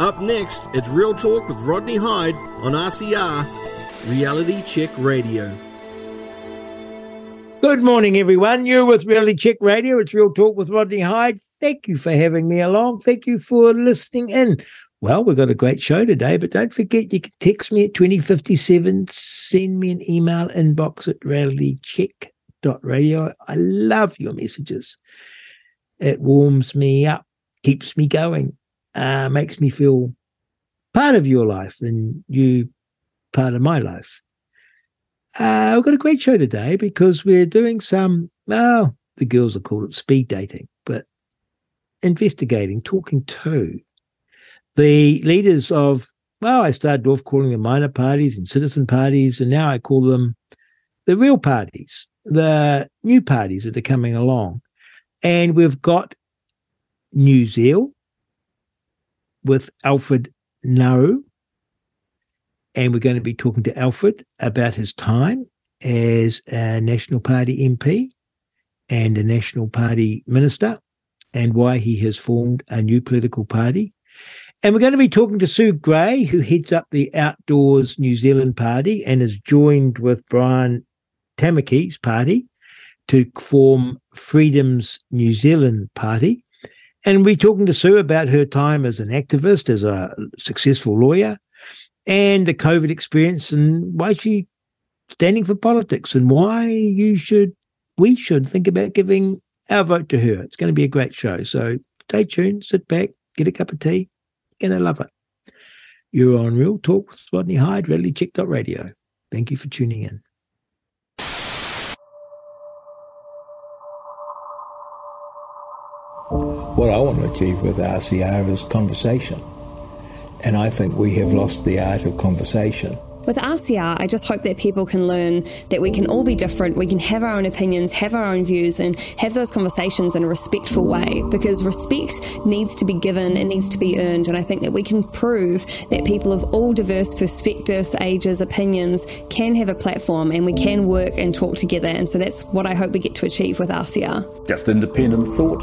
Up next, it's Real Talk with Rodney Hide on RCR, Reality Check Radio. Good morning, everyone. You're with Reality Check Radio. It's Real Talk with Rodney Hide. Thank you for having me along. Thank you for listening in. Well, we've got a great show today, but don't forget you can text me at 2057, send me an email inbox at realitycheck.radio. I love your messages. It warms me up, keeps me going, uh, makes me feel part of your life and you part of my life. Uh, we've got a great show today because we're doing some, oh, the girls will call it speed dating, but investigating, talking to the leaders of, well, I started off calling them minor parties and citizen parties, and now I call them the real parties, the new parties that are coming along. And we've got New Zealand with Alfred Ngaro and we're going to be talking to Alfred about his time as a National Party MP and a National Party minister and why he has formed a new political party. And we're going to be talking to Sue Grey, who heads up the Outdoors New Zealand Party and is joined with Brian Tamaki's party to form Freedom's New Zealand Party. And we're talking to Sue about her time as an activist, as a successful lawyer, and the COVID experience and why she standing for politics and why you should we should think about giving our vote to her. It's going to be a great show. So stay tuned, sit back, get a cup of tea. You're going to love it. You're on Real Talk with Rodney Hide, Radio. Thank you for tuning in. What I want to achieve with RCR is conversation and I think we have lost the art of conversation. With RCR, I just hope that people can learn that we can all be different, we can have our own opinions, have our own views, and have those conversations in a respectful way because respect needs to be given, and needs to be earned. And I think that we can prove that people of all diverse perspectives, ages, opinions can have a platform and we can work and talk together. And so that's what I hope we get to achieve with RCR. Just independent thought,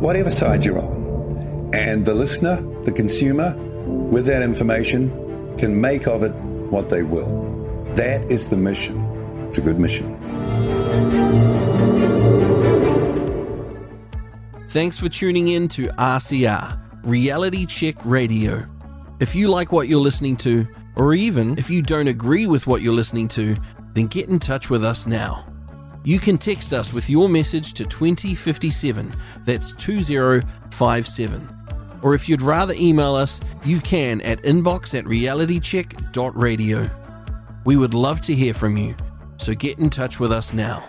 whatever side you're on. And the listener, the consumer, with that information, can make of it what they will. That is the mission. It's a good mission. Thanks for tuning in to RCR, Reality Check Radio. If you like what you're listening to, or even if you don't agree with what you're listening to, then get in touch with us now. You can text us with your message to 2057, that's 2057 or if you'd rather email us, you can at inbox at realitycheck.radio. We would love to hear from you, so get in touch with us now.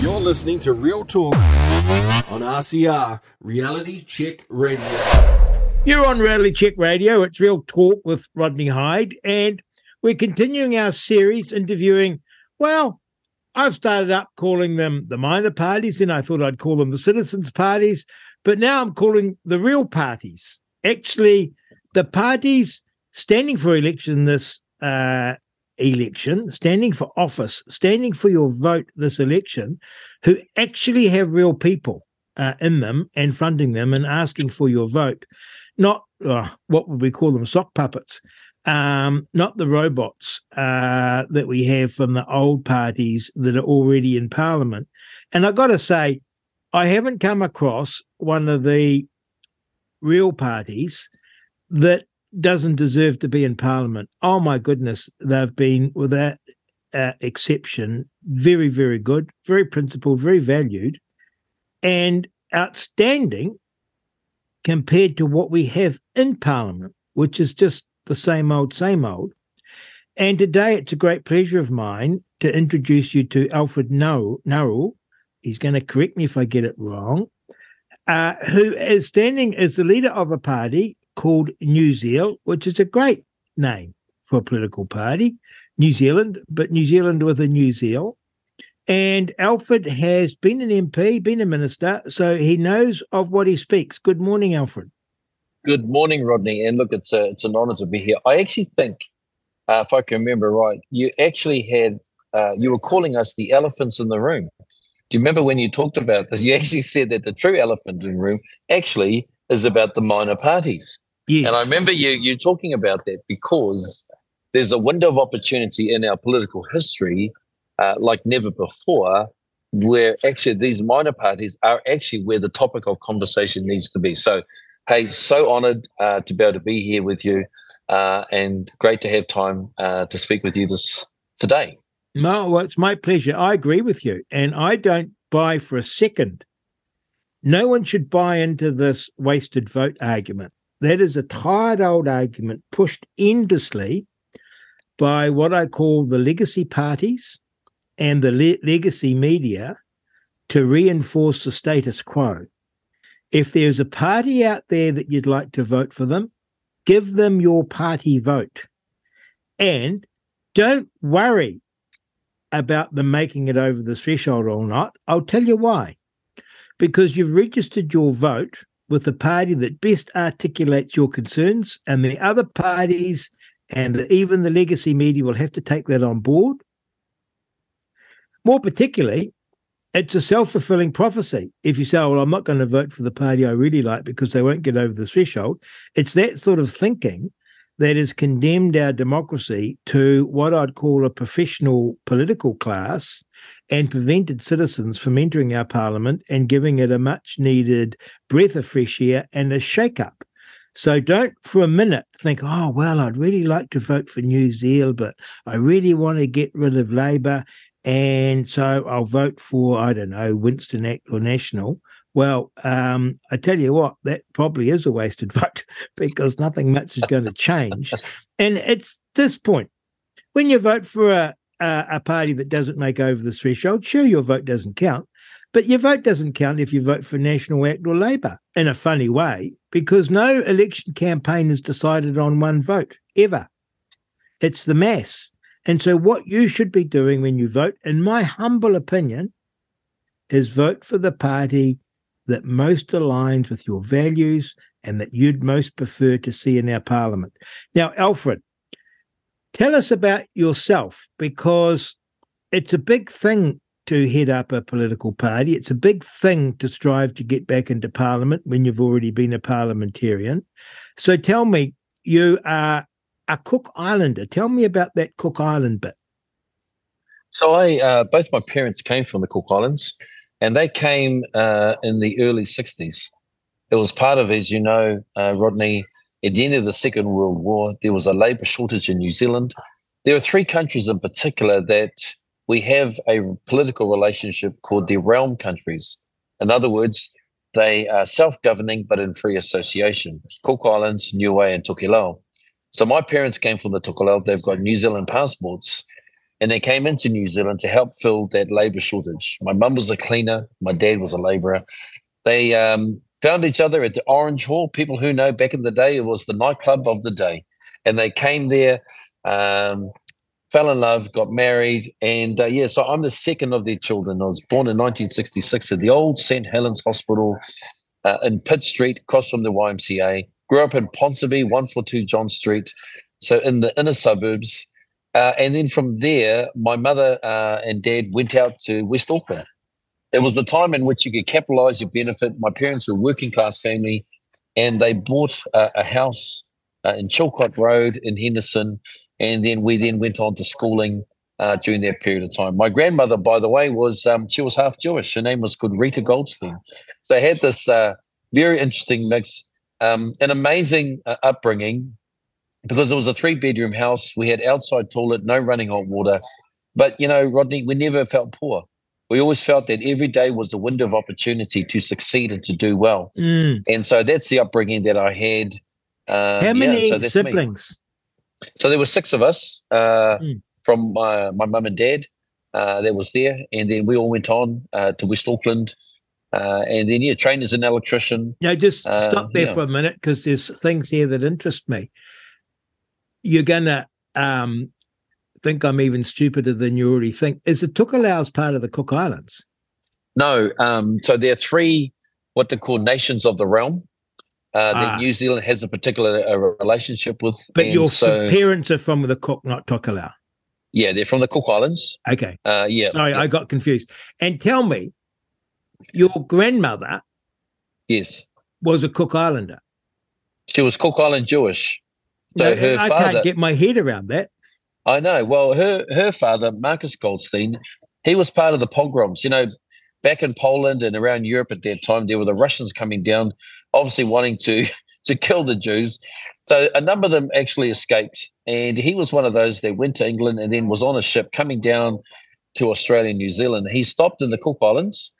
You're listening to Real Talk on RCR, Reality Check Radio. You're on Reality Check Radio. It's Real Talk with Rodney Hide, and we're continuing our series interviewing, well, I've started up calling them the minor parties, and I thought I'd call them the citizens' parties, but now I'm calling the real parties. Actually, the parties standing for election this uh, election, standing for office, standing for your vote this election, who actually have real people uh, in them and funding them and asking for your vote, not uh, what would we call them, sock puppets um, not the robots uh, that we have from the old parties that are already in parliament. And I've got to say, I haven't come across one of the real parties that doesn't deserve to be in parliament. Oh my goodness, they've been, without uh, exception, very, very good, very principled, very valued, and outstanding compared to what we have in parliament, which is just the same old, same old. And today it's a great pleasure of mine to introduce you to Alfred Ngaro. He's going to correct me if I get it wrong. uh, who is standing as the leader of a party called New Zealand, which is a great name for a political party, New Zealand, but New Zealand with a New Zealand. And Alfred has been an MP, been a minister, so he knows of what he speaks. Good morning, Alfred. Good morning, Rodney. And look, it's a, it's an honour to be here. I actually think, uh, if I can remember right, you actually had uh, you were calling us the elephants in the room. Do you remember when you talked about this? You actually said that the true elephant in the room actually is about the minor parties. Yes. And I remember you you talking about that because there's a window of opportunity in our political history uh, like never before, where actually these minor parties are actually where the topic of conversation needs to be. So, hey, so honored uh, to be able to be here with you, uh, and great to have time uh, to speak with you this today. No, well, it's my pleasure. I agree with you, and I don't buy for a second. No one should buy into this wasted vote argument. That is a tired old argument pushed endlessly by what I call the legacy parties and the le- legacy media to reinforce the status quo. If there's a party out there that you'd like to vote for them, give them your party vote. And don't worry about them making it over the threshold or not. I'll tell you why. Because you've registered your vote with the party that best articulates your concerns, and the other parties and even the legacy media will have to take that on board more particularly, it's a self fulfilling prophecy. If you say, oh, well, I'm not going to vote for the party I really like because they won't get over the threshold, it's that sort of thinking that has condemned our democracy to what I'd call a professional political class and prevented citizens from entering our parliament and giving it a much needed breath of fresh air and a shake up. So don't for a minute think, oh, well, I'd really like to vote for New Zealand, but I really want to get rid of Labour. And so I'll vote for, I don't know, Winston Act or National. Well, um, I tell you what, that probably is a wasted vote because nothing much is going to change. and it's this point when you vote for a, a, a party that doesn't make over the threshold, sure, your vote doesn't count. But your vote doesn't count if you vote for National Act or Labour in a funny way, because no election campaign is decided on one vote ever. It's the mass. And so, what you should be doing when you vote, in my humble opinion, is vote for the party that most aligns with your values and that you'd most prefer to see in our parliament. Now, Alfred, tell us about yourself because it's a big thing to head up a political party. It's a big thing to strive to get back into parliament when you've already been a parliamentarian. So tell me, you are a Cook Islander. Tell me about that Cook Island bit. So I, uh, both my parents came from the Cook Islands, and they came uh, in the early '60s. It was part of, as you know, uh, Rodney. At the end of the Second World War, there was a labour shortage in New Zealand. There are three countries in particular that we have a political relationship called the realm countries. In other words, they are self-governing but in free association. Cook Islands, Niue, and Tokelau. So my parents came from the Tokelau. They've got New Zealand passports, and they came into New Zealand to help fill that labour shortage. My mum was a cleaner. My dad was a labourer. They um, found each other at the Orange Hall. People who know back in the day, it was the nightclub of the day, and they came there. Um, fell in love, got married, and uh, yeah, so I'm the second of their children. I was born in 1966 at the old St. Helens Hospital uh, in Pitt Street, across from the YMCA. Grew up in Ponsonby, 142 John Street, so in the inner suburbs. Uh, and then from there, my mother uh, and dad went out to West Auckland. It was the time in which you could capitalize your benefit. My parents were working class family, and they bought uh, a house uh, in Chilcot Road in Henderson. And then we then went on to schooling uh, during that period of time. My grandmother, by the way, was um, she was half Jewish. Her name was called Rita Goldstein. So I had this uh, very interesting mix um, an amazing uh, upbringing because it was a three bedroom house. We had outside toilet, no running hot water. But, you know, Rodney, we never felt poor. We always felt that every day was a window of opportunity to succeed and to do well. Mm. And so that's the upbringing that I had. Uh, How many yeah, so siblings? Me. So there were six of us uh, mm. from my, my mum and dad uh, that was there. And then we all went on uh, to West Auckland Uh, and then yeah, trained as an electrician. Now, just Uh, stop there yeah. for a minute because there's things here that interest me. You're gonna um, think I'm even stupider than you already think. Is the Tokelau's part of the Cook Islands? No, um, so there are three what they call nations of the realm uh, Ah. that New Zealand has a particular uh, relationship with. But your so parents are from the Cook, not Tokelau. yeah, they're from the Cook Islands. Okay, Uh, yeah, sorry, yeah, I got confused. And tell me, your grandmother yes, was a Cook Islander. she was Cook Island Jewish. So No, her I father, can't get my head around that. I know. Well, her her father, Marcus Goldstein, he was part of the pogroms. You know, back in Poland and around Europe at that time, there were the Russians coming down, obviously wanting to to kill the Jews. So a number of them actually escaped, and he was one of those that went to England and then was on a ship coming down to Australia and New Zealand. He stopped in the Cook Islands.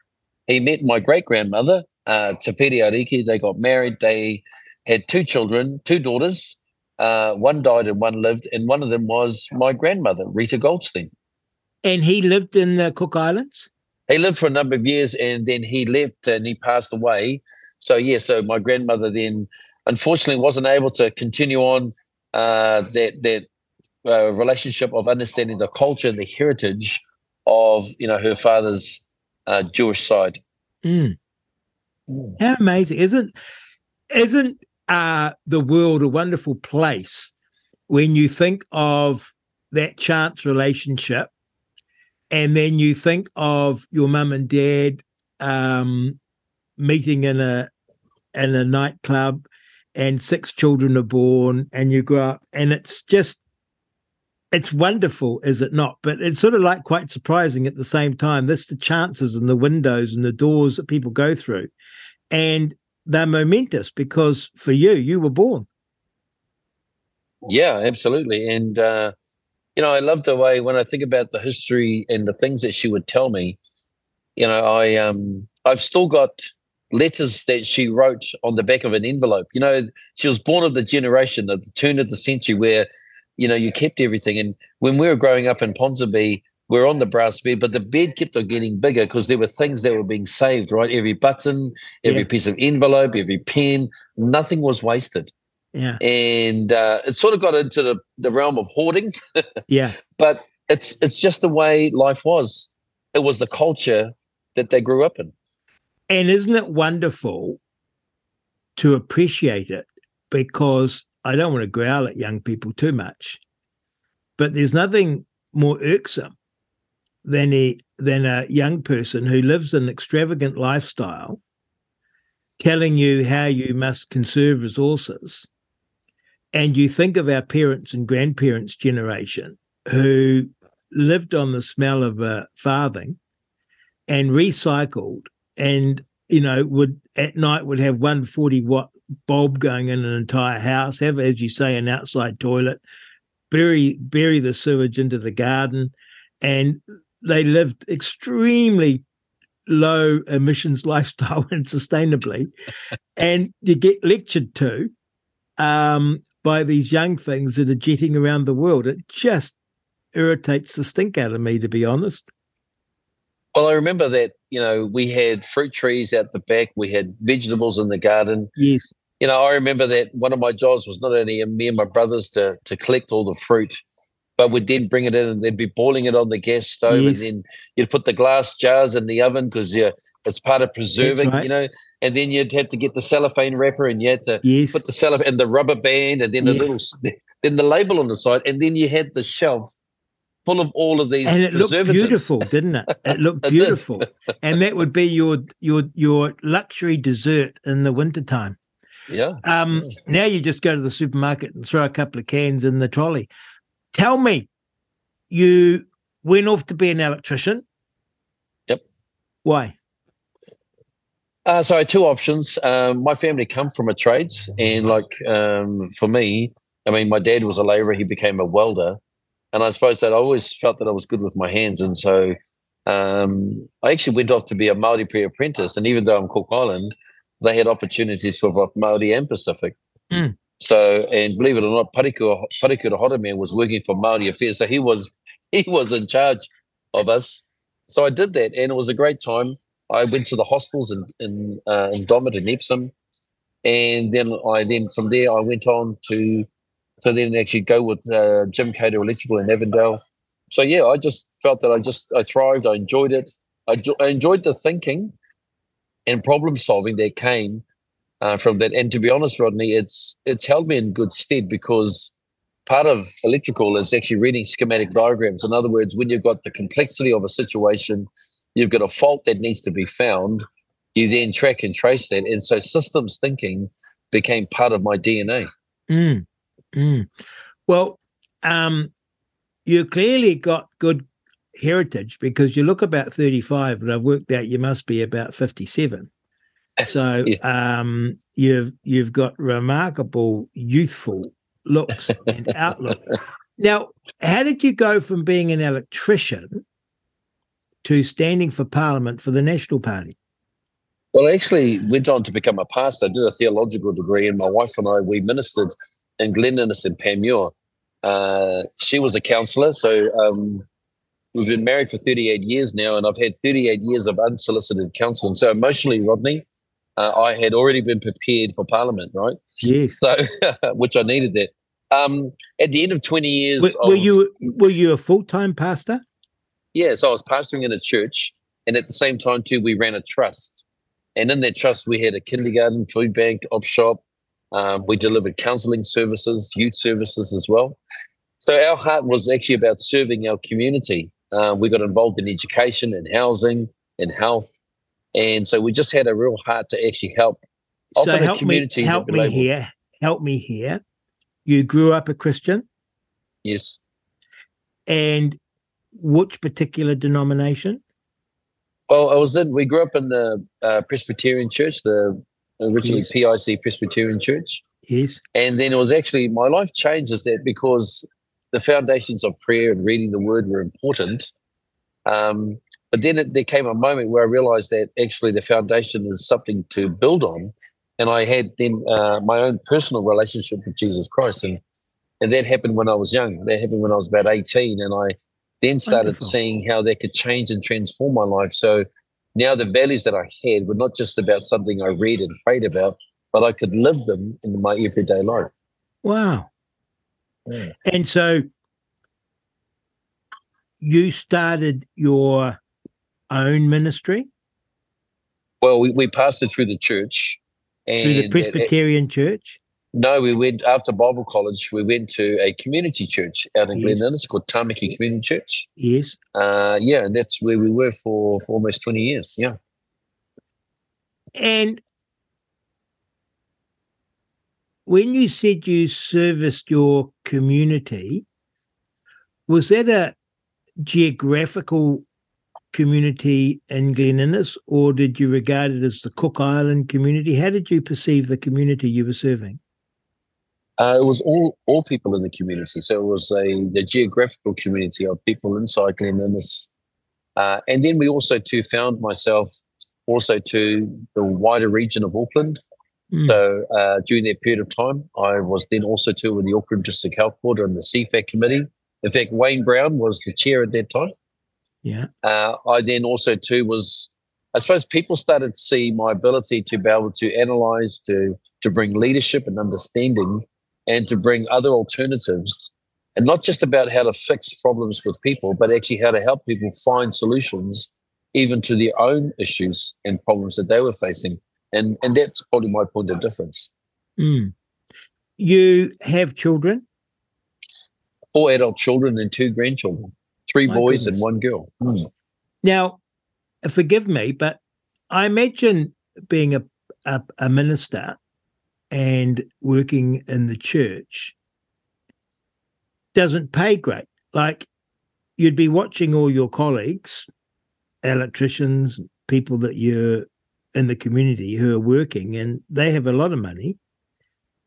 He met my great grandmother, uh, Te Ariki. They got married. They had two children, two daughters. Uh, one died and one lived, and one of them was my grandmother, Rita Goldstein. And he lived in the Cook Islands. He lived for a number of years, and then he left and he passed away. So yeah, so my grandmother then unfortunately wasn't able to continue on uh, that that uh, relationship of understanding the culture and the heritage of you know her father's uh, Jewish side. Mm. How amazing isn't isn't uh the world a wonderful place when you think of that chance relationship and then you think of your mum and dad um meeting in a in a nightclub and six children are born and you grow up and it's just it's wonderful is it not but it's sort of like quite surprising at the same time this the chances and the windows and the doors that people go through and they're momentous because for you you were born Yeah, absolutely. And uh, you know, I love the way when I think about the history and the things that she would tell me. You know, I um I've still got letters that she wrote on the back of an envelope. You know, she was born of the generation at the turn of the century where, you know, you kept everything. And when we were growing up in Ponsonby, we we're on the brass bed, but the bed kept on getting bigger because there were things that were being saved, right? Every button, every Yeah. piece of envelope, every pen, nothing was wasted. Yeah. And uh, it sort of got into the, the realm of hoarding. Yeah. But it's it's just the way life was. It was the culture that they grew up in. And isn't it wonderful to appreciate it? Because i don't want to growl at young people too much but there's nothing more irksome than a than a young person who lives an extravagant lifestyle telling you how you must conserve resources. And you think of our parents and grandparents generation who lived on the smell of a farthing and recycled and you know would at night would have 140 watt bulb going in an entire house have as you say an outside toilet bury bury the sewage into the garden. And they lived extremely low emissions lifestyle and sustainably. And you get lectured to um, by these young things that are jetting around the world. It just irritates the stink out of me to be honest. Well i remember that you know we had fruit trees out the back. We had vegetables in the garden. Yes you know i remember that one of my jobs was not only me and my brothers to to collect all the fruit but we'd then bring it in and they'd be boiling it on the gas stove Yes. and then you'd put the glass jars in the oven because yeah, it's part of preserving right. you know and then you'd have to get the cellophane wrapper and you had to yes put the cellophane and the rubber band and then the Yes. little then the label on the side and then you had the shelf full of all of these and it looked beautiful didn't it it looked It beautiful and that would be your your your luxury dessert in the wintertime yeah um now you just go to the supermarket and throw a couple of cans in the trolley tell me you went off to be an electrician Yep. why Uh, so I had two options. Um, my family come from a trades, and like um, for me, I mean, my dad was a labourer. He became a welder, and I suppose that I always felt that I was good with my hands, and so um, I actually went off to be a Maori pre-apprentice. And even though I'm Cook Island, they had opportunities for both Maori and Pacific. Mm. So, and believe it or not, Parekura, Parekura was working for Maori Affairs, so he was he was in charge of us. So I did that, and it was a great time. I went to the hostels in in uh, in Domit and Epsom, and then I then from there I went on to to then actually go with uh, Jim Cater Electrical in Avondale. So yeah, I just felt that I just I thrived. I enjoyed it. I, I enjoyed the thinking and problem solving that came uh, from that. And to be honest, Rodney, it's it's held me in good stead because part of electrical is actually reading schematic diagrams. In other words, when you've got the complexity of a situation, you've got a fault that needs to be found. You then track and trace that, and so systems thinking became part of my DNA. Mm, mm. Well, um, you clearly got good heritage because you look about 35 and I've worked out you must be about 57. So yeah. um, you've you've got remarkable youthful looks and outlook. Now, how did you go from being an electrician to standing for Parliament for the National Party? Well, I actually went on to become a pastor. I did a theological degree, and my wife and I we ministered in Glen Innes and Panmure. Uh, she was a counsellor, so um, we've been married for 38 years now, and I've had 38 years of unsolicited counselling. So emotionally, Rodney, uh, I had already been prepared for Parliament, right? Yes. So, which I needed that. Um, at the end of 20 years, were, were you were you a full time pastor? Yeah, so I was pastoring in a church, and at the same time too, we ran a trust, and in that trust we had a kindergarten, food bank, op shop. Um, we delivered counselling services, youth services as well. So our heart was actually about serving our community uh, we got involved in education and housing and health. And so we just had a real heart to actually help. So help community me, help me here. Help me here. You grew up a Christian? Yes. And which particular denomination? Well, I was in, we grew up in the uh, Presbyterian Church, the originally yes. PIC Presbyterian Church. Yes. And then it was actually, my life changes that because the foundations of prayer and reading the word were important. Um, but then it, there came a moment where I realized that actually the foundation is something to build on. And I had then uh, my own personal relationship with Jesus Christ. And, and that happened when I was young. That happened when I was about 18. And I then started Wonderful. seeing how that could change and transform my life. So now the values that I had were not just about something I read and prayed about, but I could live them in my everyday life. Wow. And so you started your own ministry? Well, we, we passed it through the church. through the Presbyterian it, church? No, we went after Bible college. We went to a community church out in yes. Glen Innes called Tamaki Community Church. Yes. Uh, yeah, and that's where we were for, for almost 20 years. Yeah. And when you said you serviced your community, was that a geographical community in Glen Innes, or did you regard it as the Cook Island community? How did you perceive the community you were serving? Uh, it was all all people in the community. So it was a the geographical community of people inside Glen Innes. Uh, and then we also too found myself also to the wider region of Auckland. Mm. So uh, during that period of time, I was then also too with the Auckland District Health Board and the CFAC committee. In fact, Wayne Brown was the chair at that time. Yeah. Uh, I then also too was, I suppose, people started to see my ability to be able to analyze, to to bring leadership and understanding, and to bring other alternatives, and not just about how to fix problems with people, but actually how to help people find solutions, even to their own issues and problems that they were facing and and that's probably my point of difference. Mm. You have children? Four adult children and two grandchildren, three my boys goodness. and one girl. Mm. Now, forgive me, but I imagine being a, a, a minister and working in the church doesn't pay great. Like you'd be watching all your colleagues, electricians, people that you're in the community who are working and they have a lot of money.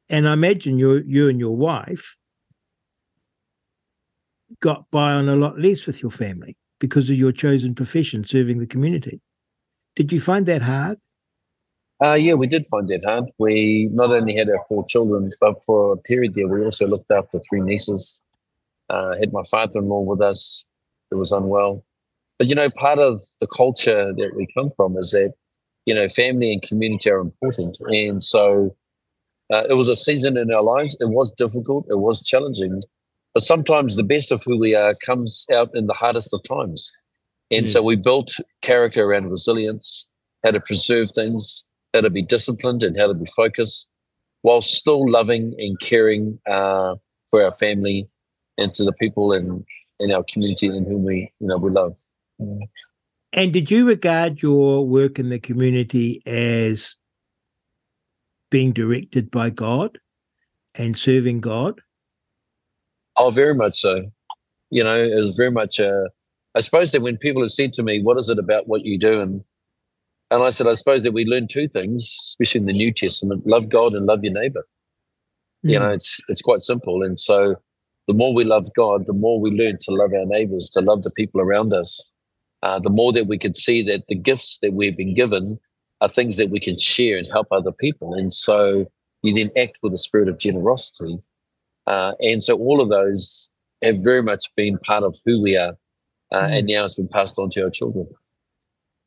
And I imagine you you and your wife got by on a lot less with your family because of your chosen profession serving the community. Did you find that hard? Uh, yeah, we did find that hard. We not only had our four children, but for a period there, we also looked after three nieces. Uh, had my father-in-law with us, who was unwell, But you know, part of the culture that we come from is that you know family and community are important, and so uh, it was a season in our lives. It was difficult. It was challenging, but sometimes the best of who we are comes out in the hardest of times. And mm. so we built character around resilience, how to preserve things, how to be disciplined, and how to be focused, while still loving and caring uh, for our family and to the people in in our community in whom we you know we love. Mm. And did you regard your work in the community as being directed by God and serving God? Oh, very much so. You know, it was very much. Uh, I suppose that when people have said to me, "What is it about what you do?" and and I said, I suppose that we learn two things, especially in the New Testament: love God and love your neighbor. Mm. You know, it's it's quite simple. And so, the more we love God, the more we learn to love our neighbors, to love the people around us. Uh, the more that we could see that the gifts that we've been given are things that we can share and help other people. And so, you then act with a spirit of generosity. Uh, and so, all of those have very much been part of who we are, uh, mm. and now it's been passed on to our children.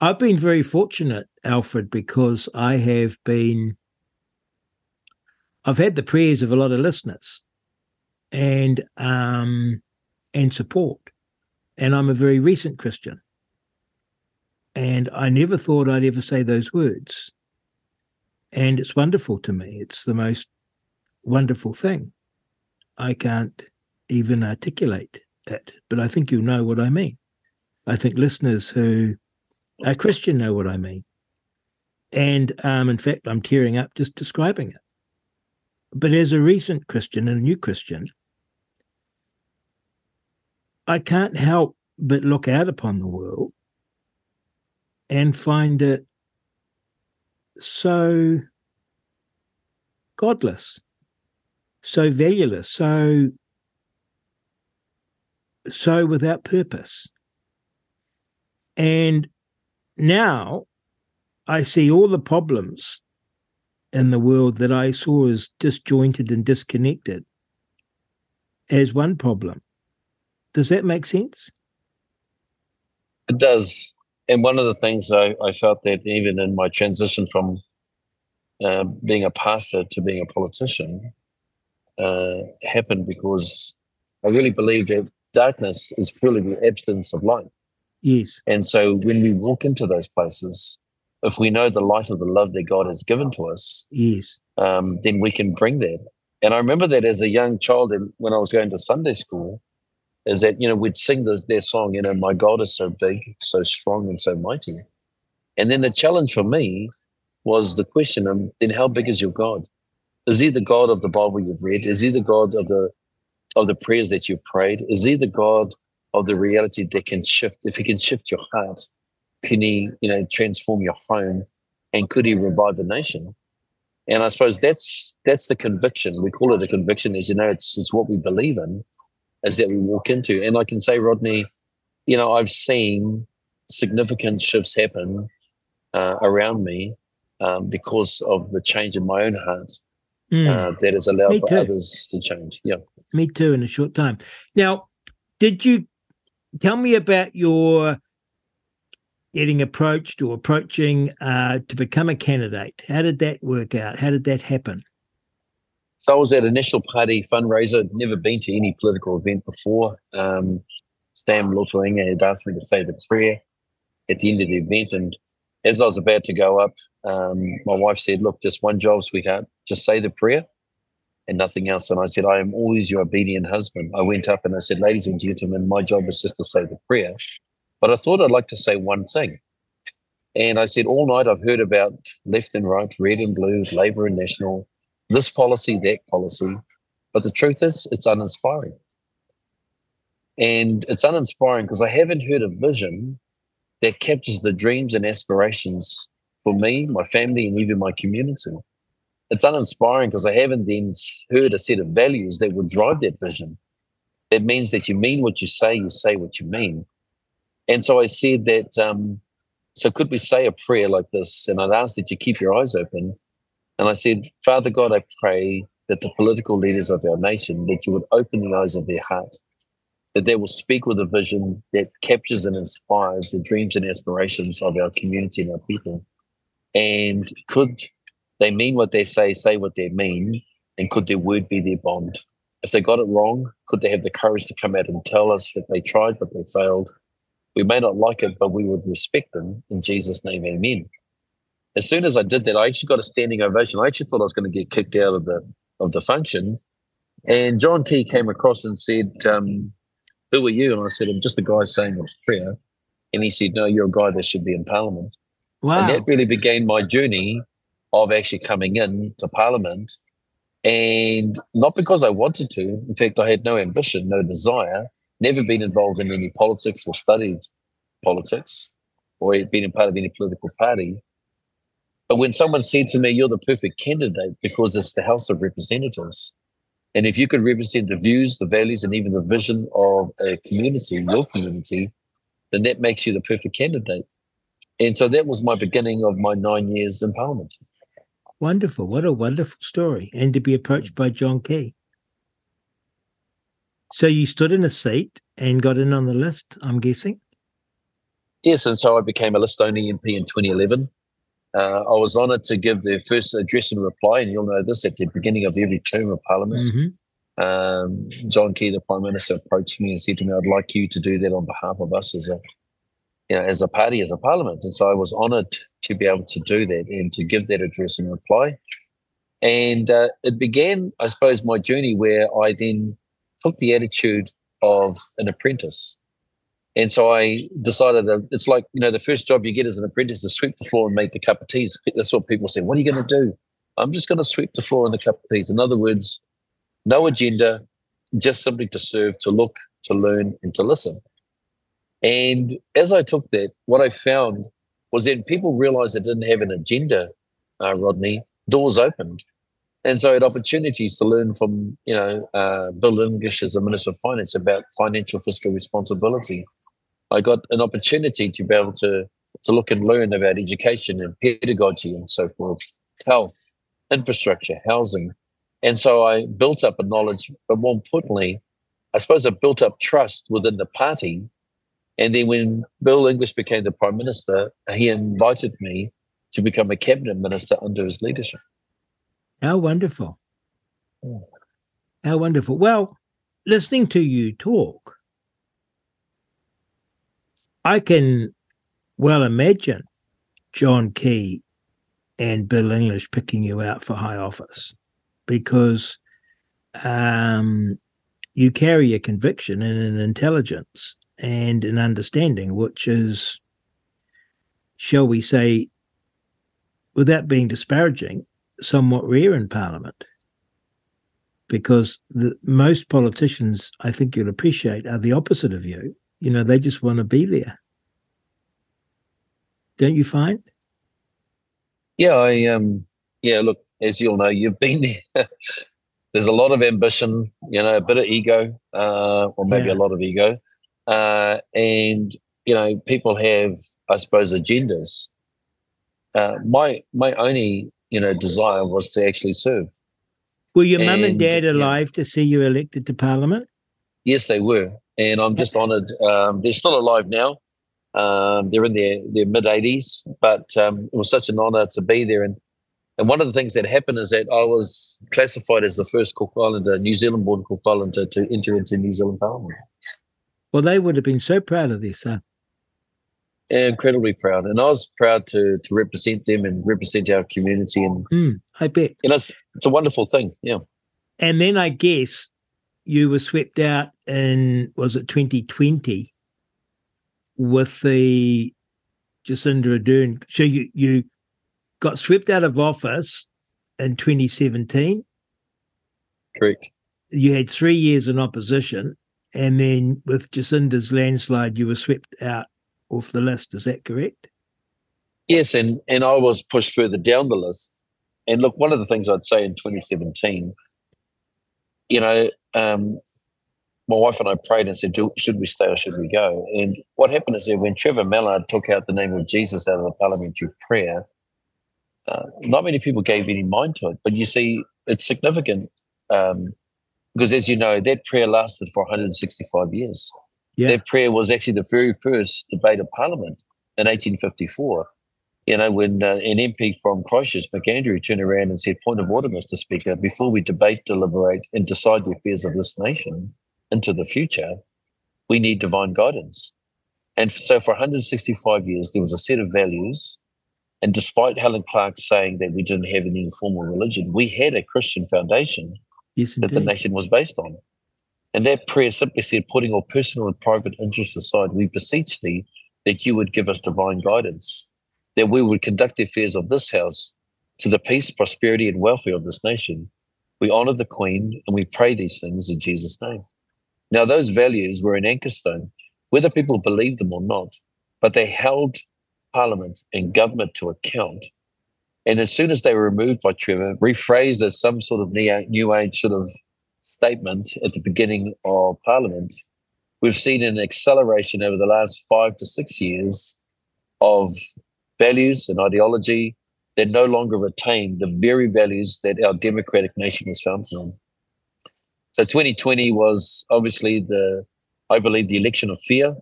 I've been very fortunate, Alfred, because I have been, I've had the prayers of a lot of listeners and, um, and support. And I'm a very recent Christian. And I never thought I'd ever say those words. And it's wonderful to me. It's the most wonderful thing. I can't even articulate that, but I think you know what I mean. I think listeners who are Christian know what I mean. And um, in fact, I'm tearing up just describing it. But as a recent Christian and a new Christian, I can't help but look out upon the world and find it so godless, so valueless, so so without purpose. And now I see all the problems in the world that I saw as disjointed and disconnected as one problem. Does that make sense? It does. And one of the things I, I felt that even in my transition from uh, being a pastor to being a politician uh, happened because I really believe that darkness is purely the absence of light. Yes. And so when we walk into those places, if we know the light of the love that God has given to us, yes, um, then we can bring that. And I remember that as a young child, and when I was going to Sunday school, is that you know we'd sing this, their song, you know, my God is so big, so strong, and so mighty. And then the challenge for me was the question: um, then how big is your God? Is he the God of the Bible you've read? Is he the God of the of the prayers that you've prayed? Is he the God of the reality that can shift. If he can shift your heart, can he, you know, transform your home, and could he revive the nation? And I suppose that's that's the conviction. We call it a conviction, as you know, it's it's what we believe in, is that we walk into. And I can say, Rodney, you know, I've seen significant shifts happen uh, around me um, because of the change in my own heart mm. uh, that has allowed for others to change. Yeah, me too. In a short time. Now, did you tell me about your getting approached or approaching uh, to become a candidate. How did that work out? How did that happen? So I was at a National Party fundraiser. Never been to any political event before. Um, Sam Lotu-Iiga had asked me to say the prayer at the end of the event. And as I was about to go up, um, my wife said, Look, just one job, sweetheart. Just say the prayer and nothing else. And I said, I am always your obedient husband. I went up and I said, Ladies and gentlemen, my job is just to say the prayer. But I thought I'd like to say one thing. And I said, All night I've heard about left and right, red and blue, Labour and National, this policy, that policy. But the truth is, it's uninspiring. And it's uninspiring because I haven't heard a vision that captures the dreams and aspirations for me, my family, and even my community it's uninspiring because I haven't then heard a set of values that would drive that vision. It means that you mean what you say, you say what you mean. And so I said that, um, so could we say a prayer like this? And I'd ask that you keep your eyes open. And I said, Father God, I pray that the political leaders of our nation, that you would open the eyes of their heart, that they will speak with a vision that captures and inspires the dreams and aspirations of our community and our people. And could they mean what they say, say what they mean, and could their word be their bond? If they got it wrong, could they have the courage to come out and tell us that they tried but they failed? We may not like it, but we would respect them. In Jesus' name, amen. As soon as I did that, I actually got a standing ovation. I actually thought I was going to get kicked out of the of the function. And John Key came across and said, um, Who are you? And I said, I'm just a guy saying a prayer. And he said, No, you're a guy that should be in Parliament. Wow. And that really began my journey of actually coming in to Parliament. And not because I wanted to. In fact, I had no ambition, no desire, never been involved in any politics or studied politics or been a part of any political party. But when someone said to me, You're the perfect candidate because it's the House of Representatives. And if you could represent the views, the values, and even the vision of a community, your community, then that makes you the perfect candidate. And so that was my beginning of my nine years in Parliament. Wonderful. What a wonderful story. And to be approached by John Key. So you stood in a seat and got in on the list, I'm guessing? Yes, and so I became a list only MP in 2011. Uh, I was honoured to give the first address and reply, and you'll know this at the beginning of every term of Parliament. Mm-hmm. Um, John Key, the Prime Minister, approached me and said to me, "I'd like you to do that on behalf of us as a, you know, as a party, as a Parliament." And so I was honoured to be able to do that and to give that address and reply. And uh, it began, I suppose, my journey where I then took the attitude of an apprentice. And so I decided that it's like, you know, the first job you get as an apprentice is sweep the floor and make the cup of teas. That's what people say. What are you going to do? I'm just going to sweep the floor and the cup of teas. In other words, no agenda, just simply to serve, to look, to learn, and to listen. And as I took that, what I found was that people realized they didn't have an agenda, uh, Rodney, doors opened. And so I had opportunities to learn from, you know, uh, Bill English as the Minister of Finance about financial fiscal responsibility. I got an opportunity to be able to, to look and learn about education and pedagogy and so forth, health, infrastructure, housing. And so I built up a knowledge, but more importantly, I suppose I built up trust within the party. And then when Bill English became the Prime Minister, he invited me to become a cabinet minister under his leadership. How wonderful. Hmm. How wonderful. Well, listening to you talk, I can well imagine John Key and Bill English picking you out for high office because um, you carry a conviction and an intelligence and an understanding, which is, shall we say, without being disparaging, somewhat rare in Parliament. Because the, most politicians, I think you'll appreciate, are the opposite of you. You know, they just want to be there. Don't you find? Yeah, I um, yeah. Look, as you'll know, you've been there. There's a lot of ambition, you know, a bit of ego, uh, or maybe Yeah. a lot of ego, uh, and you know, people have, I suppose, agendas. Uh, my my only you know desire was to actually serve. Were your mum and dad yeah. alive to see you elected to Parliament? Yes, they were, and I'm just honoured. Um, they're still alive now. Um, they're in their their mid 80s, but um, it was such an honour to be there. And and one of the things that happened is that I was classified as the first Cook Islander, New Zealand-born Cook Islander, to enter into New Zealand Parliament. Well, they would have been so proud of their son. Incredibly proud, and I was proud to to represent them and represent our community. And Hmm, I bet. know, it's, it's a wonderful thing. Yeah. And then I guess you were swept out in, was it 2020 with the Jacinda Ardern? So you, you got swept out of office in 2017. Correct. You had three years in opposition. And then with Jacinda's landslide, you were swept out off the list. Is that correct? Yes, and and I was pushed further down the list. And look, one of the things I'd say in 2017, you know, um, my wife and I prayed and said, "Do- "Should we stay or should we go?" And what happened is that when Trevor Mallard took out the name of Jesus out of the parliamentary prayer, uh, not many people gave any mind to it. But you see, it's significant. Um, because as you know, that prayer lasted for 165 years. Yeah. That prayer was actually the very first debate of Parliament in 1854. You know, when uh, an MP from Christchurch, McAndrew, turned around and said, Point of order, Mr. Speaker, before we debate, deliberate, and decide the affairs of this nation into the future, we need divine guidance. And so for 165 years, there was a set of values. And despite Helen Clark saying that we didn't have any formal religion, we had a Christian foundation Yes, that the nation was based on. And that prayer simply said, putting all personal and private interests aside, we beseech thee that you would give us divine guidance, that we would conduct the affairs of this house to the peace, prosperity, and welfare of this nation. We honor the Queen and we pray these things in Jesus' name. Now, those values were an anchor stone, whether people believed them or not, but they held Parliament and government to account. And as soon as they were removed by Trevor, rephrased as some sort of new age sort of statement at the beginning of Parliament, we've seen an acceleration over the last five to six years of values and ideology that no longer retain the very values that our democratic nation was founded on. So 2020 was obviously the, I believe, the election of fear.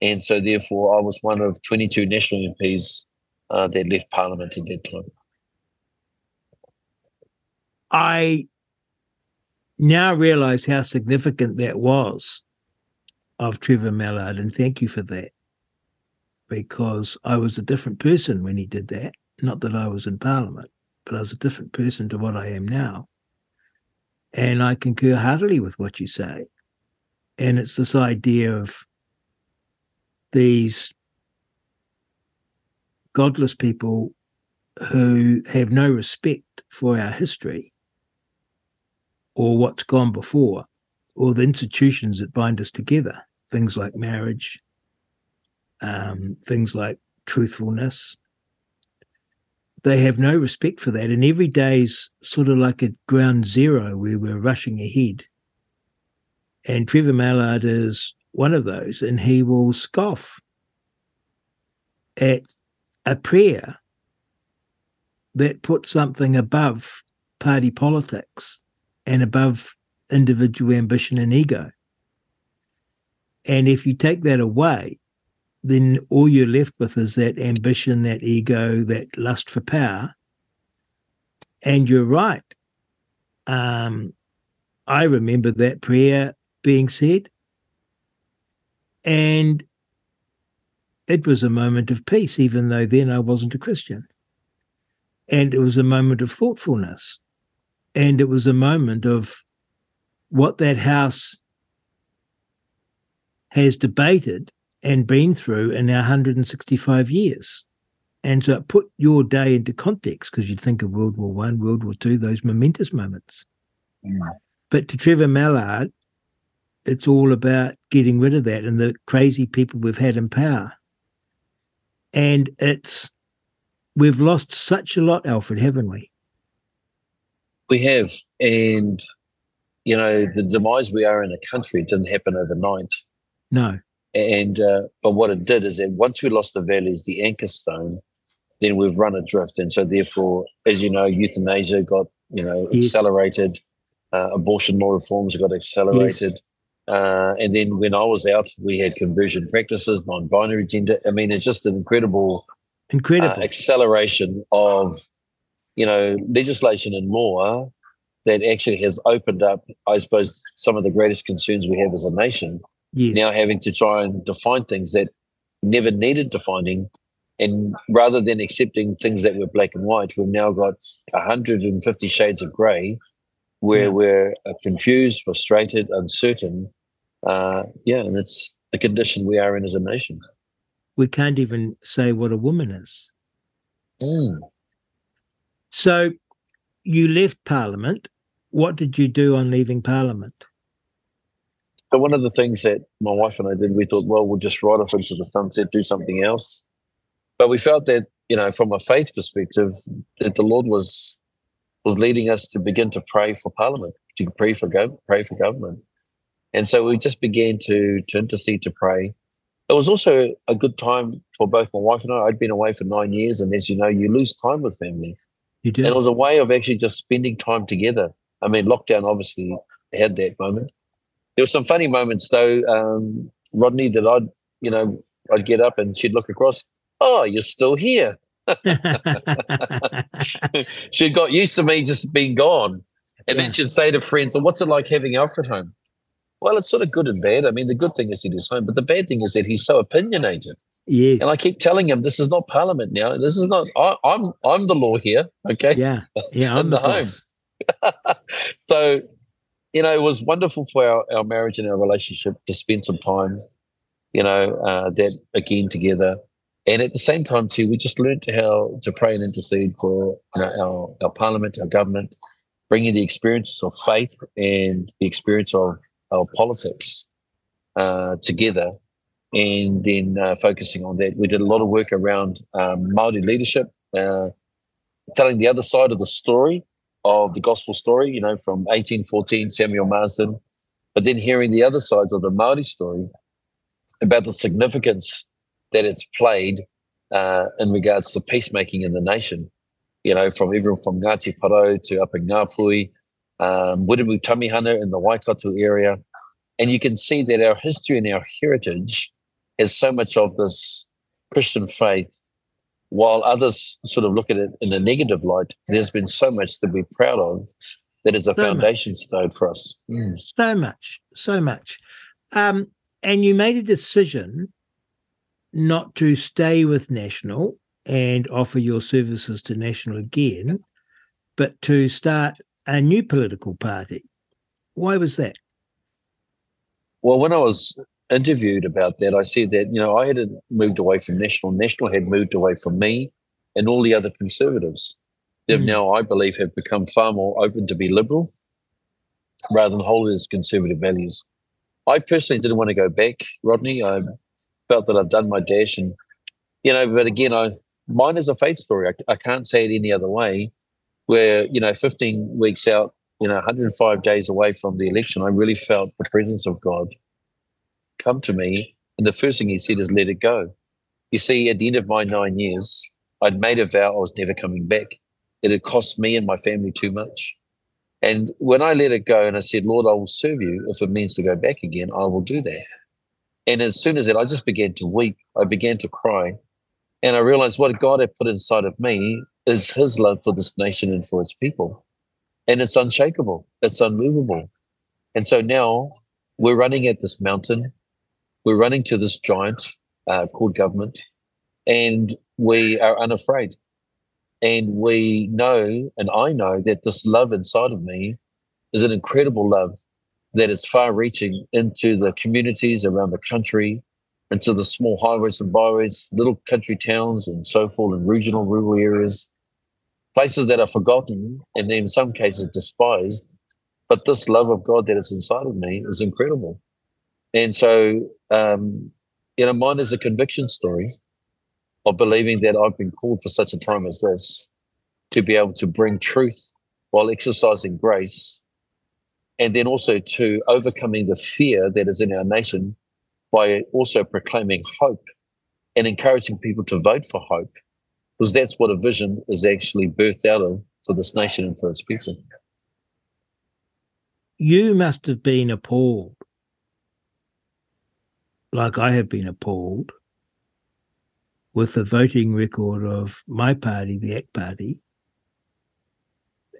And so therefore I was one of 22 national MPs uh, that left Parliament at that time. I now realize how significant that was of Trevor Mallard, and thank you for that. Because I was a different person when he did that. Not that I was in Parliament, but I was a different person to what I am now. And I concur heartily with what you say. And it's this idea of these godless people who have no respect for our history or what's gone before, or the institutions that bind us together, things like marriage, um, things like truthfulness. They have no respect for that. And every day's sort of like a ground zero where we're rushing ahead. And Trevor Mallard is one of those, and he will scoff at a prayer that puts something above party politics and above individual ambition and ego. And if you take that away, then all you're left with is that ambition, that ego, that lust for power. And you're right. Um, I remember that prayer being said, and it was a moment of peace, even though then I wasn't a Christian. And it was a moment of thoughtfulness. And it was a moment of what that house has debated and been through in our 165 years. And so it put your day into context because you'd think of World War One, World War Two, those momentous moments. But to Trevor Mallard, it's all about getting rid of that and the crazy people we've had in power. And it's we've lost such a lot, Alfred, haven't we? We have, and you know, the demise we are in a country didn't happen overnight. No. And uh, but what it did is that once we lost the values, the anchor stone, then we've run adrift, and so therefore, as you know, euthanasia got you know Yes. accelerated, uh, abortion law reforms got accelerated. Uh, and then when I was out, we had conversion practices, non-binary gender. I mean, it's just an incredible Incredible. uh, acceleration of you know legislation and law that actually has opened up i suppose some of the greatest concerns we have as a nation yes. now having to try and define things that never needed defining and rather than accepting things that were black and white we've now got 150 shades of gray where Yeah. we're uh, confused frustrated uncertain uh, yeah and it's the condition we are in as a nation we can't even say what a woman is. Mm. So you left Parliament. What did you do on leaving Parliament? So one of the things that my wife and I did, we thought, well, we'll just ride off into the sunset, do something else. But we felt that, you know, from a faith perspective, that the Lord was was leading us to begin to pray for Parliament, to pray for gov- pray for government. And so we just began to to intercede to pray. It was also a good time for both my wife and I. I'd been away for nine years, and as you know, you lose time with family. You And it was a way of actually just spending time together. I mean, lockdown obviously had that moment. There were some funny moments though, um, Rodney, that I'd you know I'd get up and she'd look across. Oh, you're still here. she'd got used to me just being gone, and yeah. then she'd say to friends, "Well, what's it like having Alfred home?" Well, it's sort of good and bad. I mean, the good thing is that he's home, but the bad thing is that he's so opinionated. Yes. And I keep telling him this is not Parliament now. This is not. I, am I'm, I'm the law here. Okay. Yeah. Yeah. I'm the, the home. so, you know, it was wonderful for our, our marriage and our relationship to spend some time, you know, uh, that again together. And at the same time, too, we just learned how to pray and intercede for you know, our, our parliament, our government, bringing the experiences of faith and the experience of our politics uh, together and then uh, focusing on that. We did a lot of work around um, Maori leadership, uh, telling the other side of the story of the gospel story. You know, from 1814 Samuel Marsden, but then hearing the other sides of the Maori story about the significance that it's played uh, in regards to peacemaking in the nation. You know, from everyone from Ngati Porou to up in Ngāpuhi, um, Tamihana in the Waikato area. And you can see that our history and our heritage has so much of this Christian faith, while others sort of look at it in a negative light, there's been so much to be proud of that is a so foundation much. stone for us. Mm. So much, so much. Um, and you made a decision not to stay with National and offer your services to National again, but to start a new political party. Why was that? Well, when I was interviewed about that, I said that, you know, I had moved away from National. National had moved away from me and all the other conservatives. They've mm. now, I believe, have become far more open to be liberal rather than hold as conservative values. I personally didn't want to go back, Rodney. I felt that I've done my dash and, you know, but again, I mine is a faith story. I, I can't say it any other way where, you know, 15 weeks out, you know, 105 days away from the election, I really felt the presence of God come to me. And the first thing he said is, let it go. You see, at the end of my nine years, I'd made a vow I was never coming back. It had cost me and my family too much. And when I let it go and I said, Lord, I will serve you. If it means to go back again, I will do that. And as soon as that, I just began to weep. I began to cry. And I realized what God had put inside of me is his love for this nation and for its people. And it's unshakable, it's unmovable. And so now we're running at this mountain we're running to this giant uh, called government, and we are unafraid. And we know, and I know, that this love inside of me is an incredible love that is far reaching into the communities around the country, into the small highways and byways, little country towns, and so forth, and regional rural areas, places that are forgotten and in some cases despised. But this love of God that is inside of me is incredible. And so, um, you know, mine is a conviction story of believing that I've been called for such a time as this to be able to bring truth while exercising grace, and then also to overcoming the fear that is in our nation by also proclaiming hope and encouraging people to vote for hope, because that's what a vision is actually birthed out of for this nation and for its people. You must have been appalled like I have been appalled with the voting record of my party, the ACT Party,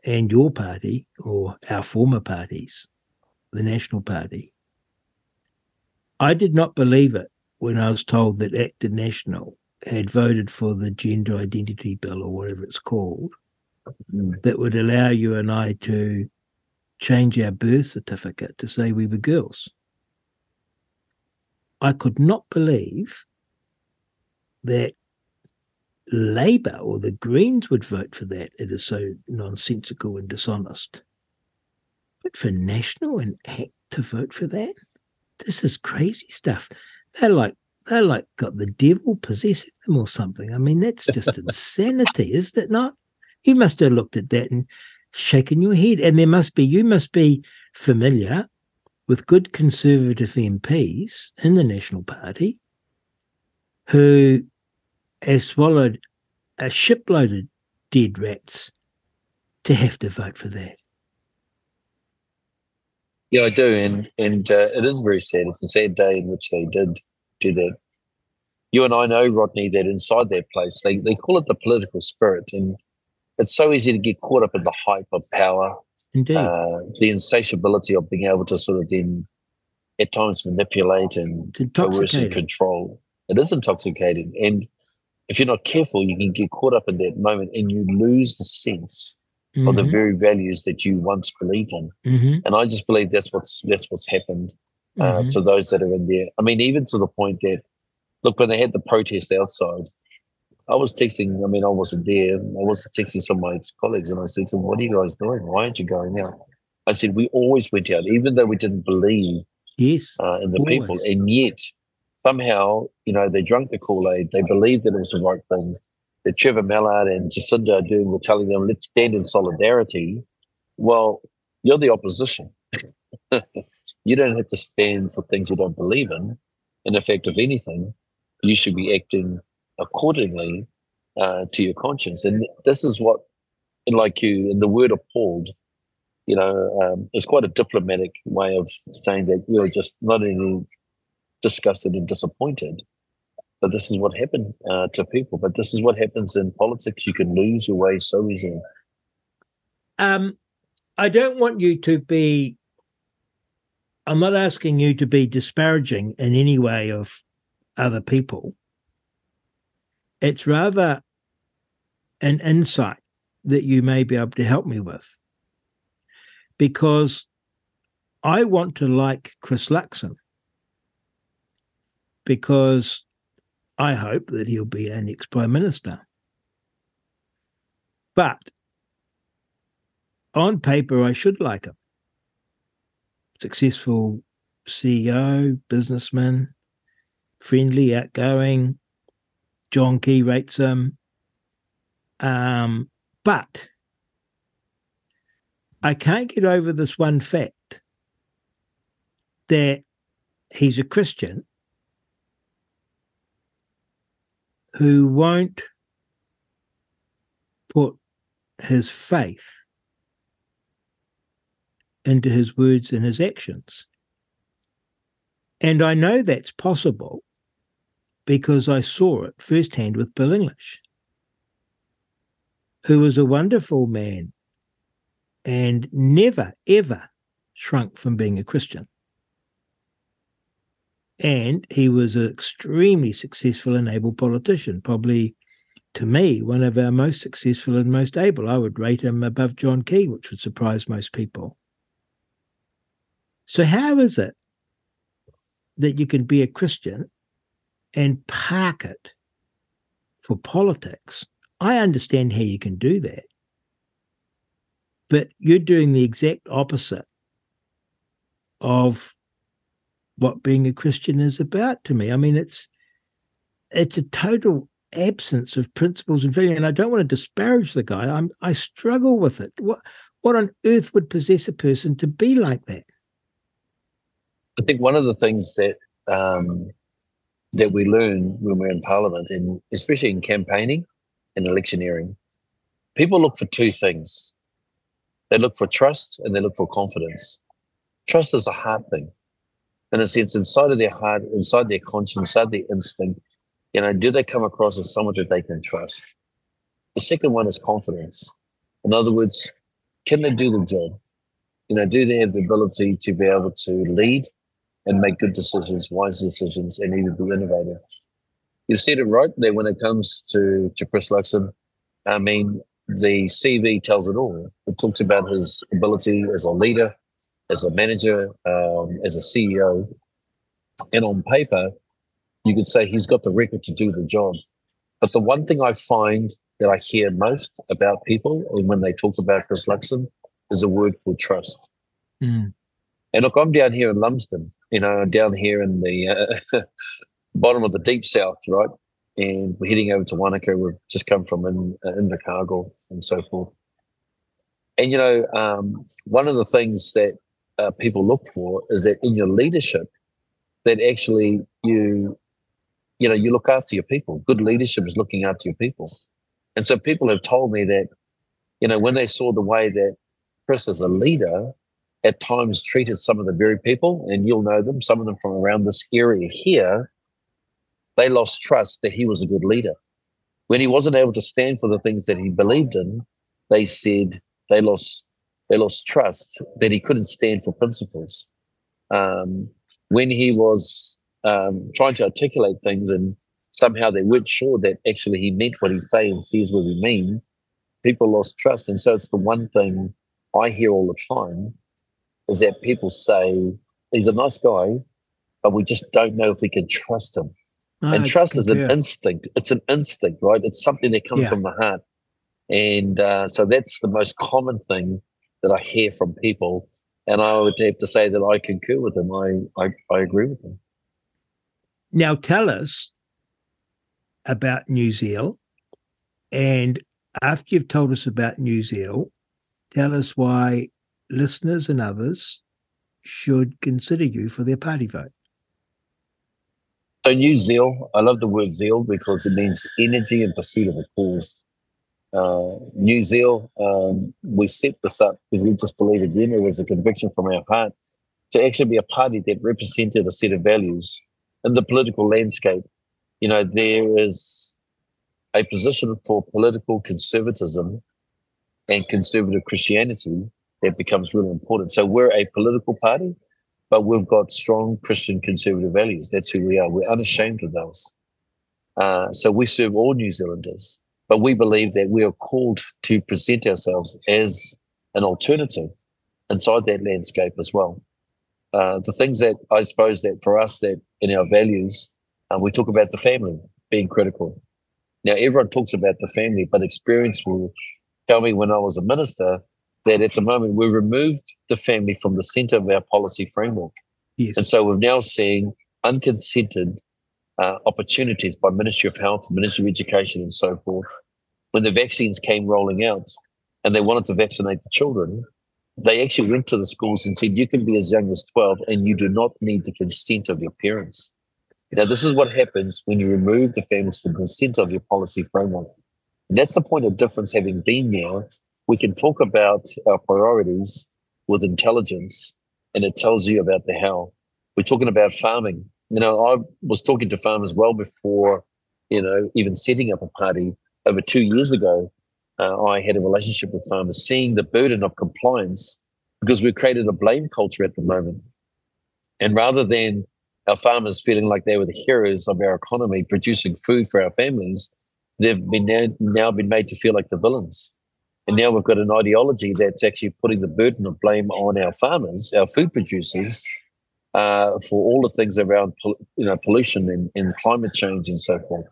and your party, or our former parties, the National Party. I did not believe it when I was told that ACT National had voted for the gender identity bill or whatever it's called mm. that would allow you and I to change our birth certificate to say we were girls. I could not believe that Labour or the Greens would vote for that. It is so nonsensical and dishonest. But for National and ACT to vote for that, this is crazy stuff. They're like they're like got the devil possessing them or something. I mean, that's just insanity, is it not? You must have looked at that and shaken your head. And there must be you must be familiar with good conservative MPs in the National Party who has swallowed a shipload of dead rats to have to vote for that. Yeah, I do, and and uh, it is very sad. It's a sad day in which they did do that. You and I know, Rodney, that inside that place, they, they call it the political spirit, and it's so easy to get caught up in the hype of power, Indeed. uh, the insatiability of being able to sort of then at times manipulate and coerce and control. It is intoxicating, and if you're not careful, you can get caught up in that moment, and you lose the sense of the Mhm, very values that you once believed in. mhm, And I just believe that's what's that's what's happened uh, mhm. to those that are in there. I mean, even to the point that look when they had the protest outside, I was texting. I mean, I wasn't there. I was texting some of my colleagues, and I said to them, "What are you guys doing? Why aren't you going out?" I said, "We always went out, even though we didn't believe Yes. uh, in the people, and yet somehow, you know, they drank the Kool Aid. They believed that it was the right thing. That Trevor Mallard and Jacinda doing were telling them, "Let's stand in solidarity." Well, you're the opposition. you don't have to stand for things you don't believe in. In fact, if anything, you should be acting accordingly uh, to your conscience. And this is what, like you, in the word appalled, you know, um, is quite a diplomatic way of saying that you're just not only disgusted and disappointed, but this is what happened uh, to people. But this is what happens in politics. You can lose your way so easily. Um, I don't want you to be. I'm not asking you to be disparaging in any way of other people. It's rather an insight that you may be able to help me with. Because I want to like Chris Luxon because I hope that he'll be our next Prime Minister. But on paper, I should like him. Successful CEO, businessman, friendly, outgoing. John Key rates him. Um, but I can't get over this one fact that he's a Christian who won't put his faith into his words and his actions. And I know that's possible because I saw it firsthand with Bill English, who was a wonderful man and never, ever shrunk from being a Christian. And he was an extremely successful and able politician, probably to me, one of our most successful and most able. I would rate him above John Key, which would surprise most people. So, how is it that you can be a Christian and park it for politics? I understand how you can do that. But you're doing the exact opposite of what being a Christian is about to me. I mean, it's it's a total absence of principles and value. And I don't want to disparage the guy. I'm I struggle with it. What what on earth would possess a person to be like that? I think one of the things that um, that we learn when we're in Parliament, and especially in campaigning and electioneering, people look for two things. They look for trust and they look for confidence. Trust is a heart thing. In a sense, inside of their heart, inside their conscience, inside their instinct, you know, do they come across as someone that they can trust? The second one is confidence. In other words, can they do the job? You know, do they have the ability to be able to lead and make good decisions, wise decisions, and even be innovative? You said it right there when it comes to, to Chris Luxon. I mean, the CV tells it all. It talks about his ability as a leader, as a manager, um, as a CEO. And on paper, you could say he's got the record to do the job. But the one thing I find that I hear most about people and when they talk about Chris Luxon is a word called trust. Mm. And look, I'm down here in Lumsden, you know, down here in the uh, bottom of the deep south, right? And we're heading over to Wanaka. We've just come from in, uh, Invercargill and so forth. And, you know, um, one of the things that uh, people look for is that in your leadership, that actually you, you know, you look after your people. Good leadership is looking after your people. And so people have told me that, you know, when they saw the way that Chris as a leader at times treated some of the very people, and you'll know them, some of them from around this area here, they lost trust that he was a good leader. When he wasn't able to stand for the things that he believed in, they said they lost they lost trust that he couldn't stand for principles. Um, when he was um, trying to articulate things and somehow they weren't sure that actually he meant what he say and says what he mean, people lost trust. And so it's the one thing I hear all the time is that people say he's a nice guy, but we just don't know if we can trust him. and ah, trust is an instinct. It's an instinct, right? It's something that comes yeah. from the heart. And uh, so that's the most common thing that I hear from people. And I would have to say that I concur with them. I, I, I agree with them. Now tell us about New Zeal. And after you've told us about New Zeal, tell us why listeners and others should consider you for their party vote. So New Zeal, I love the word zeal because it means energy in pursuit of a cause. Uh, New Zeal, um, we set this up because we just believe again it was a conviction from our heart to actually be a party that represented a set of values in the political landscape. You know, there is a position for political conservatism and conservative Christianity that becomes really important. So we're a political party but we've got strong Christian conservative values. That's who we are. We're unashamed of those. Uh, so we serve all New Zealanders, but we believe that we are called to present ourselves as an alternative inside that landscape as well. Uh, the things that I suppose that for us that in our values, uh, we talk about the family being critical. Now everyone talks about the family, but experience will tell me when I was a minister, that at the moment we removed the family from the center of our policy framework. Yes. And so we're now seeing unconsented uh, opportunities by Ministry of Health, Ministry of Education, and so forth. When the vaccines came rolling out and they wanted to vaccinate the children, they actually went to the schools and said, You can be as young as 12 and you do not need the consent of your parents. Now, this is what happens when you remove the families from the center of your policy framework. And that's the point of difference having been there we can talk about our priorities with intelligence and it tells you about the how. We're talking about farming. You know, I was talking to farmers well before, you know, even setting up a party over two years ago. Uh, I had a relationship with farmers, seeing the burden of compliance because we've created a blame culture at the moment. And rather than our farmers feeling like they were the heroes of our economy, producing food for our families, they've been now, now been made to feel like the villains. And now we've got an ideology that's actually putting the burden of blame on our farmers, our food producers, uh, for all the things around you know pollution and, and climate change and so forth.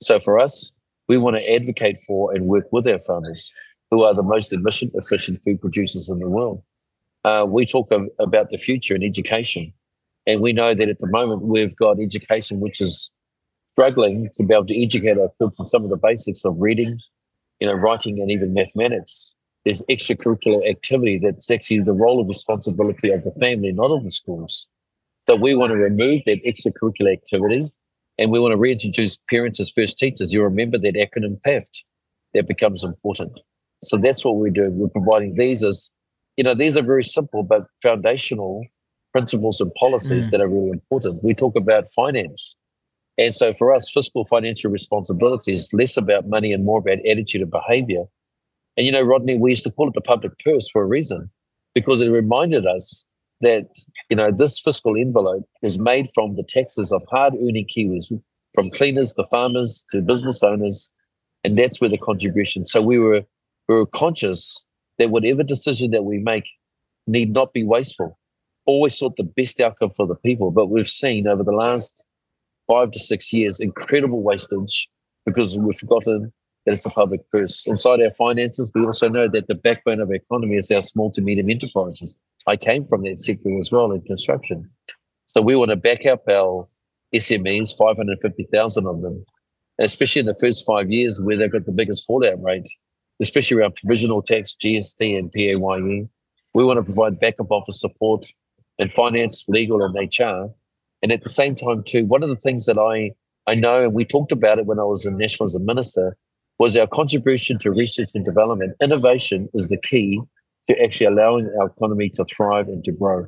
So for us, we want to advocate for and work with our farmers, who are the most emission efficient food producers in the world. Uh, we talk of, about the future and education, and we know that at the moment we've got education which is struggling to be able to educate our kids in some of the basics of reading, you know, writing and even mathematics, there's extracurricular activity that's actually the role and responsibility of the family, not of the schools. So we want to remove that extracurricular activity and we want to reintroduce parents as first teachers. You remember that acronym PAFT, that becomes important. So that's what we're doing. We're providing these as, you know, these are very simple but foundational principles and policies mm. that are really important. We talk about finance. And so for us, fiscal financial responsibility is less about money and more about attitude and behavior. And you know, Rodney, we used to call it the public purse for a reason, because it reminded us that, you know, this fiscal envelope was made from the taxes of hard earning Kiwis, from cleaners to farmers to business owners. And that's where the contribution. So we were we were conscious that whatever decision that we make need not be wasteful. Always sought the best outcome for the people. But we've seen over the last five to six years, incredible wastage because we've forgotten that it's a public purse. Inside our finances, we also know that the backbone of our economy is our small to medium enterprises. I came from that sector as well in construction. So we want to back up our SMEs, 550,000 of them, especially in the first five years where they've got the biggest fallout rate, especially around provisional tax, GST, and PAYE. We want to provide backup office support in finance, legal, and HR and at the same time, too, one of the things that I, I know, and we talked about it when I was in National as a minister, was our contribution to research and development. Innovation is the key to actually allowing our economy to thrive and to grow.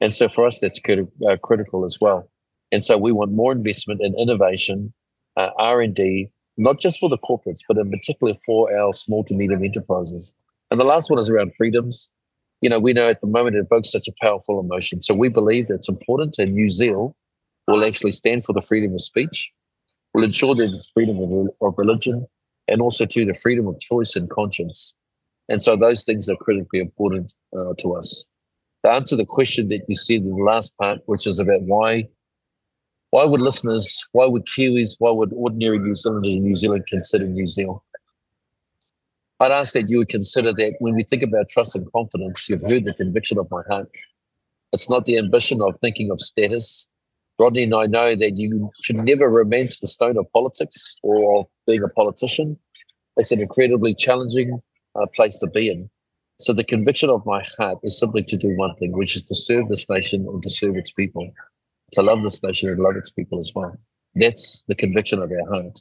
And so for us, that's crit- uh, critical as well. And so we want more investment in innovation, uh, R&D, not just for the corporates, but in particular for our small to medium enterprises. And the last one is around freedoms. You know, we know at the moment it evokes such a powerful emotion. So we believe that it's important, and New Zeal will actually stand for the freedom of speech, will ensure there's freedom of, of religion, and also to the freedom of choice and conscience. And so those things are critically important uh, to us. To answer the question that you said in the last part, which is about why why would listeners, why would Kiwis, why would ordinary New Zealanders in New Zealand consider New Zeal? I'd ask that you would consider that when we think about trust and confidence, you've heard the conviction of my heart. It's not the ambition of thinking of status. Rodney and I know that you should never romance the stone of politics or of being a politician. It's an incredibly challenging uh, place to be in. So the conviction of my heart is simply to do one thing, which is to serve this nation and to serve its people to love this nation and love its people as well. That's the conviction of our heart.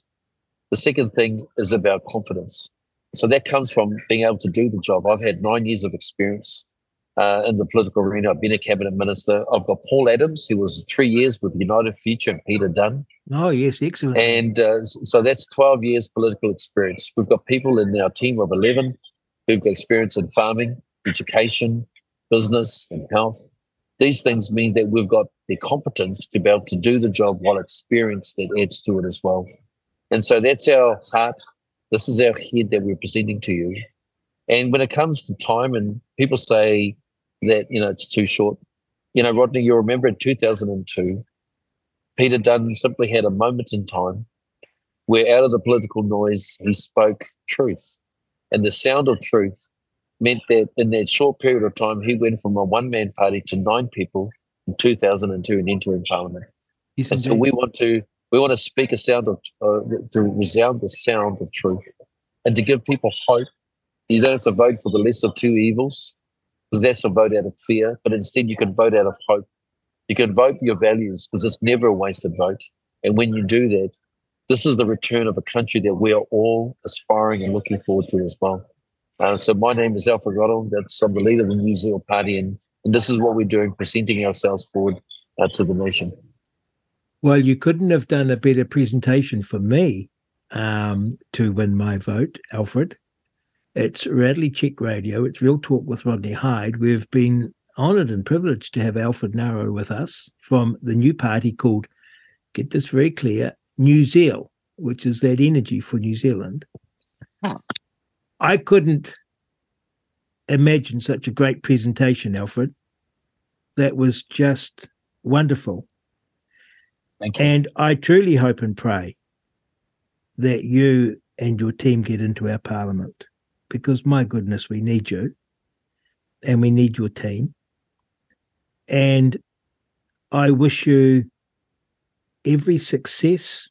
The second thing is about confidence. So that comes from being able to do the job. I've had nine years of experience uh, in the political arena. I've been a cabinet minister. I've got Paul Adams, who was three years with United Future, and Peter Dunne. Oh, yes, excellent. And uh, so that's 12 years political experience. We've got people in our team of 11 who've got experience in farming, education, business, and health. These things mean that we've got the competence to be able to do the job while experience that adds to it as well. And so that's our heart. This is our head that we're presenting to you. And when it comes to time, and people say that, you know, it's too short. You know, Rodney, you'll remember in 2002, Peter Dunne simply had a moment in time where out of the political noise, he spoke truth. And the sound of truth meant that in that short period of time, he went from a one man party to nine people in 2002 and entering parliament. Yes, and so we want to we want to speak a sound of uh, to resound the sound of truth and to give people hope. You don't have to vote for the lesser two evils because that's a vote out of fear, but instead you can vote out of hope. You can vote for your values because it's never a wasted vote. And when you do that, this is the return of a country that we are all aspiring and looking forward to as well. Uh, so my name is Alfred Ngaro. That's I'm the leader of the New Zeal Party, and, and this is what we're doing, presenting ourselves forward uh, to the nation. Well, you couldn't have done a better presentation for me um, to win my vote, Alfred. It's Reality Check Radio. It's Real Talk with Rodney Hide. We've been honoured and privileged to have Alfred Ngaro with us from the new party called, get this very clear, New Zeal, which is that energy for New Zealand. Oh. I couldn't imagine such a great presentation, Alfred. That was just wonderful. Thank you. And I truly hope and pray that you and your team get into our parliament because, my goodness, we need you and we need your team. And I wish you every success.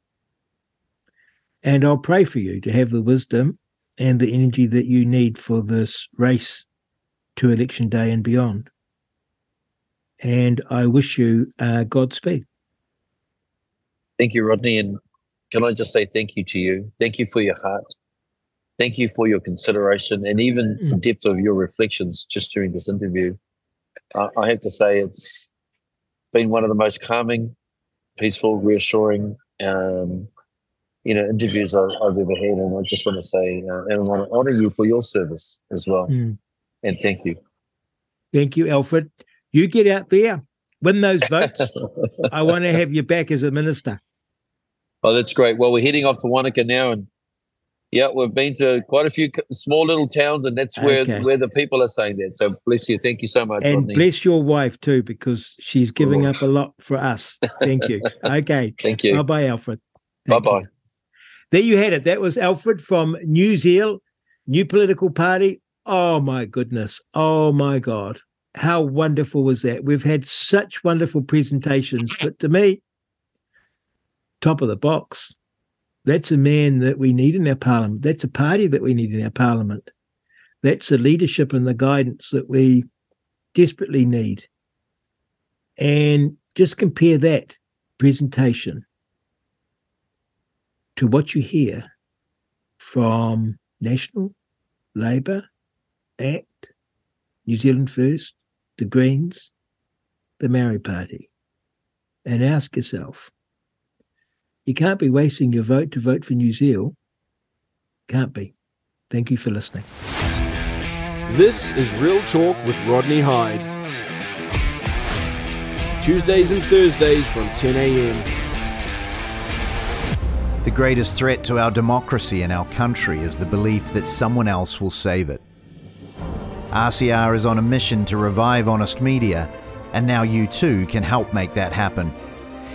And I'll pray for you to have the wisdom and the energy that you need for this race to election day and beyond. And I wish you uh, Godspeed. Thank you, Rodney. And can I just say thank you to you? Thank you for your heart. Thank you for your consideration and even mm. the depth of your reflections just during this interview. Uh, I have to say it's been one of the most calming, peaceful, reassuring, um, you know interviews I've, I've, ever had, and I just want to say uh, and I want to honor you for your service as well, mm. and thank you. Thank you, Alfred. You get out there, win those votes. I want to have you back as a minister. Oh, that's great. Well, we're heading off to Wanaka now, and yeah, we've been to quite a few small little towns, and that's where okay. where the people are saying that. So bless you. Thank you so much. And Rodney. bless your wife too, because she's giving up a lot for us. Thank you. Okay. Thank you. Bye bye, Alfred. Bye bye. There you had it. That was Alfred from New Zeal, new political party. Oh my goodness. Oh my God. How wonderful was that? We've had such wonderful presentations, but to me, top of the box. That's a man that we need in our parliament. That's a party that we need in our parliament. That's the leadership and the guidance that we desperately need. And just compare that presentation to what you hear from National, Labour, ACT, New Zealand First, the Greens, the Maori Party, and ask yourself you can't be wasting your vote to vote for New Zeal. Can't be. Thank you for listening. This is Real Talk with Rodney Hide. Tuesdays and Thursdays from 10 a.m. The greatest threat to our democracy and our country is the belief that someone else will save it. RCR is on a mission to revive honest media, and now you too can help make that happen.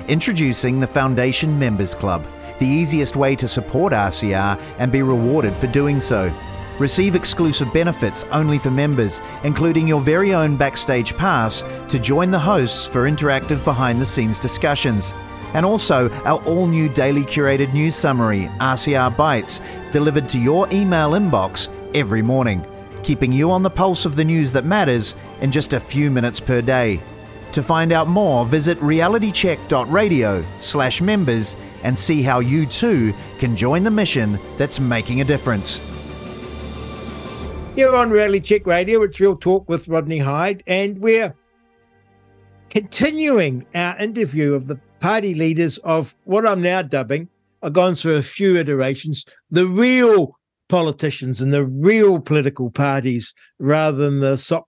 Introducing the Foundation Members Club, the easiest way to support RCR and be rewarded for doing so. Receive exclusive benefits only for members, including your very own backstage pass to join the hosts for interactive behind the scenes discussions. And also our all new daily curated news summary, RCR Bites, delivered to your email inbox every morning, keeping you on the pulse of the news that matters in just a few minutes per day. To find out more, visit realitycheck.radio slash members and see how you too can join the mission that's making a difference. You're on Reality Check Radio. It's Real Talk with Rodney Hide, and we're continuing our interview of the party leaders of what I'm now dubbing, I've gone through a few iterations, the real politicians and the real political parties rather than the sock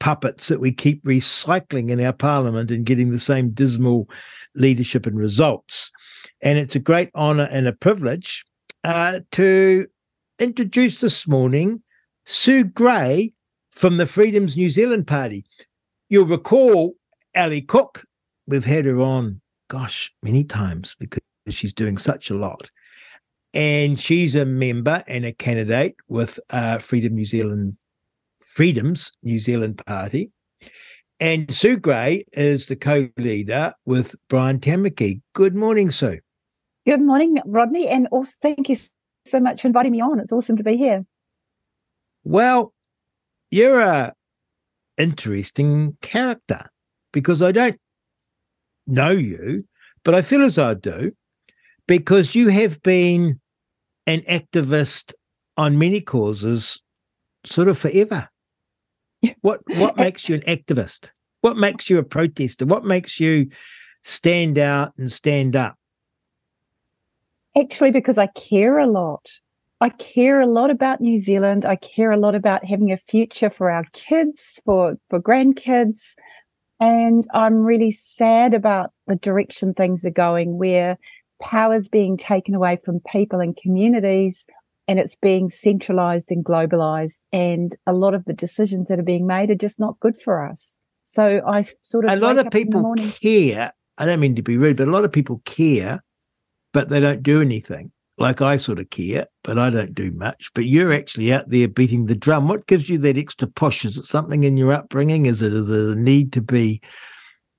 puppets that we keep recycling in our parliament and getting the same dismal leadership and results. And it's a great honour and a privilege uh, to introduce this morning Sue Grey from the Freedoms New Zealand Party. You'll recall Ali Cook. We've had her on, gosh, many times because she's doing such a lot. And she's a member and a candidate with uh, Freedom New Zealand Freedoms New Zealand Party. And Sue Grey is the co leader with Brian Tamaki. Good morning, Sue. Good morning, Rodney. And also, thank you so much for inviting me on. It's awesome to be here. Well, you're a interesting character because I don't know you, but I feel as I do because you have been an activist on many causes sort of forever. What what makes you an activist? What makes you a protester? What makes you stand out and stand up? Actually, because I care a lot. I care a lot about New Zealand. I care a lot about having a future for our kids, for for grandkids. And I'm really sad about the direction things are going where power's being taken away from people and communities and it's being centralized and globalized. And a lot of the decisions that are being made are just not good for us. So I sort of a lot of people care. I don't mean to be rude, but a lot of people care, but they don't do anything. Like I sort of care, but I don't do much. But you're actually out there beating the drum. What gives you that extra push? Is it something in your upbringing? Is it a need to be?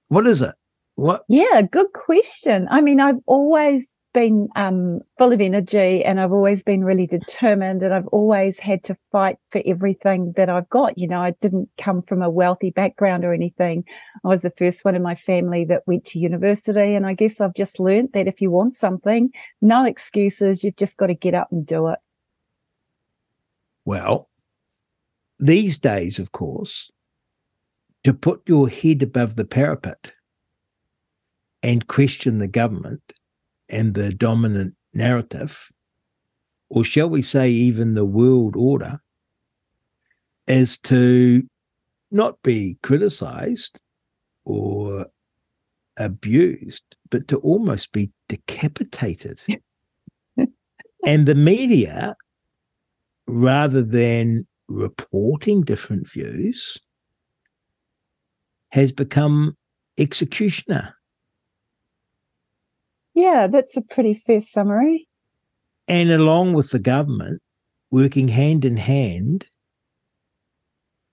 What is it? What? Yeah, good question. I mean, I've always been um, full of energy and I've always been really determined and I've always had to fight for everything that I've got. You know, I didn't come from a wealthy background or anything. I was the first one in my family that went to university. And I guess I've just learned that if you want something, no excuses, you've just got to get up and do it. Well, these days, of course, to put your head above the parapet and question the government and the dominant narrative, or shall we say, even the world order, is to not be criticized or abused, but to almost be decapitated. and the media, rather than reporting different views, has become executioner. Yeah, that's a pretty fair summary. And along with the government, working hand in hand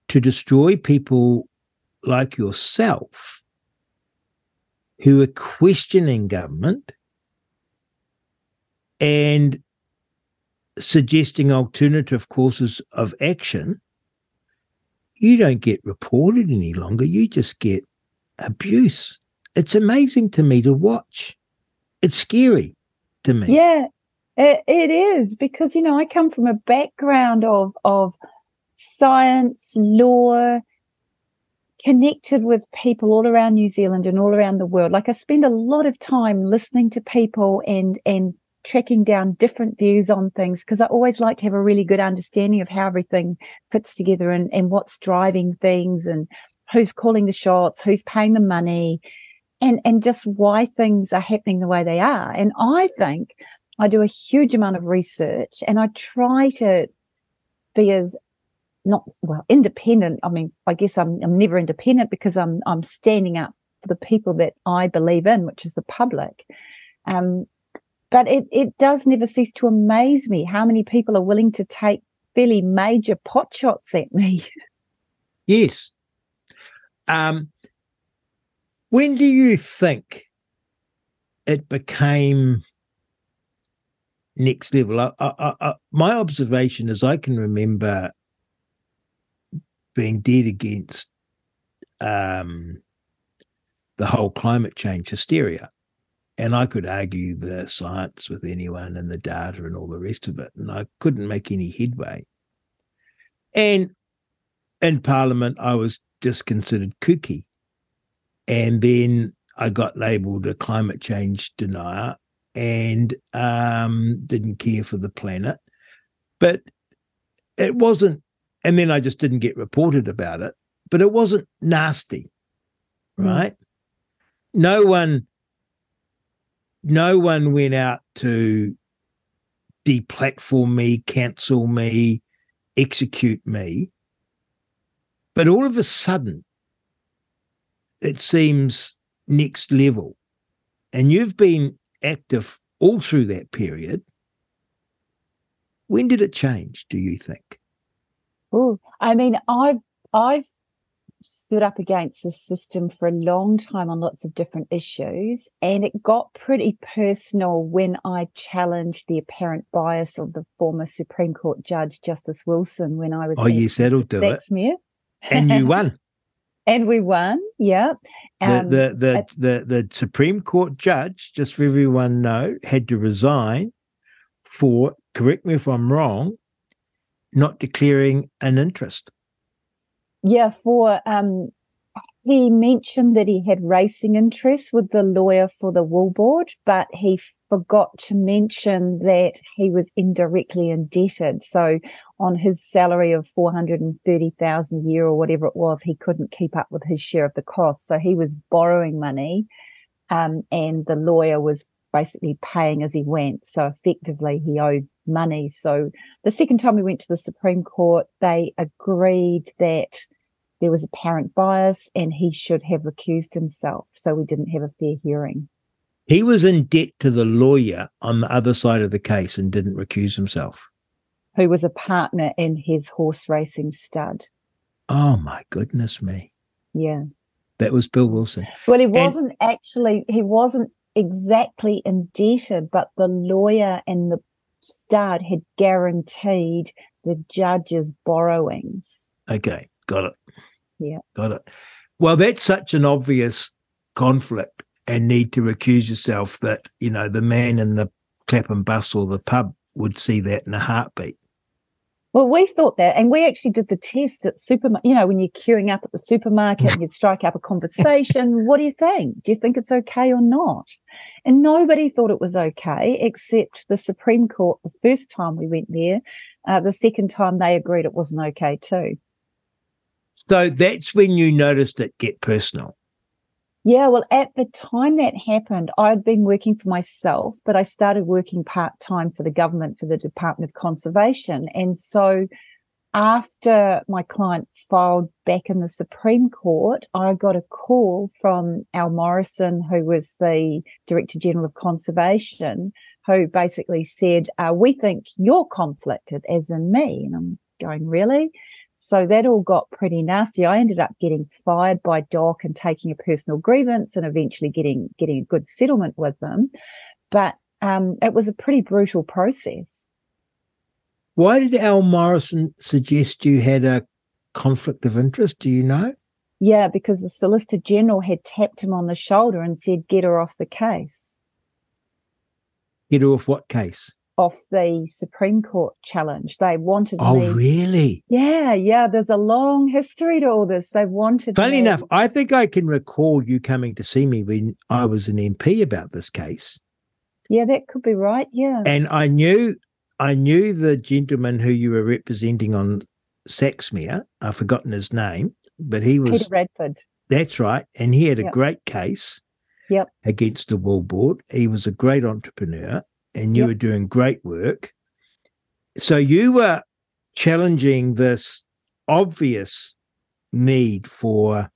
to destroy people like yourself who are questioning government and suggesting alternative courses of action, you don't get reported any longer. You just get abuse. It's amazing to me to watch it's scary to me. Yeah, it, it is because you know I come from a background of of science, law, connected with people all around New Zealand and all around the world. Like I spend a lot of time listening to people and and tracking down different views on things because I always like to have a really good understanding of how everything fits together and, and what's driving things and who's calling the shots, who's paying the money, and and just why things are happening the way they are. And I think I do a huge amount of research and I try to be as not well independent. I mean, I guess I'm I'm never independent because I'm I'm standing up for the people that I believe in, which is the public. Um, but it it does never cease to amaze me how many people are willing to take fairly major pot shots at me. Yes. Um, when do you think it became next level? I, I, I, my observation is I can remember being dead against um, the whole climate change hysteria. And I could argue the science with anyone and the data and all the rest of it. And I couldn't make any headway. And in Parliament, I was just considered kooky. And then I got labelled a climate change denier and um, didn't care for the planet. But it wasn't and then I just didn't get reported about it. But it wasn't nasty, hmm. right? Mm. No one, no one went out to deplatform me, cancel me, execute me. But all of a sudden, it seems next level. And you've been active all through that period. When did it change, do you think? Oh, I mean, I've I've stood up against the system for a long time on lots of different issues, and it got pretty personal when I challenged the apparent bias of the former Supreme Court Judge Justice Wilson when I was. Oh, yes, that'll do Saxmere. it. And you won. and we won. Yeah. Um, the, the the, at, the the Supreme Court judge, just for everyone know, had to resign for. Correct me if I'm wrong not declaring an interest. Yeah, for um, he mentioned that he had racing interests with the lawyer for the wool board, but he forgot to mention that he was indirectly indebted. So on his salary of 430,000 a year or whatever it was, he couldn't keep up with his share of the costs. So he was borrowing money. Um, and the lawyer was basically paying as he went. So effectively he owed money. So the second time we went to the Supreme Court, they agreed that there was apparent bias and he should have recused himself. So we didn't have a fair hearing. He was in debt to the lawyer on the other side of the case and didn't recuse himself. Who was a partner in his horse racing stud. Oh my goodness me. Yeah. That was Bill Wilson. Well, he wasn't and, actually, he wasn't exactly indebted, but the lawyer and the stud had guaranteed the judge's borrowings. Okay, got it. Yeah. Got it. Well, that's such an obvious conflict and need to recuse yourself that, you know, the man in the Clapham bus or the pub would see that in a heartbeat. Well, we thought that, and we actually did the test at supermarket. You know, when you're queuing up at the supermarket and you strike up a conversation, what do you think? Do you think it's okay or not? And nobody thought it was okay, except the Supreme Court. The first time we went there, uh, the second time they agreed it wasn't okay too. So that's when you noticed it get personal. Yeah, well, at the time that happened, I'd been working for myself, but I started working part time for the government for the Department of Conservation. And so after my client filed back in the Supreme Court, I got a call from Al Morrison, who was the Director General of Conservation, who basically said, uh, We think you're conflicted, as in me. And I'm going, Really? So that all got pretty nasty. I ended up getting fired by DOC and taking a personal grievance and eventually getting getting a good settlement with them. But um, it was a pretty brutal process. Why did Al Morrison suggest you had a conflict of interest? Do you know? Yeah, because the Solicitor General had tapped him on the shoulder and said, "Get her off the case." Get her off what case? Off the Supreme Court challenge. They wanted Oh, me. really? Yeah, yeah. There's a long history to all this. They wanted. Funny me- enough, I think I can recall you coming to see me when I was an MP about this case. Yeah, that could be right. Yeah. And I knew I knew the gentleman who you were representing on Saxmere. I've forgotten his name, but he was Peter Radford. that's right. And he had a Yep. great case Yep. against the wool board. He was a great entrepreneur and you Yep. were doing great work. So you were challenging this obvious need for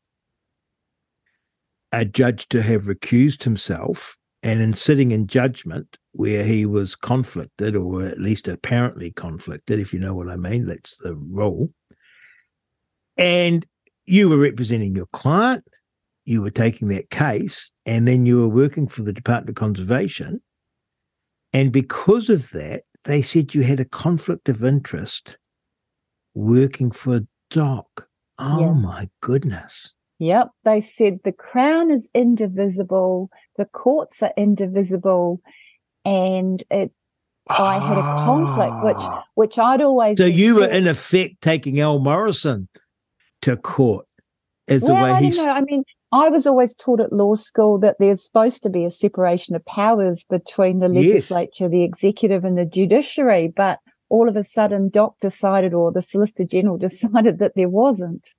a judge to have recused himself and in sitting in judgment where he was conflicted or at least apparently conflicted if you know what i mean that's the rule and you were representing your client you were taking that case and then you were working for the department of conservation and because of that they said you had a conflict of interest working for a doc oh Yeah. my goodness Yep. They said the crown is indivisible, the courts are indivisible, and it I had a conflict, which Ah. which I'd always So you were in effect taking Al Morrison to court as the way I he's know. I mean, I was always taught at law school that there's supposed to be a separation of powers between the Yes. legislature, the executive, and the judiciary, but all of a sudden, Doc decided, or the Solicitor General decided that there wasn't.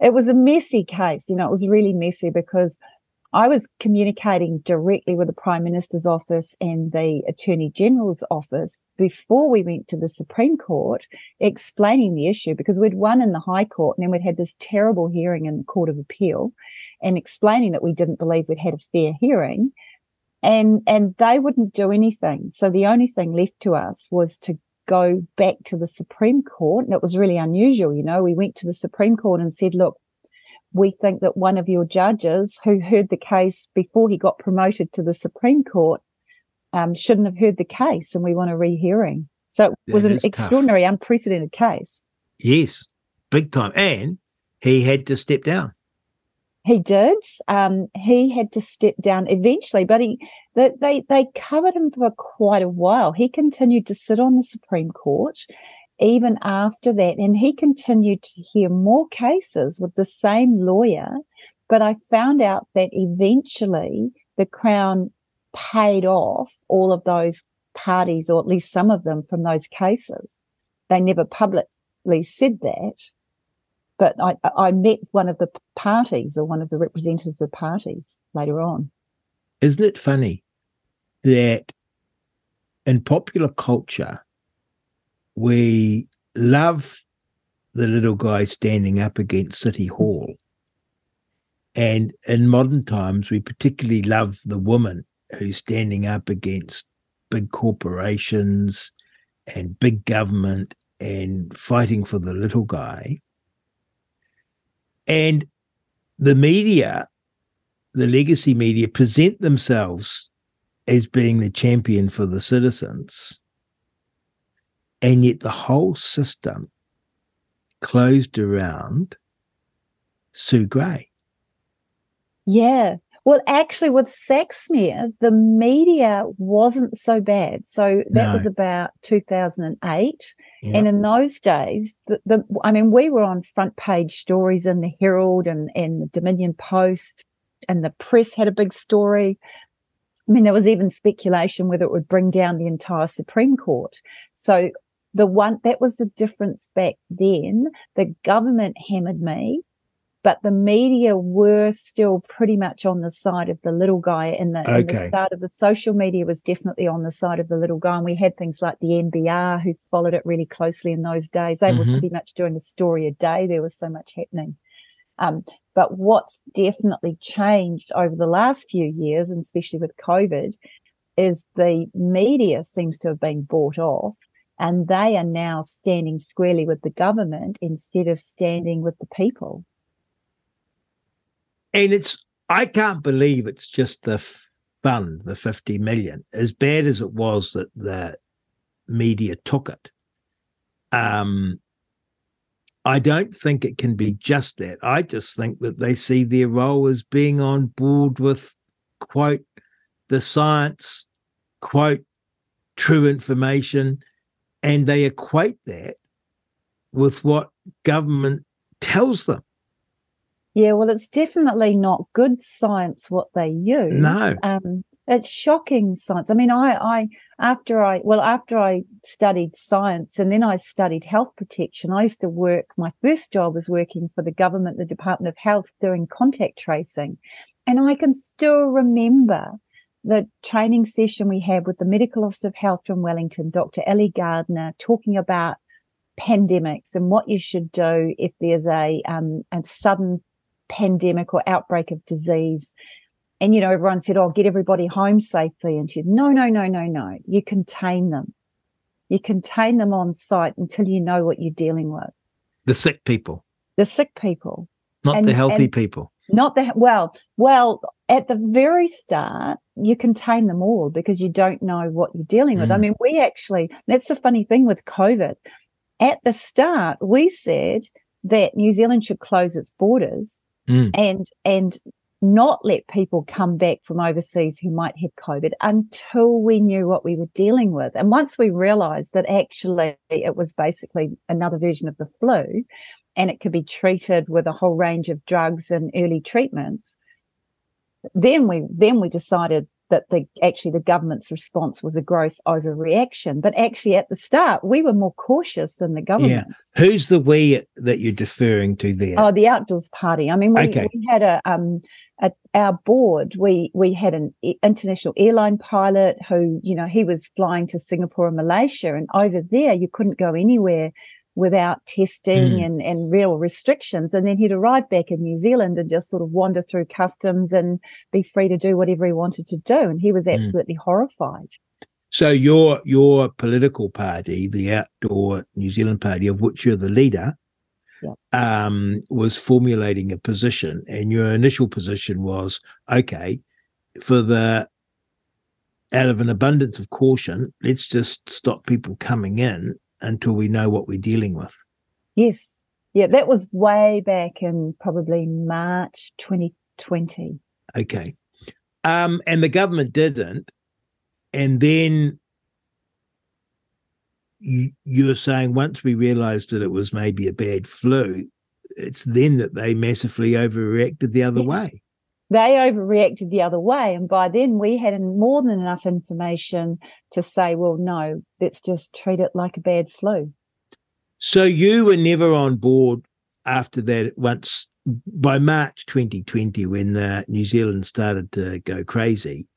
It was a messy case. You know, it was really messy because I was communicating directly with the Prime Minister's office and the Attorney General's office before we went to the Supreme Court, explaining the issue because we'd won in the High Court and then we'd had this terrible hearing in the Court of Appeal and explaining that we didn't believe we'd had a fair hearing. And and they wouldn't do anything. So the only thing left to us was to go back to the Supreme Court. And it was really unusual, you know. We went to the Supreme Court and said, look, we think that one of your judges who heard the case before he got promoted to the Supreme Court um, shouldn't have heard the case, and we want a rehearing. So it was That an is tough. extraordinary, unprecedented case. yes, big time. And he had to step down. He did. Um, he had to step down eventually, but he they, they covered him for quite a while. He continued to sit on the Supreme Court even after that, and he continued to hear more cases with the same lawyer. But I found out that eventually the Crown paid off all of those parties, or at least some of them, from those cases. They never publicly said that but I, I met one of the parties or one of the representatives of parties later on. Isn't it funny that in popular culture, we love the little guy standing up against City Hall. And in modern times, we particularly love the woman who's standing up against big corporations and big government and fighting for the little guy. And the media, the legacy media, present themselves as being the champion for the citizens. And yet the whole system closed around Sue Grey. Yeah. Well, actually, with Saxmere, the media wasn't so bad. So that No. was about 2008. Yeah. And in those days, the, the I mean, we were on front page stories in the Herald and, and the Dominion Post, and the press had a big story. I mean, there was even speculation whether it would bring down the entire Supreme Court. So the one that was the difference back then. The government hammered me, but the media were still pretty much on the side of the little guy. And the, in the start of the social media was definitely on the side of the little guy. And we had things like the NBR who followed it really closely in those days. They were Mhm. pretty much doing a story a day. There was so much happening. Um, but what's definitely changed over the last few years, and especially with COVID, is the media seems to have been bought off and they are now standing squarely with the government instead of standing with the people. And it's, I can't believe it's just the fund, the 50 million, as bad as it was that the media took it. Um, I don't think it can be just that. I just think that they see their role as being on board with, quote, the science, quote, true information, and they equate that with what government tells them. Yeah, well, it's definitely not good science what they use. No. Um, it's shocking science. I mean, I, I, after I, well, after I studied science and then I studied health protection, I used to work, my first job was working for the government, the Department of Health, doing contact tracing. And I can still remember the training session we had with the Medical Officer of Health from Wellington, Dr. Ellie Gardner, talking about pandemics and what you should do if there's a, um, a sudden pandemic or outbreak of disease. And, you know, everyone said, oh, get everybody home safely. And she said, no, no, no, no, no. You contain them. You contain them on site until you know what you're dealing with. The sick people. The sick people. Not and, the healthy people. Not the, well, well, at the very start, you contain them all because you don't know what you're dealing with. Mm. I mean, we actually, that's the funny thing with COVID. At the start, we said that New Zealand should close its borders mm. and and not let people come back from overseas who might have COVID until we knew what we were dealing with. And once we realized that actually it was basically another version of the flu and it could be treated with a whole range of drugs and early treatments, then we then we decided that the actually the government's response was a gross overreaction. But actually, at the start, we were more cautious than the government. Yeah. Who's the we that you're deferring to there? Oh, the outdoors party. I mean, we, okay. we had a um at our board, we we had an international airline pilot who, you know, he was flying to Singapore and Malaysia, and over there you couldn't go anywhere without testing mm. and, and real restrictions. And then he'd arrive back in New Zealand and just sort of wander through customs and be free to do whatever he wanted to do. And he was mm. absolutely mm. horrified. So your your political party, the Outdoor New Zealand Party, of which you're the leader, yep. um, was formulating a position, and your initial position was okay for the out of an abundance of caution, let's just stop people coming in until we know what we're dealing with. Yes. Yeah, that was way back in probably March 2020. Okay. Um, and the government didn't. And then you, you're saying once we realized that it was maybe a bad flu, it's then that they massively overreacted the other yeah. way they overreacted the other way. And by then we had more than enough information to say, well, no, let's just treat it like a bad flu. So you were never on board after that once by March 2020 when the New Zealand started to go crazy.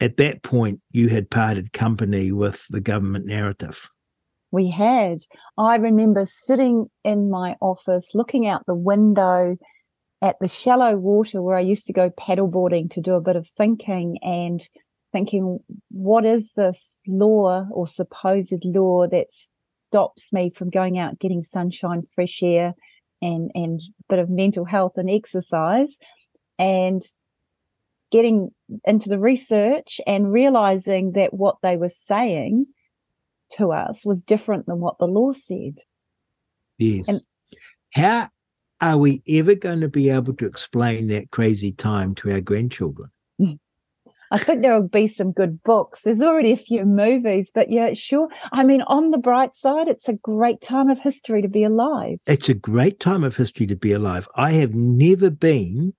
At that point, you had parted company with the government narrative. We had. I remember sitting in my office looking out the window at the shallow water where I used to go paddleboarding to do a bit of thinking and thinking, what is this law or supposed law that stops me from going out getting sunshine, fresh air, and and a bit of mental health and exercise, and getting into the research and realizing that what they were saying to us was different than what the law said. Yes. And how are we ever going to be able to explain that crazy time to our grandchildren? Hmm. I think there will be some good books. There's already a few movies, but yeah, sure. I mean, on the bright side, it's a great time of history to be alive. It's a great time of history to be alive. I have never been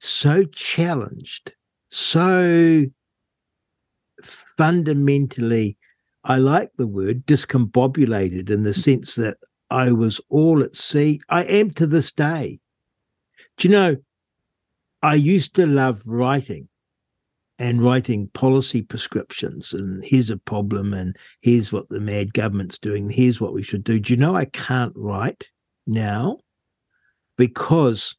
so challenged, so fundamentally, I like the word discombobulated in the hmm. sense that I was all at sea. I am to this day. Do you know, I used to love writing and writing policy prescriptions and here's a problem and here's what the mad government's doing here's what we should do do you know i can't write now because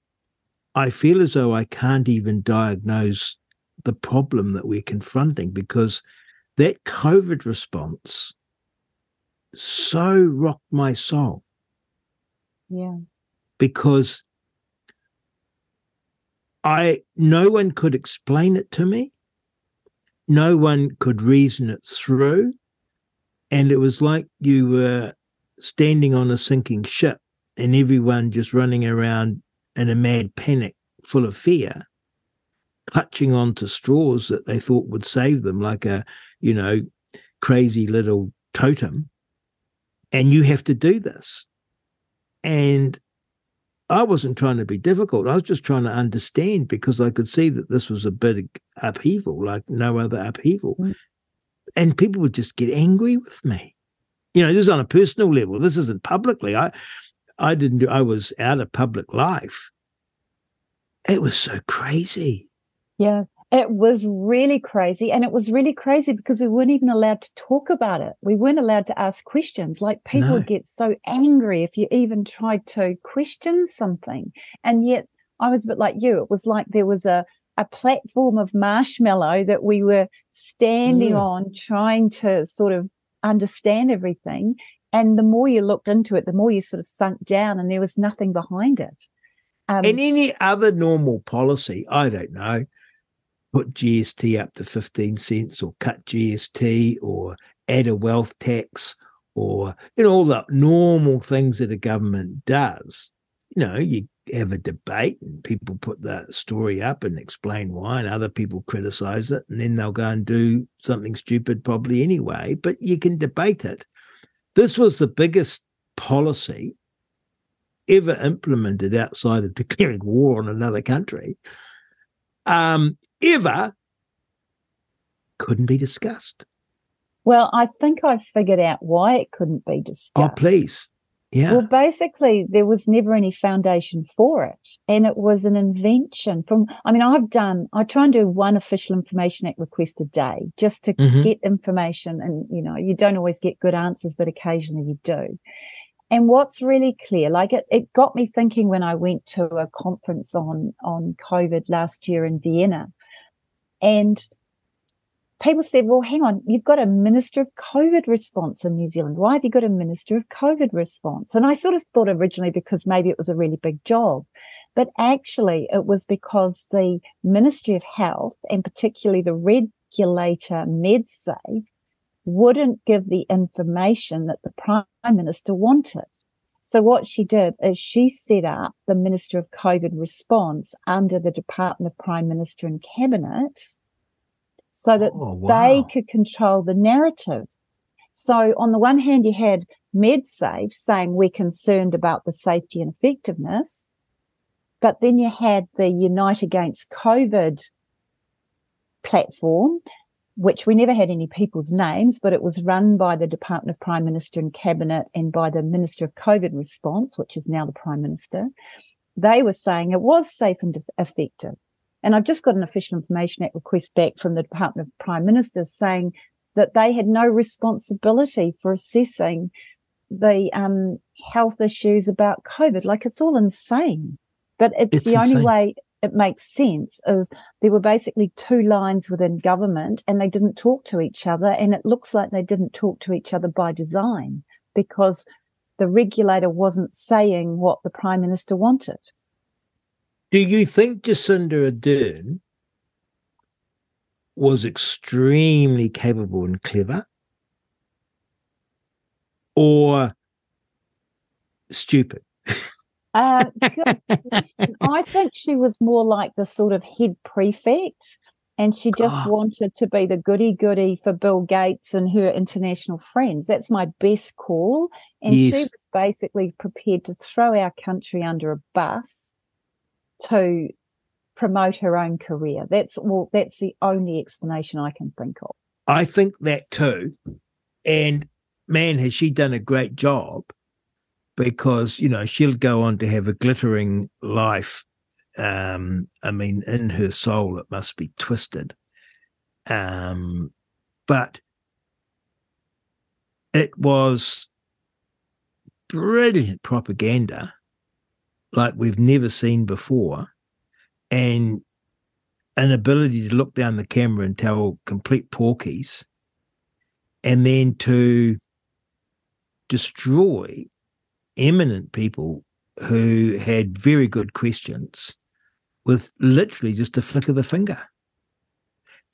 i feel as though i can't even diagnose the problem that we're confronting because that covid response so rocked my soul. Yeah. Because I no one could explain it to me. No one could reason it through. And it was like you were standing on a sinking ship and everyone just running around in a mad panic full of fear, clutching onto straws that they thought would save them, like a, you know, crazy little totem and you have to do this. And I wasn't trying to be difficult. I was just trying to understand because I could see that this was a big upheaval, like no other upheaval. Mm. And people would just get angry with me. You know, this is on a personal level. This isn't publicly. I I didn't do I was out of public life. It was so crazy. Yeah. It was really crazy. And it was really crazy because we weren't even allowed to talk about it. We weren't allowed to ask questions. Like people no. get so angry if you even tried to question something. And yet I was a bit like you. It was like there was a, a platform of marshmallow that we were standing mm. on, trying to sort of understand everything. And the more you looked into it, the more you sort of sunk down and there was nothing behind it. Um, and any other normal policy, I don't know, put GST up to 15 cents or cut GST or add a wealth tax or you know all the normal things that a government does. You know you have a debate and people put the story up and explain why and other people criticize it and then they'll go and do something stupid probably anyway but you can debate it. This was the biggest policy ever implemented outside of declaring war on another country. Um, ever couldn't be discussed. Well, I think I figured out why it couldn't be oh, discussed. Oh, please. Yeah. Well, basically, there was never any foundation for it. And it was an invention from, I mean, I've done, I try and do one official information act request a day just to mm-hmm. get information. And, you know, you don't always get good answers, but occasionally you do. And what's really clear, like it, it got me thinking when I went to a conference on, on COVID last year in Vienna. And people said, well, hang on, you've got a minister of COVID response in New Zealand. Why have you got a minister of COVID response? And I sort of thought originally because maybe it was a really big job. But actually, it was because the Ministry of Health and particularly the regulator MedSafe wouldn't give the information that the prime minister wanted. So what she did is she set up the Minister of COVID response under the Department of Prime Minister and Cabinet so that oh, wow. they could control the narrative. So on the one hand, you had MedSafe saying we're concerned about the safety and effectiveness, but then you had the Unite Against COVID platform which we never had any people's names, but it was run by the Department of Prime Minister and Cabinet and by the Minister of COVID Response, which is now the Prime Minister. They were saying it was safe and effective. And I've just got an official information act request back from the Department of Prime Minister saying that they had no responsibility for assessing the um, health issues about COVID. Like it's all insane. But it's, it's the insane. only way it makes sense is there were basically two lines within government and they didn't talk to each other. And it looks like they didn't talk to each other by design because the regulator wasn't saying what the prime minister wanted. Do you think Jacinda Ardern was extremely capable and clever? Or stupid? Uh, I think she was more like the sort of head prefect, and she just God. wanted to be the goody goody for Bill Gates and her international friends. That's my best call. And yes. she was basically prepared to throw our country under a bus to promote her own career. That's well, that's the only explanation I can think of. I think that too. And man, has she done a great job because you know she'll go on to have a glittering life. Um, I mean, in her soul, it must be twisted. Um, but it was brilliant propaganda like we've never seen before and an ability to look down the camera and tell complete porkies and then to destroy eminent people who had very good questions with literally just a flick of the finger.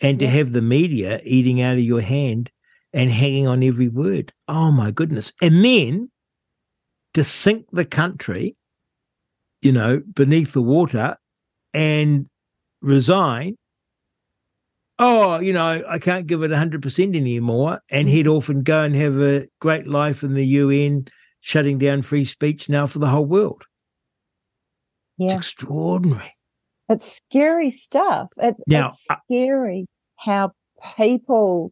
And to have the media eating out of your hand and hanging on every word. Oh my goodness. And then to sink the country, you know, beneath the water and resign oh, you know, I can't give it 100% anymore, and mm. head off and go and have a great life in the UN, shutting down free speech now for the whole world. Yeah. It's extraordinary. It's scary stuff. It's, Now, it's scary how people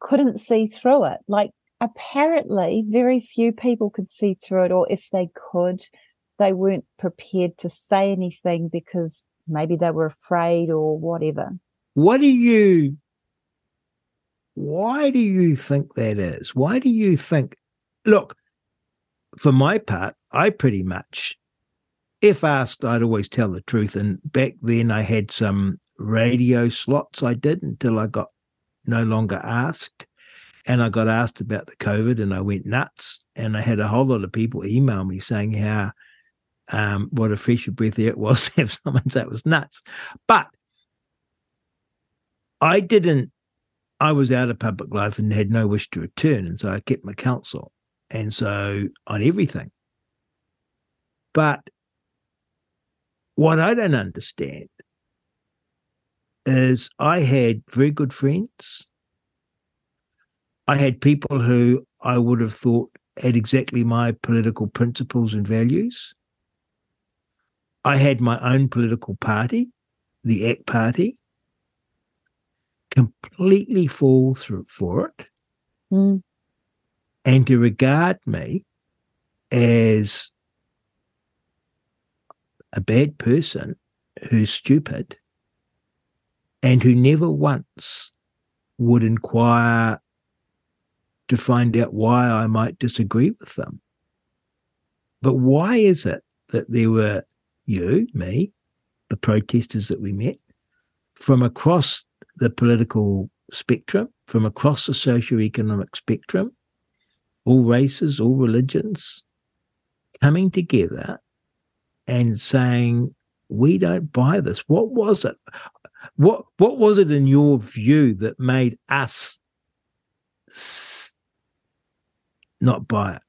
couldn't see through it. Like, apparently, very few people could see through it, or if they could, they weren't prepared to say anything because maybe they were afraid or whatever. What do you, why do you think that is? Why do you think, look, for my part, I pretty much, if asked, I'd always tell the truth. And back then I had some radio slots I did until I got no longer asked. And I got asked about the COVID and I went nuts. And I had a whole lot of people email me saying how um, what a fresh breath air it was to have someone say it was nuts. But I didn't, I was out of public life and had no wish to return. And so I kept my counsel. And so on everything. But what I don't understand is I had very good friends. I had people who I would have thought had exactly my political principles and values. I had my own political party, the ACT Party, completely fall through for it, Mm. And to regard me as a bad person who's stupid and who never once would inquire to find out why I might disagree with them. But why is it that there were you, me, the protesters that we met from across the political spectrum, from across the socio-economic spectrum, all races, all religions, coming together and saying, we don't buy this. What was it? What what was it in your view that made us not buy it?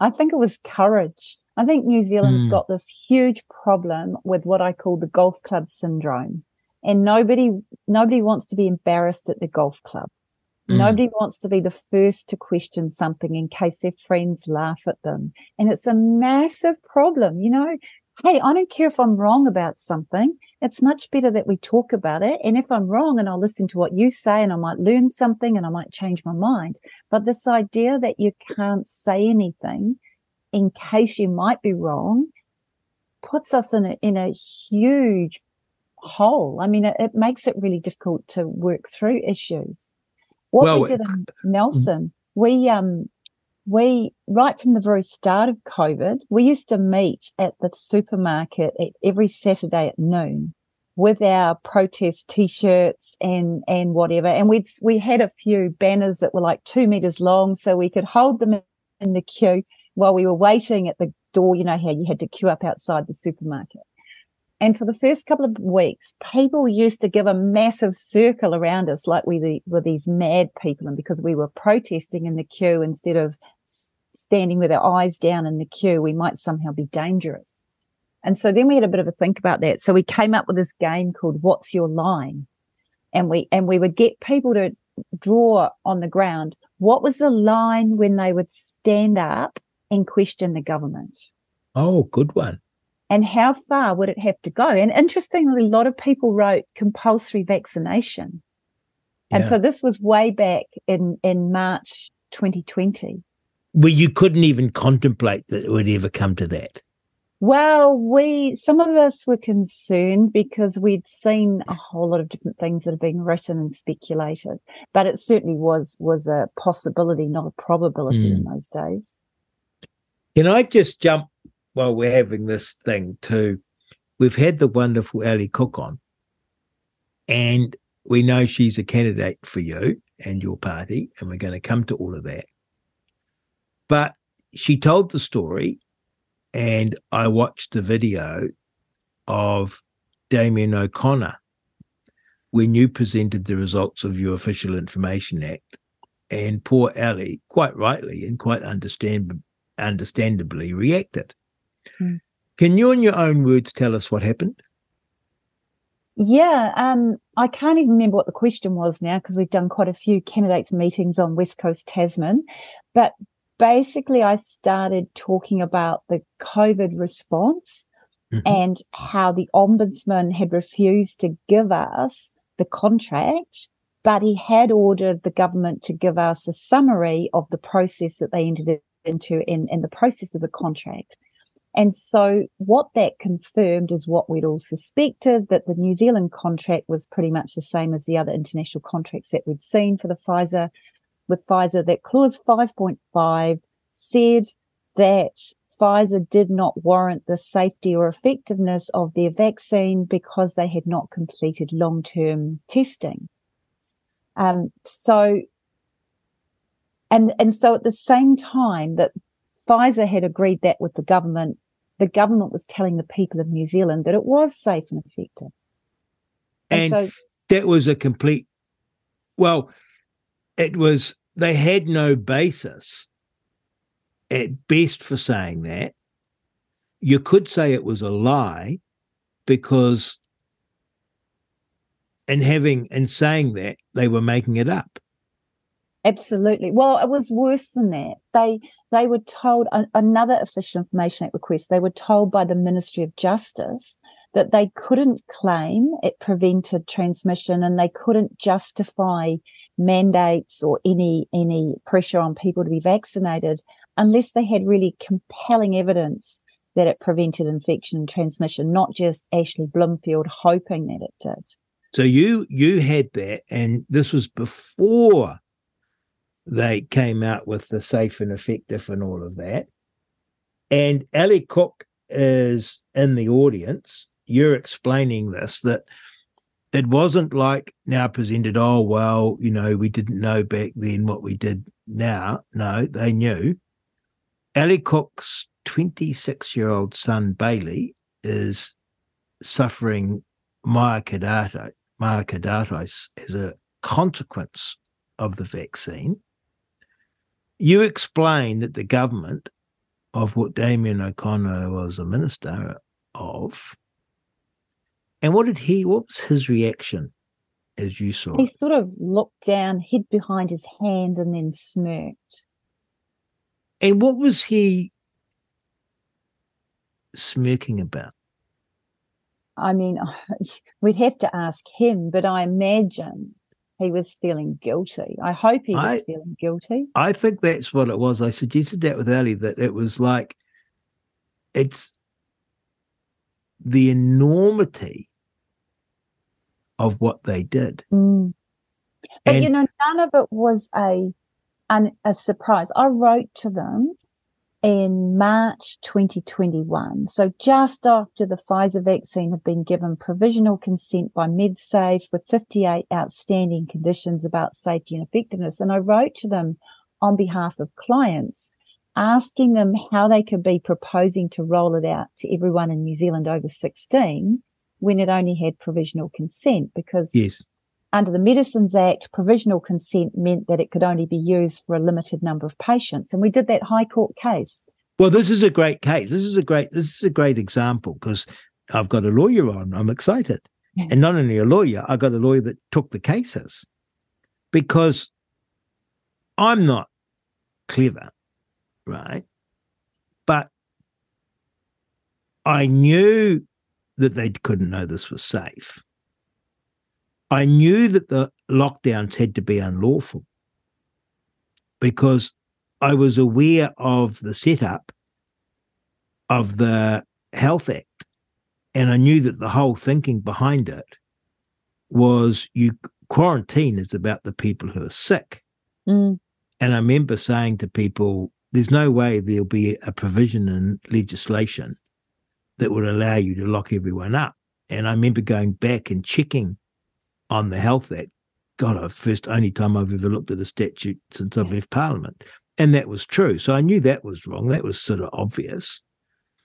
I think it was courage. I think New Zealand's Mm. got this huge problem with what I call the golf club syndrome. And nobody nobody wants to be embarrassed at the golf club. Mm. Nobody wants to be the first to question something in case their friends laugh at them. And it's a massive problem, you know. Hey, I don't care if I'm wrong about something. It's much better that we talk about it. And if I'm wrong and I'll listen to what you say and I might learn something and I might change my mind. But this idea that you can't say anything in case you might be wrong puts us in a, in a huge hole. I mean, it, it makes it really difficult to work through issues. What Well, we did in Nelson, we um we right from the very start of COVID, we used to meet at the supermarket at every Saturday at noon with our protest t-shirts and and whatever. And we'd we had a few banners that were like two meters long, so we could hold them in the queue while we were waiting at the door. You know how you had to queue up outside the supermarket. And for the first couple of weeks, people used to give a massive circle around us like we were these mad people. And because we were protesting in the queue instead of standing with our eyes down in the queue, we might somehow be dangerous. And so then we had a bit of a think about that. So we came up with this game called What's Your Line? And we, and we would get people to draw on the ground. What was the line when they would stand up and question the government? Oh, good one. And how far would it have to go? And interestingly, a lot of people wrote compulsory vaccination. And Yeah. so this was way back in, in March 2020. Well, you couldn't even contemplate that it would ever come to that. Well, we, some of us were concerned because we'd seen a whole lot of different things that have been written and speculated, but it certainly was, was a possibility, not a probability in hmm. those days. Can I just jump while we're having this thing too, we've had the wonderful Ali Cook on, and we know she's a candidate for you and your party, and we're going to come to all of that. But she told the story, and I watched the video of Damien O'Connor when you presented the results of your Official Information Act. And poor Ali, quite rightly and quite understand, understandably, reacted. Hmm. Can you, in your own words, tell us what happened? Yeah, um, I can't even remember what the question was now because we've done quite a few candidates meetings on West Coast Tasman. But basically, I started talking about the COVID response mm-hmm. and how the ombudsman had refused to give us the contract, but he had ordered the government to give us a summary of the process that they entered into in, in the process of the contract. And so what that confirmed is what we'd all suspected that the New Zealand contract was pretty much the same as the other international contracts that we'd seen for the Pfizer with Pfizer that clause 5.5 said that Pfizer did not warrant the safety or effectiveness of their vaccine because they had not completed long-term testing. Um, so, and and so at the same time that Pfizer had agreed that with the government. The government was telling the people of New Zealand that it was safe and effective. And, and so that was a complete, well, it was, they had no basis at best for saying that. You could say it was a lie because in having in saying that they were making it up Absolutely. Well, it was worse than that. They they were told uh, another official information act request. They were told by the Ministry of Justice that they couldn't claim it prevented transmission, and they couldn't justify mandates or any any pressure on people to be vaccinated unless they had really compelling evidence that it prevented infection and transmission, not just Ashley Bloomfield hoping that it did. So you you had that, and this was before they came out with the safe and effective and all of that. And Ali Cook is in the audience. You're explaining this that it wasn't like now presented, oh, well, you know, we didn't know back then what we did now. No, they knew. Ali Cook's 26 year old son, Bailey, is suffering myocarditis, myocarditis as a consequence of the vaccine. You explain that the government of what Damien O'Connor was a minister of, and what did he, what was his reaction as you saw? He sort of looked down, hid behind his hand, and then smirked. And what was he smirking about? I mean, we'd have to ask him, but I imagine he was feeling guilty. I hope he was I, feeling guilty. I think that's what it was. I suggested that with Ali that it was like it's the enormity of what they did. Mm. But and, you know, none of it was a an, a surprise. I wrote to them in March 2021. So just after the Pfizer vaccine had been given provisional consent by MedSafe with 58 outstanding conditions about safety and effectiveness. And I wrote to them on behalf of clients asking them how they could be proposing to roll it out to everyone in New Zealand over 16 when it only had provisional consent because yes under the Medicines Act, provisional consent meant that it could only be used for a limited number of patients. And we did that High Court case. Well, this is a great case. This is a great this is a great example because I've got a lawyer on. I'm excited. And not only a lawyer, I got a lawyer that took the cases because I'm not clever, right? But I knew that they couldn't know this was safe. I knew that the lockdowns had to be unlawful because I was aware of the setup of the Health Act. And I knew that the whole thinking behind it was you quarantine is about the people who are sick. Mm. And I remember saying to people, there's no way there'll be a provision in legislation that would allow you to lock everyone up. And I remember going back and checking on the Health Act. God, I first only time I've ever looked at a statute since I've left Parliament, and that was true. So I knew that was wrong. That was sort of obvious.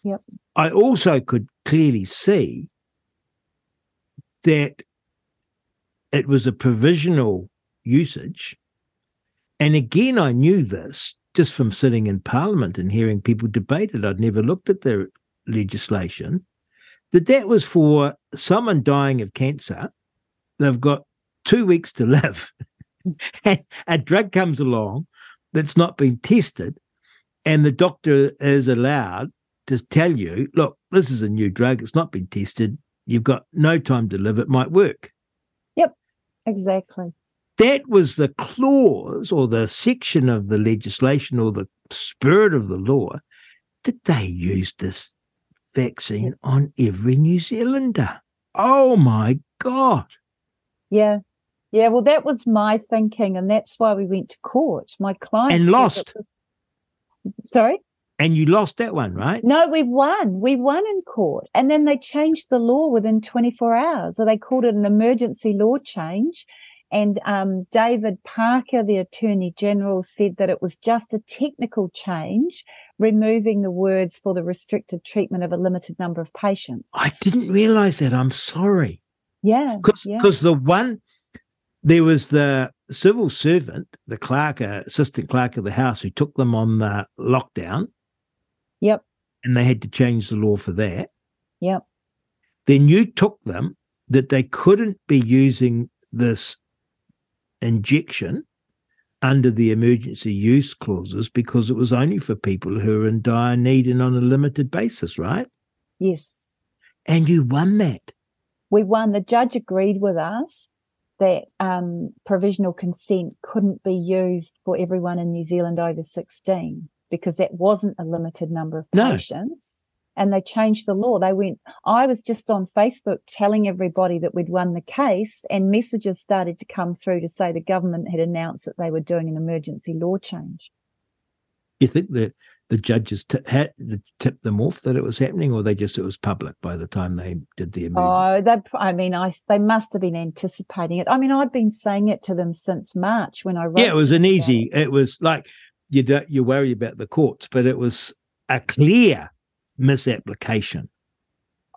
Yep. I also could clearly see that it was a provisional usage. And again, I knew this just from sitting in Parliament and hearing people debate it. I'd never looked at the legislation, that that was for someone dying of cancer they've got two weeks to live. and a drug comes along that's not been tested, and the doctor is allowed to tell you, look, this is a new drug, it's not been tested, you've got no time to live, it might work. Yep, exactly. That was the clause or the section of the legislation or the spirit of the law that they used this vaccine on every New Zealander. Oh my God. Yeah. Yeah. Well, that was my thinking. And that's why we went to court. My client and lost. Was... Sorry? And you lost that one, right? No, we won. We won in court. And then they changed the law within 24 hours. So they called it an emergency law change. And um, David Parker, the Attorney General, said that it was just a technical change, removing the words for the restricted treatment of a limited number of patients. I didn't realize that. I'm sorry. Yeah. Because yeah. the one, there was the civil servant, the clerk, uh, assistant clerk of the House, who took them on the lockdown. Yep. And they had to change the law for that. Yep. Then you took them that they couldn't be using this injection under the emergency use clauses because it was only for people who are in dire need and on a limited basis, right? Yes. And you won that. We won. The judge agreed with us that um, provisional consent couldn't be used for everyone in New Zealand over 16 because that wasn't a limited number of patients. No and they changed the law. They went, I was just on Facebook telling everybody that we'd won the case, and messages started to come through to say the government had announced that they were doing an emergency law change. You think that the judges t- had tipped them off that it was happening, or they just it was public by the time they did the emergency? Oh, they, I mean, I they must have been anticipating it. I mean, I'd been saying it to them since March when I wrote. Yeah, it was an easy. It was like you don't you worry about the courts, but it was a clear misapplication.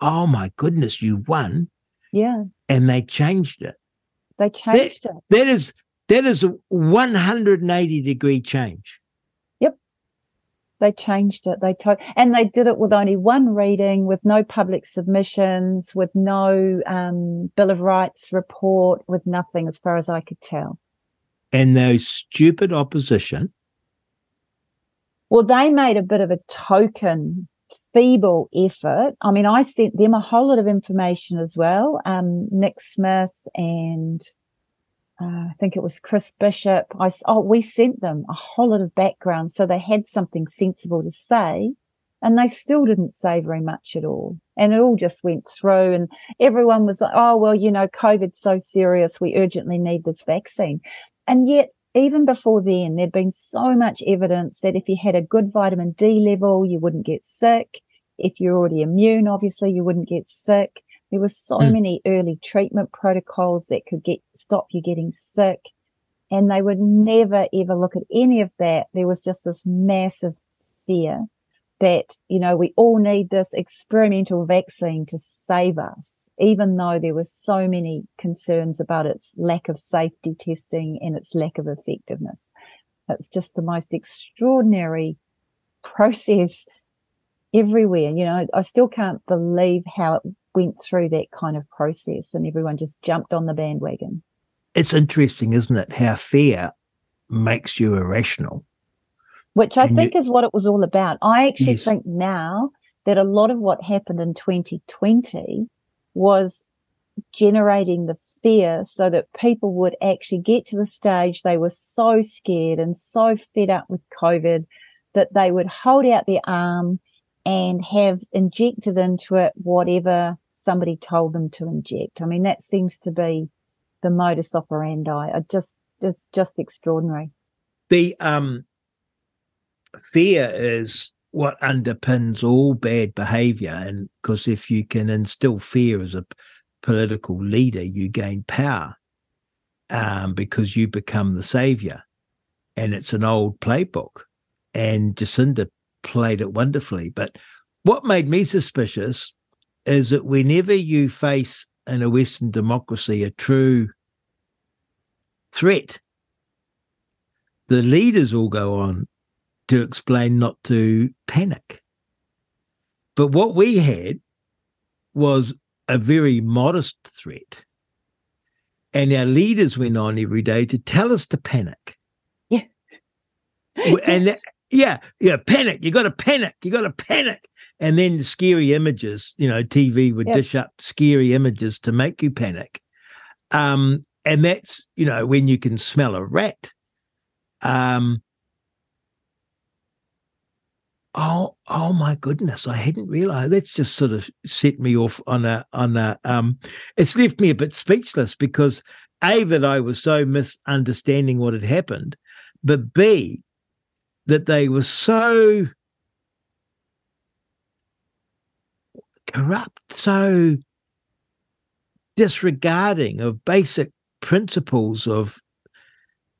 Oh my goodness, you won. Yeah. And they changed it. They changed that, it. That is that is a 180 degree change. They changed it. They told and they did it with only one reading, with no public submissions, with no um, Bill of Rights report, with nothing as far as I could tell. And those stupid opposition. Well, they made a bit of a token feeble effort. I mean, I sent them a whole lot of information as well. Um, Nick Smith and uh, I think it was Chris Bishop. I, oh, we sent them a whole lot of background so they had something sensible to say. And they still didn't say very much at all. And it all just went through, and everyone was like, oh, well, you know, COVID's so serious. We urgently need this vaccine. And yet, even before then, there'd been so much evidence that if you had a good vitamin D level, you wouldn't get sick. If you're already immune, obviously, you wouldn't get sick. There were so mm. many early treatment protocols that could get stop you getting sick. And they would never ever look at any of that. There was just this massive fear that, you know, we all need this experimental vaccine to save us, even though there were so many concerns about its lack of safety testing and its lack of effectiveness. It's just the most extraordinary process everywhere. You know, I still can't believe how it went through that kind of process and everyone just jumped on the bandwagon. It's interesting, isn't it, how fear makes you irrational which I think you, is what it was all about. I actually yes. think now that a lot of what happened in 2020 was generating the fear so that people would actually get to the stage they were so scared and so fed up with COVID that they would hold out their arm and have injected into it whatever somebody told them to inject. I mean, that seems to be the modus operandi. I just, just, just extraordinary. The um, fear is what underpins all bad behavior. And because if you can instill fear as a political leader, you gain power um, because you become the savior. And it's an old playbook. And Jacinda played it wonderfully. But what made me suspicious is that whenever you face in a Western democracy a true threat, the leaders all go on to explain not to panic. But what we had was a very modest threat. And our leaders went on every day to tell us to panic. Yeah. and that, yeah, yeah, panic. You got to panic. You got to panic. And then the scary images, you know, TV would Yep. dish up scary images to make you panic. Um, and that's, you know, when you can smell a rat. Um, oh, oh my goodness, I hadn't realized. That's just sort of set me off on a, on a, um, it's left me a bit speechless because A, that I was so misunderstanding what had happened, but B, that they were so corrupt, so disregarding of basic principles of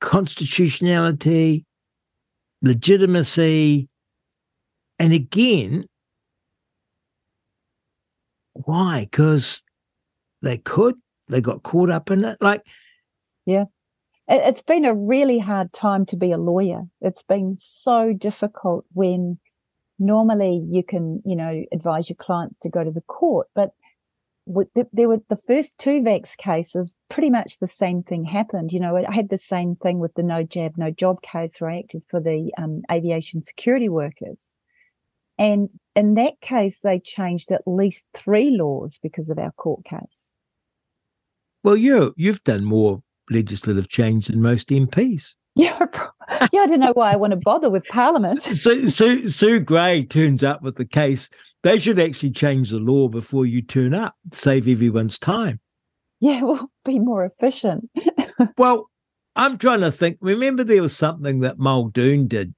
constitutionality, legitimacy, and again, why? Because they could, they got caught up in it. Like, It- It's been a really hard time to be a lawyer. It's been so difficult when normally you can, you know, advise your clients to go to the court, but there were the first two vax cases, pretty much the same thing happened. You know, I had the same thing with the no jab, no job case where I acted for the um, aviation security workers. And in that case, they changed at least three laws because of our court case. well, you you've done more legislative change than most MPs. Yeah, yeah. I don't know why I want to bother with Parliament. Sue, Sue, Sue Grey turns up with the case. They should actually change the law before you turn up, save everyone's time. Yeah, we'll be more efficient. Well, I'm trying to think. Remember, there was something that Muldoon did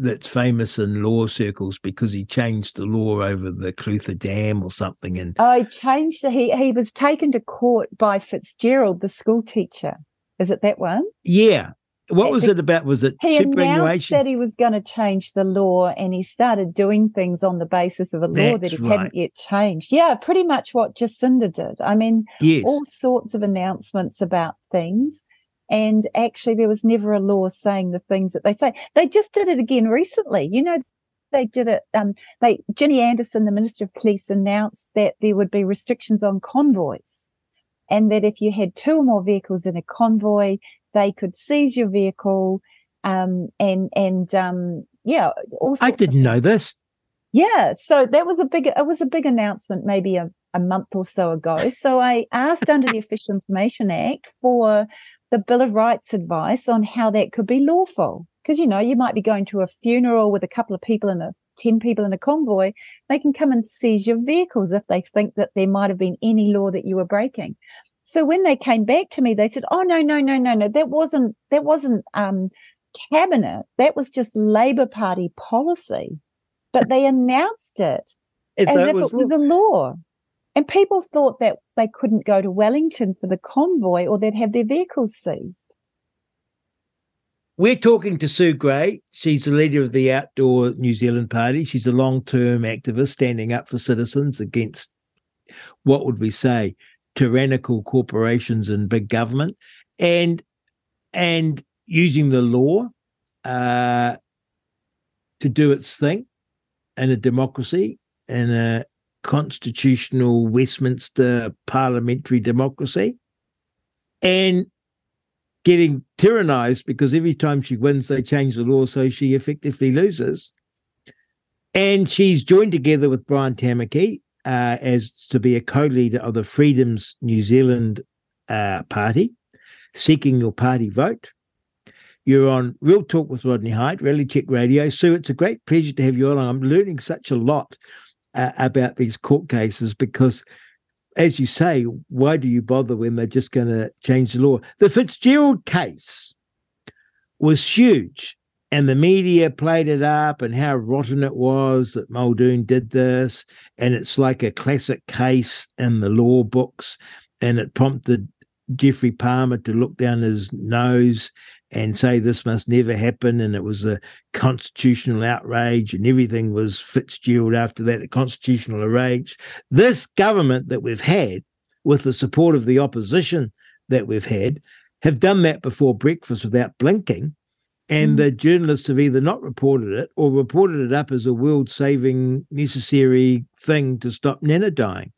that's famous in law circles because he changed the law over the Clutha Dam or something. And I changed. The, he he was taken to court by Fitzgerald, the school teacher. Is it that one? yeah, what Uh, was it about? Was it He announced that he was going to change the law, and he started doing things on the basis of a law that he right. hadn't yet changed. Yeah, pretty much what Jacinda did. I mean, yes. all sorts of announcements about things. And actually, there was never a law saying the things that they say. They just did it again recently. You know, they did it. Um, they Ginny Andersen, the Minister of Police, announced that there would be restrictions on convoys, and that if you had two or more vehicles in a convoy, they could seize your vehicle. Um, and and um, yeah, I didn't know this. yeah, so that was a big it was a big announcement maybe a, a month or so ago. So I asked under the Official Information Act for the Bill of Rights advice on how that could be lawful. Because you know, you might be going to a funeral with a couple of people in a 10 people in a convoy, they can come and seize your vehicles if they think that there might have been any law that you were breaking. So when they came back to me, they said, "Oh no, no, no, no, no, that wasn't that wasn't um, cabinet. That was just Labor Party policy." But they announced it as if it was, it was a law. And people thought that they couldn't go to Wellington for the convoy or they'd have their vehicles seized. We're talking to Sue Grey. She's the leader of the Outdoor New Zealand Party. She's a long term activist standing up for citizens against what would we say tyrannical corporations and big government and and using the law uh, to do its thing in a democracy in a constitutional Westminster parliamentary democracy and getting tyrannized because every time she wins, they change the law so she effectively loses. And she's joined together with Brian Tamaki uh, as to be a co-leader of the Freedoms New Zealand uh, party, seeking your party vote. You're on Real Talk with Rodney Hide, Reality Check Radio. Sue, it's a great pleasure to have you on. I'm learning such a lot uh, about these court cases because as you say, why do you bother when they're just going to change the law? The Fitzgerald case was huge, and the media played it up and how rotten it was that Muldoon did this, and it's like a classic case in the law books, and it prompted Geoffrey Palmer to look down his nose and say this must never happen, and it was a constitutional outrage, and everything was Fitzgerald after that, a constitutional outrage. This government that we've had, with the support of the opposition that we've had, have done that before breakfast without blinking. And Mm. the journalists have either not reported it or reported it up as a world saving necessary thing to stop Nana dying.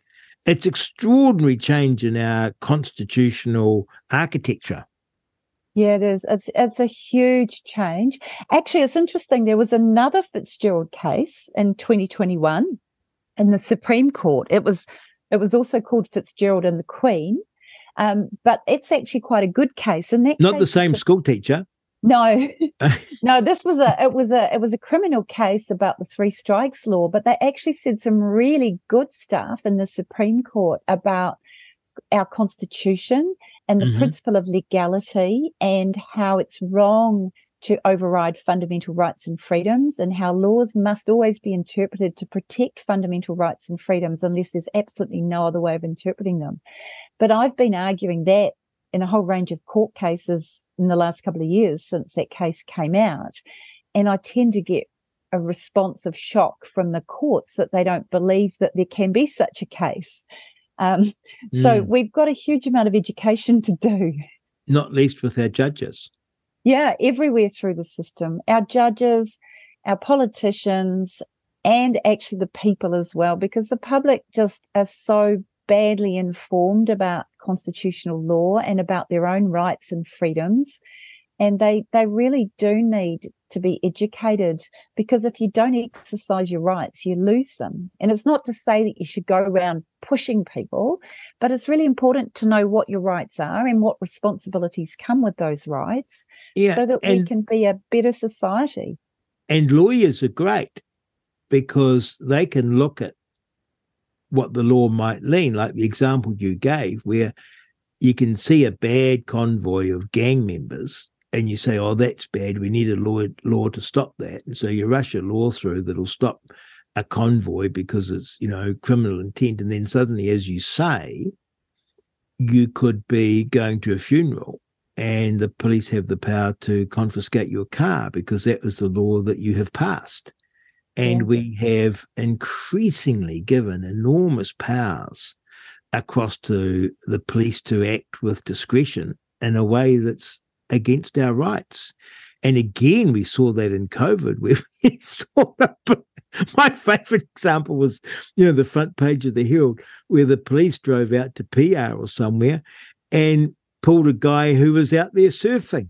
it's extraordinary change in our constitutional architecture. Yeah, it is. It's it's a huge change. Actually, it's interesting. There was another Fitzgerald case in 2021 in the Supreme Court. It was it was also called Fitzgerald and the Queen, um, but it's actually quite a good case. And that not the same school teacher. No, no. This was a it was a it was a criminal case about the three strikes law, but they actually said some really good stuff in the Supreme Court about our constitution and the mm-hmm. principle of legality and how it's wrong to override fundamental rights and freedoms and how laws must always be interpreted to protect fundamental rights and freedoms unless there's absolutely no other way of interpreting them. But I've been arguing that in a whole range of court cases in the last couple of years since that case came out. And I tend to get a response of shock from the courts that they don't believe that there can be such a case. Um, mm. So we've got a huge amount of education to do. Not least with our judges. Yeah, everywhere through the system. Our judges, our politicians, and actually the people as well, because the public just are so badly informed about constitutional law and about their own rights and freedoms and they they really do need to be educated because if you don't exercise your rights you lose them. And it's not to say that you should go around pushing people but it's really important to know what your rights are and what responsibilities come with those rights yeah, so that we can be a better society. And lawyers are great because they can look at what the law might lean like the example you gave where you can see a bad convoy of gang members and you say, "Oh, that's bad. We need a law law to stop that." And so you rush a law through that'll stop a convoy because it's you know criminal intent, and then suddenly, as you say, you could be going to a funeral and the police have the power to confiscate your car because that was the law that you have passed. And yeah. we have increasingly given enormous powers across to the police to act with discretion in a way that's against our rights. And again, we saw that in COVID, where we saw my favorite example was, you know, the front page of the Herald, where the police drove out to Piha or somewhere and pulled a guy who was out there surfing.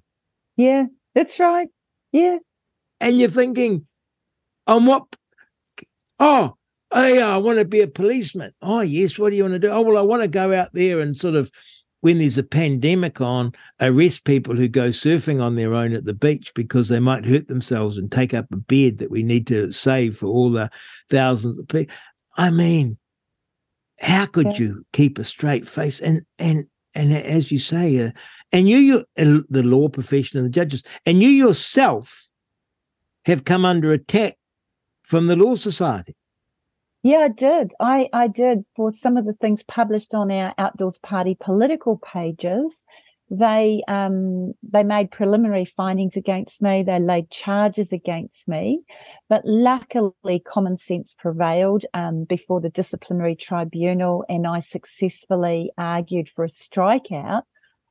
Yeah, that's right. Yeah. And you're thinking, on what? Oh, oh yeah, I want to be a policeman. Oh, yes. What do you want to do? Oh, well, I want to go out there and sort of when there's a pandemic on, arrest people who go surfing on their own at the beach because they might hurt themselves and take up a bed that we need to save for all the thousands of people. I mean, how could yeah. you keep a straight face? And and and as you say, uh, and you, you, uh, the law profession and the judges, and you yourself have come under attack from the Law Society. Yeah, I did. I, I did for some of the things published on our Outdoors Party political pages. They um, they made preliminary findings against me. They laid charges against me, but luckily common sense prevailed um, before the disciplinary tribunal, and I successfully argued for a strikeout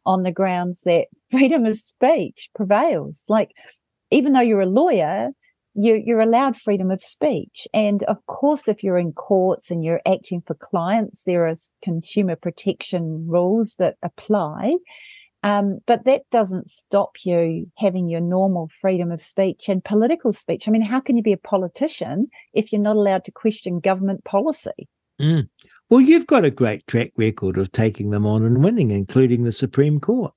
on the grounds that freedom of speech prevails. Like, even though you're a lawyer, you, you're allowed freedom of speech. And of course, if you're in courts and you're acting for clients, there are consumer protection rules that apply. Um, but that doesn't stop you having your normal freedom of speech and political speech. I mean, how can you be a politician if you're not allowed to question government policy? Mm. Well, you've got a great track record of taking them on and winning, including the Supreme Court.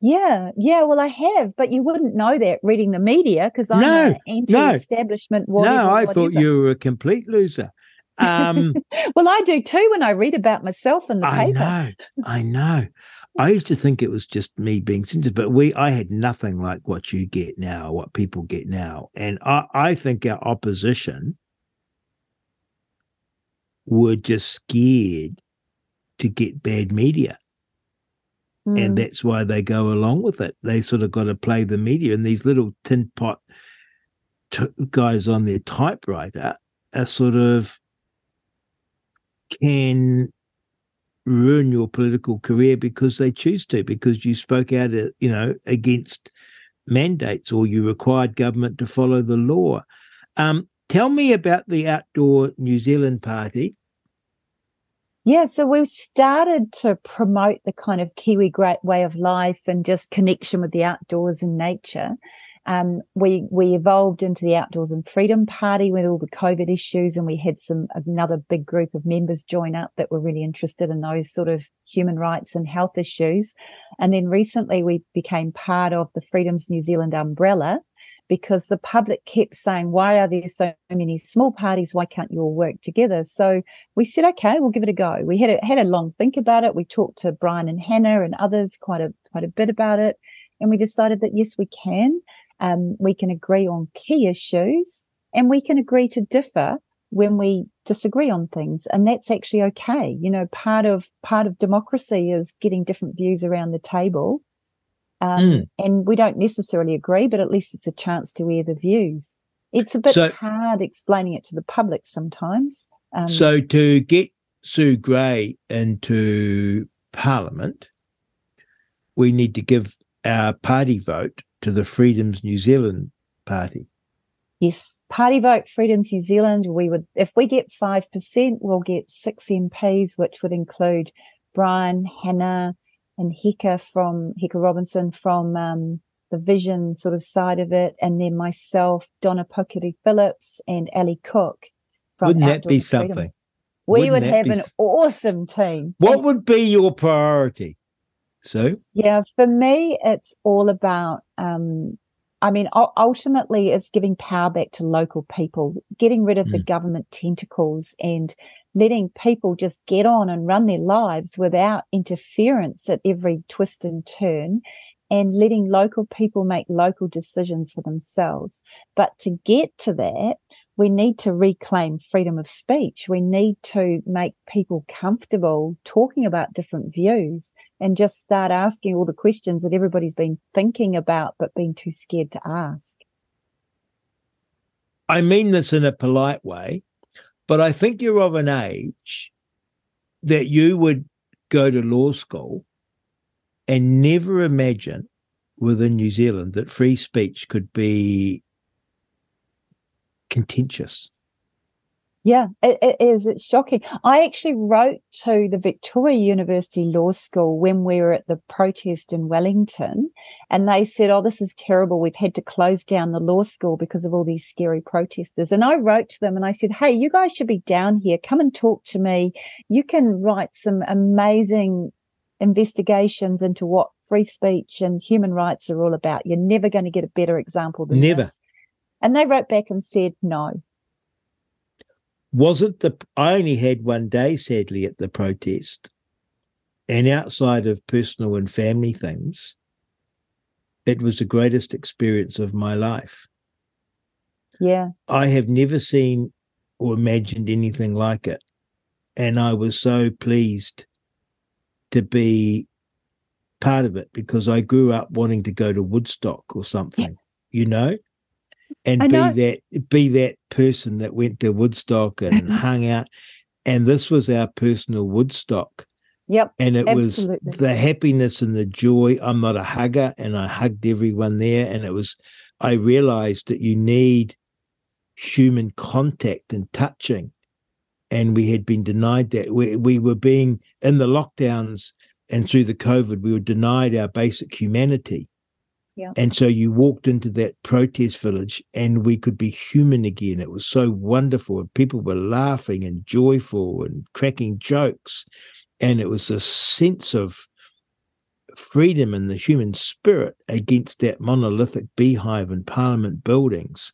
Yeah, yeah. Well, I have, but you wouldn't know that reading the media because I'm no, an anti-establishment. No, no I thought you were a complete loser. Um, well, I do too when I read about myself in the I paper. I know, I know. I used to think it was just me being sensitive, but we I had nothing like what you get now, what people get now, and I, I think our opposition were just scared to get bad media. Mm. And that's why they go along with it. They sort of got to play the media, and these little tin pot t- guys on their typewriter are sort of can ruin your political career because they choose to, because you spoke out, uh, you know, against mandates or you required government to follow the law. Um, tell me about the outdoor New Zealand party Yeah, so we've started to promote the kind of Kiwi great way of life and just connection with the outdoors and nature. Um, we we evolved into the Outdoors and Freedom Party with all the COVID issues, and we had some another big group of members join up that were really interested in those sort of human rights and health issues. And then recently, we became part of the Freedoms New Zealand umbrella, because the public kept saying, Why are there so many small parties? Why can't you all work together? So we said, Okay, we'll give it a go. We had a, had a long think about it. We talked to Brian and Hannah and others quite a quite a bit about it. And we decided that yes, we can. Um, we can agree on key issues and we can agree to differ when we disagree on things and that's actually okay you know part of part of democracy is getting different views around the table um, mm. And we don't necessarily agree, but at least it's a chance to hear the views. It's a bit so, hard explaining it to the public sometimes. Um, so to get Sue Grey into Parliament, we need to give our party vote to the Freedoms New Zealand Party. Yes, party vote Freedoms New Zealand. We would, if we get five percent, we'll get six MPs, which would include Brian, Hannah, and Hika from Hika Robinson from um, the vision sort of side of it, and then myself, Donna Pokere-Phillips, and Ali Cook. Wouldn't that be something? We Wouldn't would have an awesome team. What and, would be your priority? So yeah, for me, it's all about. Um, I mean, ultimately, it's giving power back to local people, getting rid of mm. the government tentacles, and letting people just get on and run their lives without interference at every twist and turn and letting local people make local decisions for themselves. But to get to that, we need to reclaim freedom of speech. We need to make people comfortable talking about different views and just start asking all the questions that everybody's been thinking about but being too scared to ask. I mean this in a polite way. But I think you're of an age that you would go to law school and never imagine within New Zealand that free speech could be contentious. Yeah, it, it is. It's shocking. I actually wrote to the Victoria University Law School when we were at the protest in Wellington, and they said, Oh, this is terrible. We've had to close down the law school because of all these scary protesters. And I wrote to them and I said, Hey, you guys should be down here. Come and talk to me. You can write some amazing investigations into what free speech and human rights are all about. You're never going to get a better example than never. this. And they wrote back and said, No was it the I only had one day sadly at the protest. And outside of personal and family things it was the greatest experience of my life. Yeah. I have never seen or imagined anything like it. And I was so pleased to be part of it because I grew up wanting to go to Woodstock or something you know and be that be that person that went to Woodstock and hung out. And this was our personal Woodstock. Yep. And it absolutely. was the happiness and the joy. I'm not a hugger, and I hugged everyone there. And it was, I realized that you need human contact and touching. And we had been denied that. We, we were being in the lockdowns and through the COVID, we were denied our basic humanity. And so you walked into that protest village and we could be human again. It was so wonderful. People were laughing and joyful and cracking jokes. And it was a sense of freedom in the human spirit against that monolithic beehive and parliament buildings.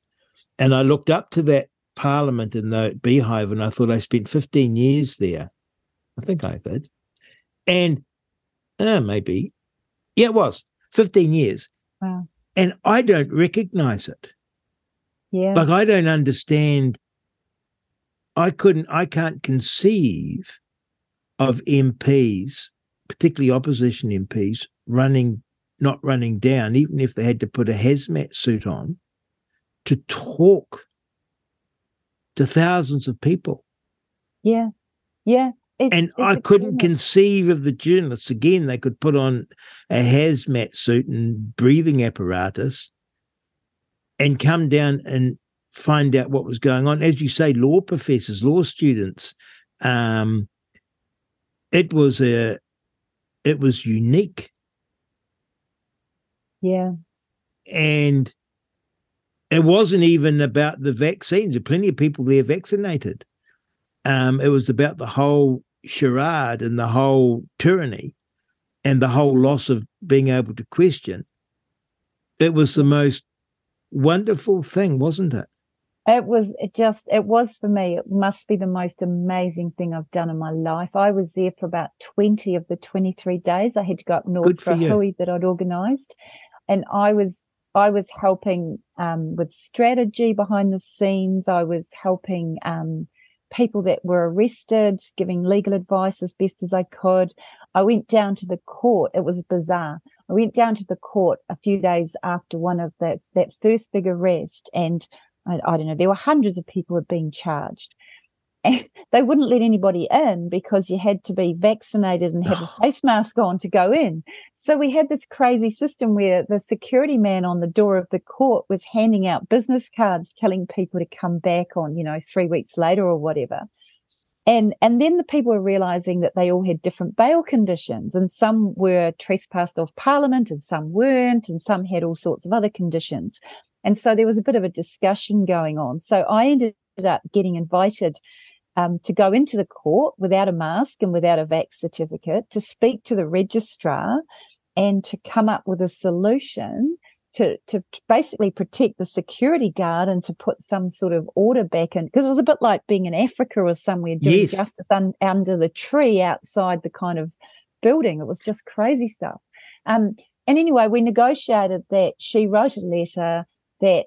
And I looked up to that parliament in the beehive and I thought I spent 15 years there. I think I did. And uh, maybe, yeah, it was 15 years. Wow. And I don't recognize it. Yeah. Like I don't understand. I couldn't, I can't conceive of MPs, particularly opposition MPs, running, not running down, even if they had to put a hazmat suit on to talk to thousands of people. Yeah. Yeah. It's, and it's I couldn't conceive of the journalists. Again, they could put on a hazmat suit and breathing apparatus and come down and find out what was going on. As you say, law professors, law students, um, it was a it was unique Yeah. and it wasn't even about the vaccines. There are plenty of people there vaccinated. Um, it was about the whole charade and the whole tyranny and the whole loss of being able to question. It was the most wonderful thing, wasn't it? It was it just it was for me. It must be the most amazing thing I've done in my life. I was there for about 20 of the 23 days. I had to go up north Good for, for a hui that I'd organized. And I was I was helping um, with strategy behind the scenes. I was helping um, people that were arrested, giving legal advice as best as I could. I went down to the court. It was bizarre. I went down to the court a few days after one of that that first big arrest, and I, I don't know, there were hundreds of people been charged. They wouldn't let anybody in because you had to be vaccinated and have a face mask on to go in. So we had this crazy system where the security man on the door of the court was handing out business cards telling people to come back on, you know, three weeks later or whatever. And and then the people were realizing that they all had different bail conditions and some were trespassed off parliament and some weren't and some had all sorts of other conditions. And so there was a bit of a discussion going on. So I ended up getting invited um, to go into the court without a mask and without a vax certificate to speak to the registrar and to come up with a solution to, to basically protect the security guard and to put some sort of order back in because it was a bit like being in Africa or somewhere doing Yes. justice un, under the tree outside the kind of building. It was just crazy stuff. Um, and anyway, we negotiated that she wrote a letter that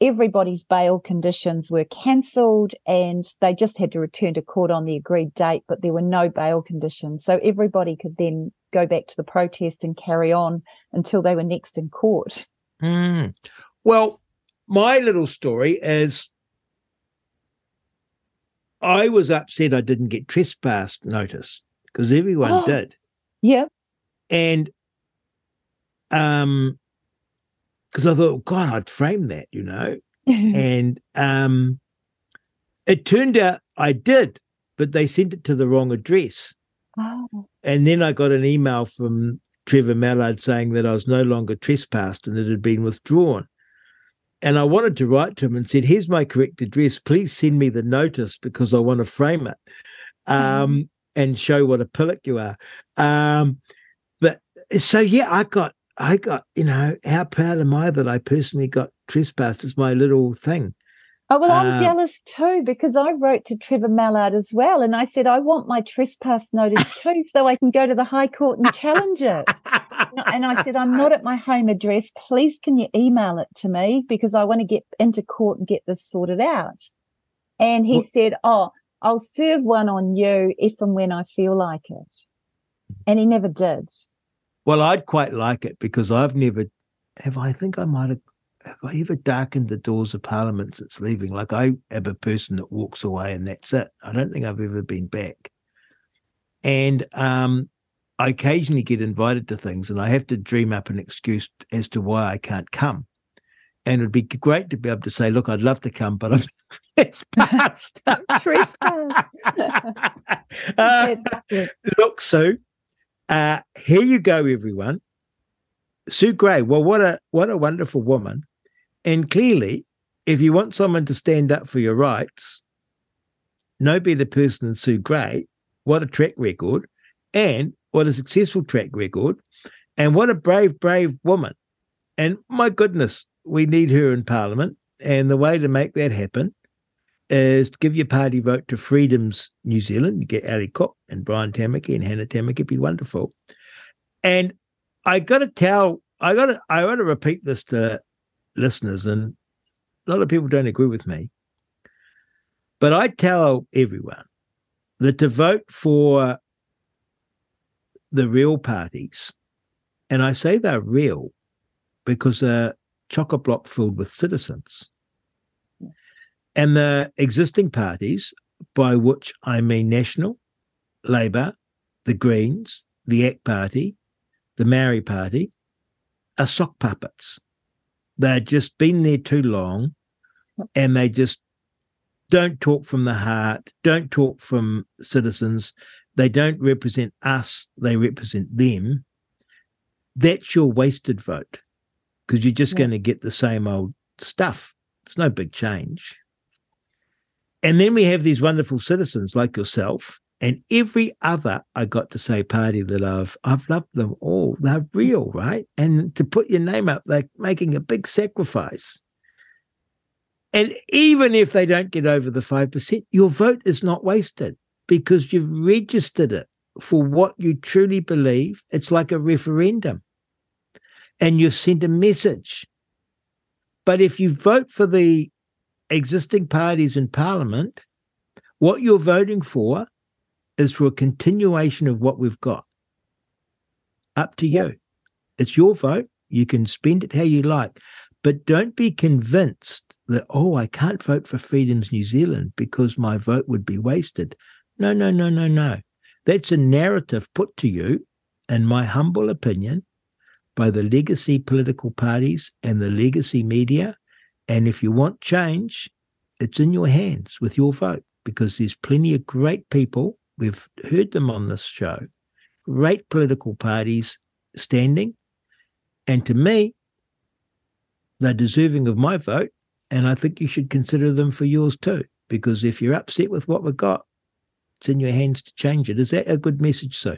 everybody's bail conditions were cancelled and they just had to return to court on the agreed date, but there were no bail conditions. So everybody could then go back to the protest and carry on until they were next in court. Mm. Well, my little story is I was upset I didn't get trespass notice because everyone Oh. did. Yeah. And um because I thought, God, I'd frame that, you know. and um it turned out I did, but they sent it to the wrong address. oh, And then I got an email from Trevor Mallard saying that I was no longer trespassed and it had been withdrawn. And I wanted to write to him and said, Here's my correct address. Please send me the notice because I want to frame it um, and show what a pillock you are. Um, but so, yeah, I got, I got, you know, how proud am I that I personally got trespassed as my little thing. Oh, well, I'm Uh, jealous too because I wrote to Trevor Mallard as well. And I said, I want my trespass notice too so I can go to the High Court and challenge it. and I said, I'm not at my home address. Please, can you email it to me because I want to get into court and get this sorted out. And he said, Oh, I'll serve one on you if and when I feel like it. And he never did. Well, I'd quite like it because I've never have I think I might have have I ever darkened the doors of Parliament since leaving? Like I am a person that walks away and that's it. I don't think I've ever been back. And um I occasionally get invited to things and I have to dream up an excuse as to why I can't come. And it'd be great to be able to say, look, I'd love to come, but I'm trespassed. Trespass. Uh, Exactly. look, Sue, uh, here you go, everyone. Sue Grey. Well, what a what a wonderful woman. And clearly, if you want someone to stand up for your rights, no better person than Sue Grey. What a track record, and what a successful track record, and what a brave, brave woman. And my goodness, we need her in Parliament. And the way to make that happen is to give your party vote to Freedoms New Zealand. You get Ali Cook and Brian Tamaki and Hannah Tamaki. It'd be wonderful. And I got to tell, I got to, I want to repeat this to listeners, and a lot of people don't agree with me. But I tell everyone that to vote for the real parties, and I say they're real because they're chock a block filled with citizens. And the existing parties, by which I mean National, Labour, the Greens, the ACT Party, the Maori Party, are sock puppets. They've just been there too long and they just don't talk from the heart, don't talk from citizens. they don't represent us, they represent them, that's your wasted vote because you're just Yeah. going to get the same old stuff. It's no big change. And then we have these wonderful citizens like yourself and every other, I got to say, party that I've I've loved them all. They're real, right? And to put your name up, they're making a big sacrifice. And even if they don't get over the 5%, your vote is not wasted because you've registered it for what you truly believe. It's like a referendum. And you've sent a message. But if you vote for the existing parties in parliament, what you're voting for is for a continuation of what we've got. Up to you. It's your vote. You can spend it how you like. But don't be convinced that, oh, I can't vote for Freedoms New Zealand because my vote would be wasted. No, no, no, no, no. That's a narrative put to you, in my humble opinion, by the legacy political parties and the legacy media. And if you want change, it's in your hands with your vote because there's plenty of great people. We've heard them on this show, great political parties standing. And to me, they're deserving of my vote. And I think you should consider them for yours too. Because if you're upset with what we've got, it's in your hands to change it. Is that a good message, Sue?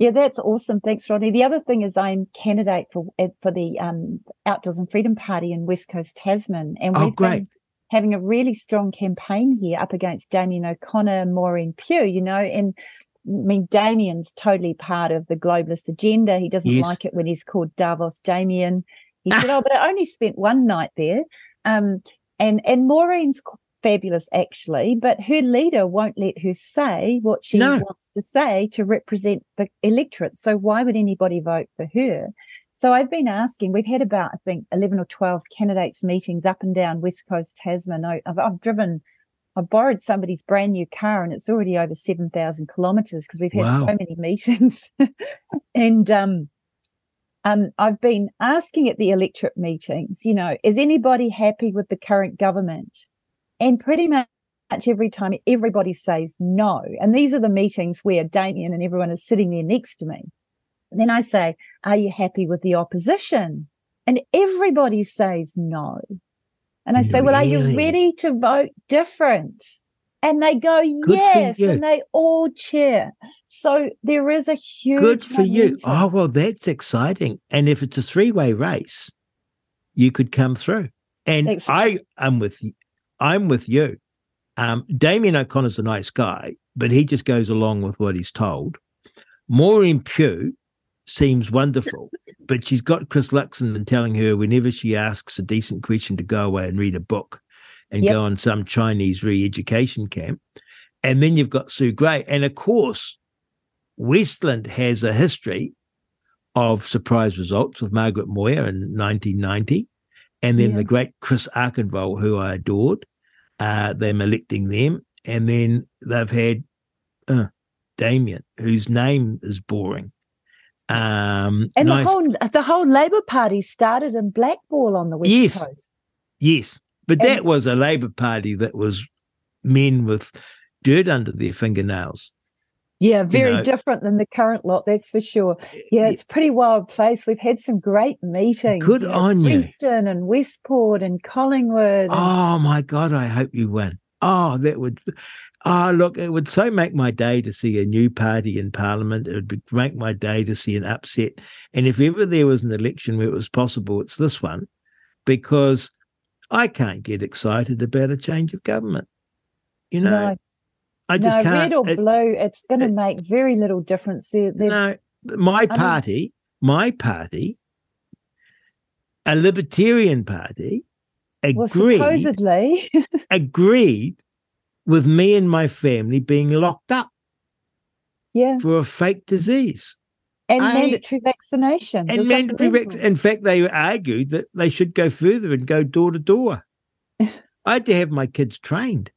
Yeah, that's awesome. Thanks, Rodney. The other thing is I'm candidate for eh, for the um, Outdoors and Freedom Party in West Coast Tasman, and Oh, we've great. been having a really strong campaign here up against Damien O'Connor, Maureen Pugh. You know, and I mean Damien's totally part of the globalist agenda. He doesn't Yes. like it when he's called Davos Damien. He said, "Oh, but I only spent one night there." Um, and and Maureen's fabulous actually, but her leader won't let her say what she No. wants to say to represent the electorate. So why would anybody vote for her? So I've been asking. We've had about I think eleven or twelve candidates meetings up and down West Coast Tasman. I- I've, I've driven. I borrowed somebody's brand new car and it's already over 7,000 kilometers because we've had Wow. so many meetings. and um, um, I've been asking at the electorate meetings, you know, is anybody happy with the current government? And pretty much every time everybody says no. And these are the meetings where Damien and everyone is sitting there next to me. And then I say, Are you happy with the opposition? And everybody says no. And I say, Well, are you ready to vote different? And they go, for Yes. And they all cheer. So there is a huge Good for you. Oh, well, that's exciting. And if it's a three way race, you could come through. And. I am with you. I'm with you. Um, Damien O'Connor's a nice guy, but he just goes along with what he's told. Maureen Pugh seems wonderful, but she's got Chris Luxon telling her whenever she asks a decent question to go away and read a book and Yep. go on some Chinese re-education camp. And then you've got Sue Grey. And of course, Westland has a history of surprise results with Margaret Moir in 1990. And then Yeah. the great Chris Auchinvole, who I adored, uh, them electing them. And then they've had uh, Damien, whose name is boring. Um, And nice- the whole the whole Labour Party started in Blackball on the West Yes. Coast. Yes, but And- that was a Labour Party that was men with dirt under their fingernails. Yeah, very know- different than the current lot, that's for sure. Yeah, it's a pretty wild place. We've had some great meetings. Good know, on you. Brisbane and Westport and Collingwood. and- Oh my God, I hope you win. Oh, that would. Oh, look, it would so make my day to see a new party in Parliament. It would be, make my day to see an upset. And if ever there was an election where it was possible, it's this one, because I can't get excited about a change of government. You know, no, I just no, can't. red or it- blue, it's going to it- make very little difference. There, no, my mean- party, my party, a libertarian party, agreed, well, supposedly, agreed with me and my family being locked up yeah, for a fake disease and I- mandatory vaccinations. and mandatory vac- In fact, they argued that they should go further and go door to door. I had to have my kids trained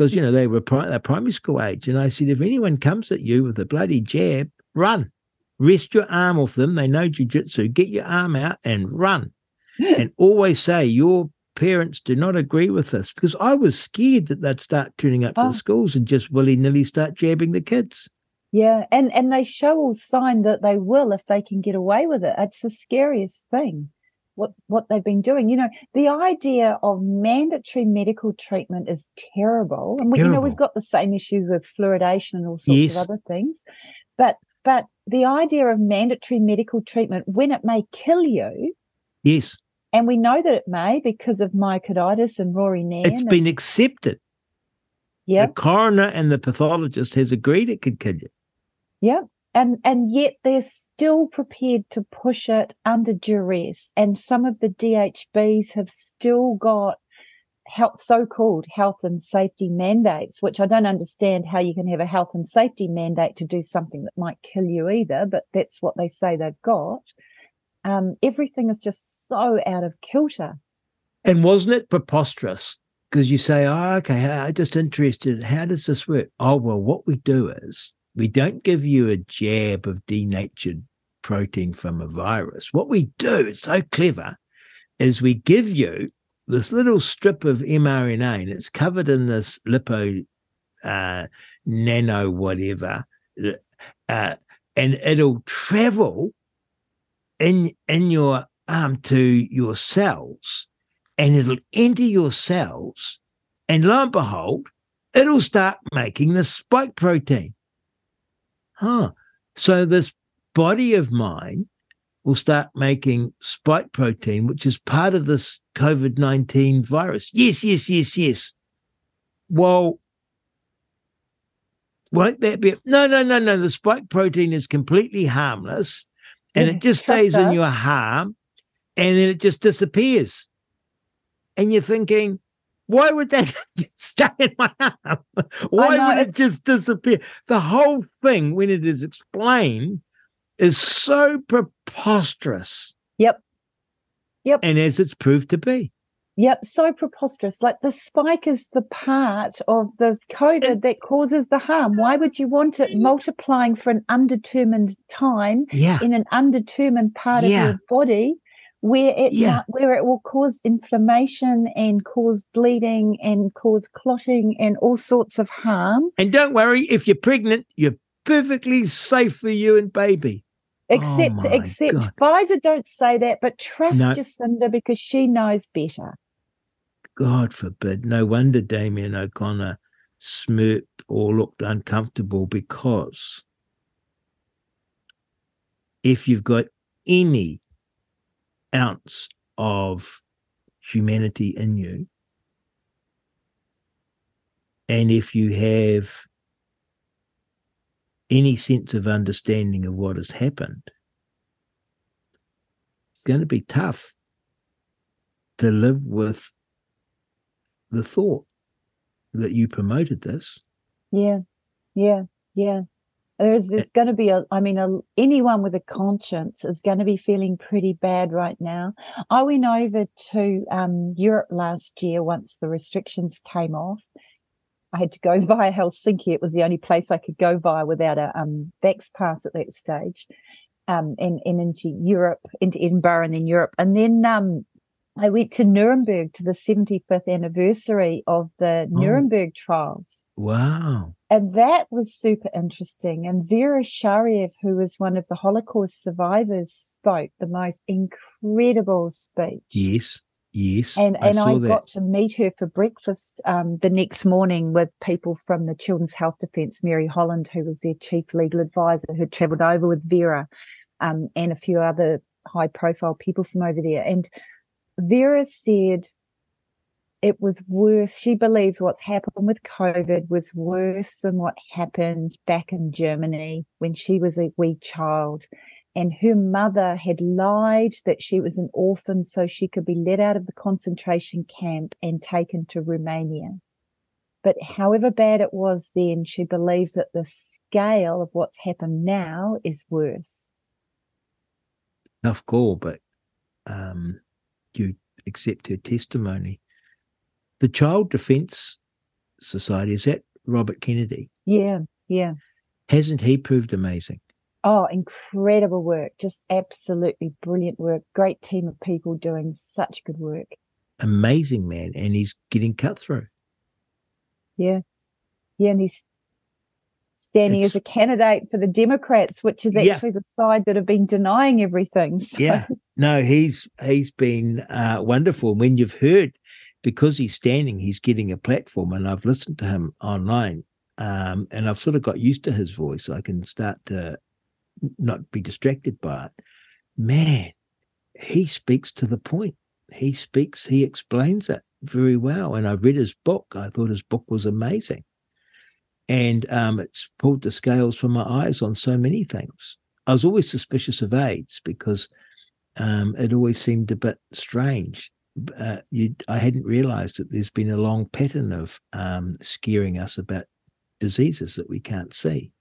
because you know they were pri- they're primary school age, and I said, if anyone comes at you with a bloody jab, run, rest your arm off them. They know jujitsu. Get your arm out and run, and always say your parents do not agree with this because I was scared that they'd start turning up to Oh. the schools and just willy nilly start jabbing the kids. Yeah, and and they show all sign that they will if they can get away with it. It's the scariest thing. What what they've been doing. You know, the idea of mandatory medical treatment is terrible. And we, you know, Terrible. we've got the same issues with fluoridation and all sorts Yes. of other things. But but the idea of mandatory medical treatment when it may kill you, Yes, and we know that it may because of myocarditis and Rory Nairn. it's been accepted. yeah, The coroner and the pathologist has agreed it could kill you. Yeah. And and yet they're still prepared to push it under duress. And some of the DHBs have still got health so-called health and safety mandates, which I don't understand how you can have a health and safety mandate to do something that might kill you either, but that's what they say they've got. Um, everything is just so out of kilter. And wasn't it preposterous? Because you say, oh, okay, I'm just interested. How does this work? Oh, well, what we do is we don't give you a jab of denatured protein from a virus. What we do, it's so clever, is we give you this little strip of mRNA and it's covered in this lipo uh, nano whatever, uh, and it'll travel in in your arm to your cells and it'll enter your cells and lo and behold it'll start making the spike protein huh. So this body of mine will start making spike protein which is part of this covid-19 virus. Yes yes yes yes. Well won't that be no no no no. The spike protein is completely harmless and Yeah, it mm-hmm. just trust stays in your arm and then it just disappears. And you're thinking why would that stay in my arm why know, would it it's- just disappear the whole thing when it is explained is so preposterous Yep. Yep. and as it's proved to be Yep, so preposterous. Like the spike is the part of the COVID that causes the harm. Why would you want it multiplying for an undetermined time yeah in an undetermined part Yeah. of your body where it Yeah. where it will cause inflammation and cause bleeding and cause clotting and all sorts of harm? and don't worry if you're pregnant you're perfectly safe for you and baby oh Except Oh except God. Pfizer don't say that, but trust No. Jacinda because she knows better. God forbid. No wonder Damien O'Connor smirked or looked uncomfortable because if you've got any ounce of humanity in you, and if you have any sense of understanding of what has happened, it's going to be tough to live with the thought that you promoted this. Yeah, yeah, yeah. There's there's going to be a. I mean, a, anyone with a conscience is going to be feeling pretty bad right now. I went over to um, Europe last year once the restrictions came off. I had to go via Helsinki. It was the only place I could go via without a um, Vax pass at that stage. Um, and, and into Europe, into Edinburgh, and then Europe, and then um, I went to Nuremberg to the 75th anniversary of the Nuremberg trials. Wow. And that was super interesting. And Vera Sharav, who was one of the Holocaust survivors, spoke the most incredible speech. Yes. Yes. And I and I that. got to meet her for breakfast um, the next morning with people from the Children's Health Defence, Mary Holland, who was their chief legal advisor, who travelled over with Vera, um, and a few other high profile people from over there. And Vera said it was worse. She believes what's happened with COVID was worse than what happened back in Germany when she was a wee child. And her mother had lied that she was an orphan so she could be let out of the concentration camp and taken to Romania. But however bad it was then, she believes that the scale of what's happened now is worse. Tough call, but um, you accept her testimony. The Child Defence Society, is that Robert Kennedy? Yeah, yeah. Hasn't he proved amazing? Oh, incredible work. Just absolutely brilliant work. Great team of people doing such good work. Amazing man. And he's getting cut through. Yeah. Yeah. And he's standing it's, as a candidate for the Democrats, which is actually yeah. the side that have been denying everything. So. Yeah, no, he's he's been uh, wonderful. When you've heard, because he's standing, he's getting a platform, and I've listened to him online, um, and I've sort of got used to his voice. I can start to not be distracted by it. Man, he speaks to the point. He speaks. He explains it very well. And I read his book. I thought his book was amazing and um, it's pulled the scales from my eyes on so many things. I was always suspicious of AIDS because um, it always seemed a bit strange. Uh, I hadn't realised that there's been a long pattern of um, scaring us about diseases that we can't see.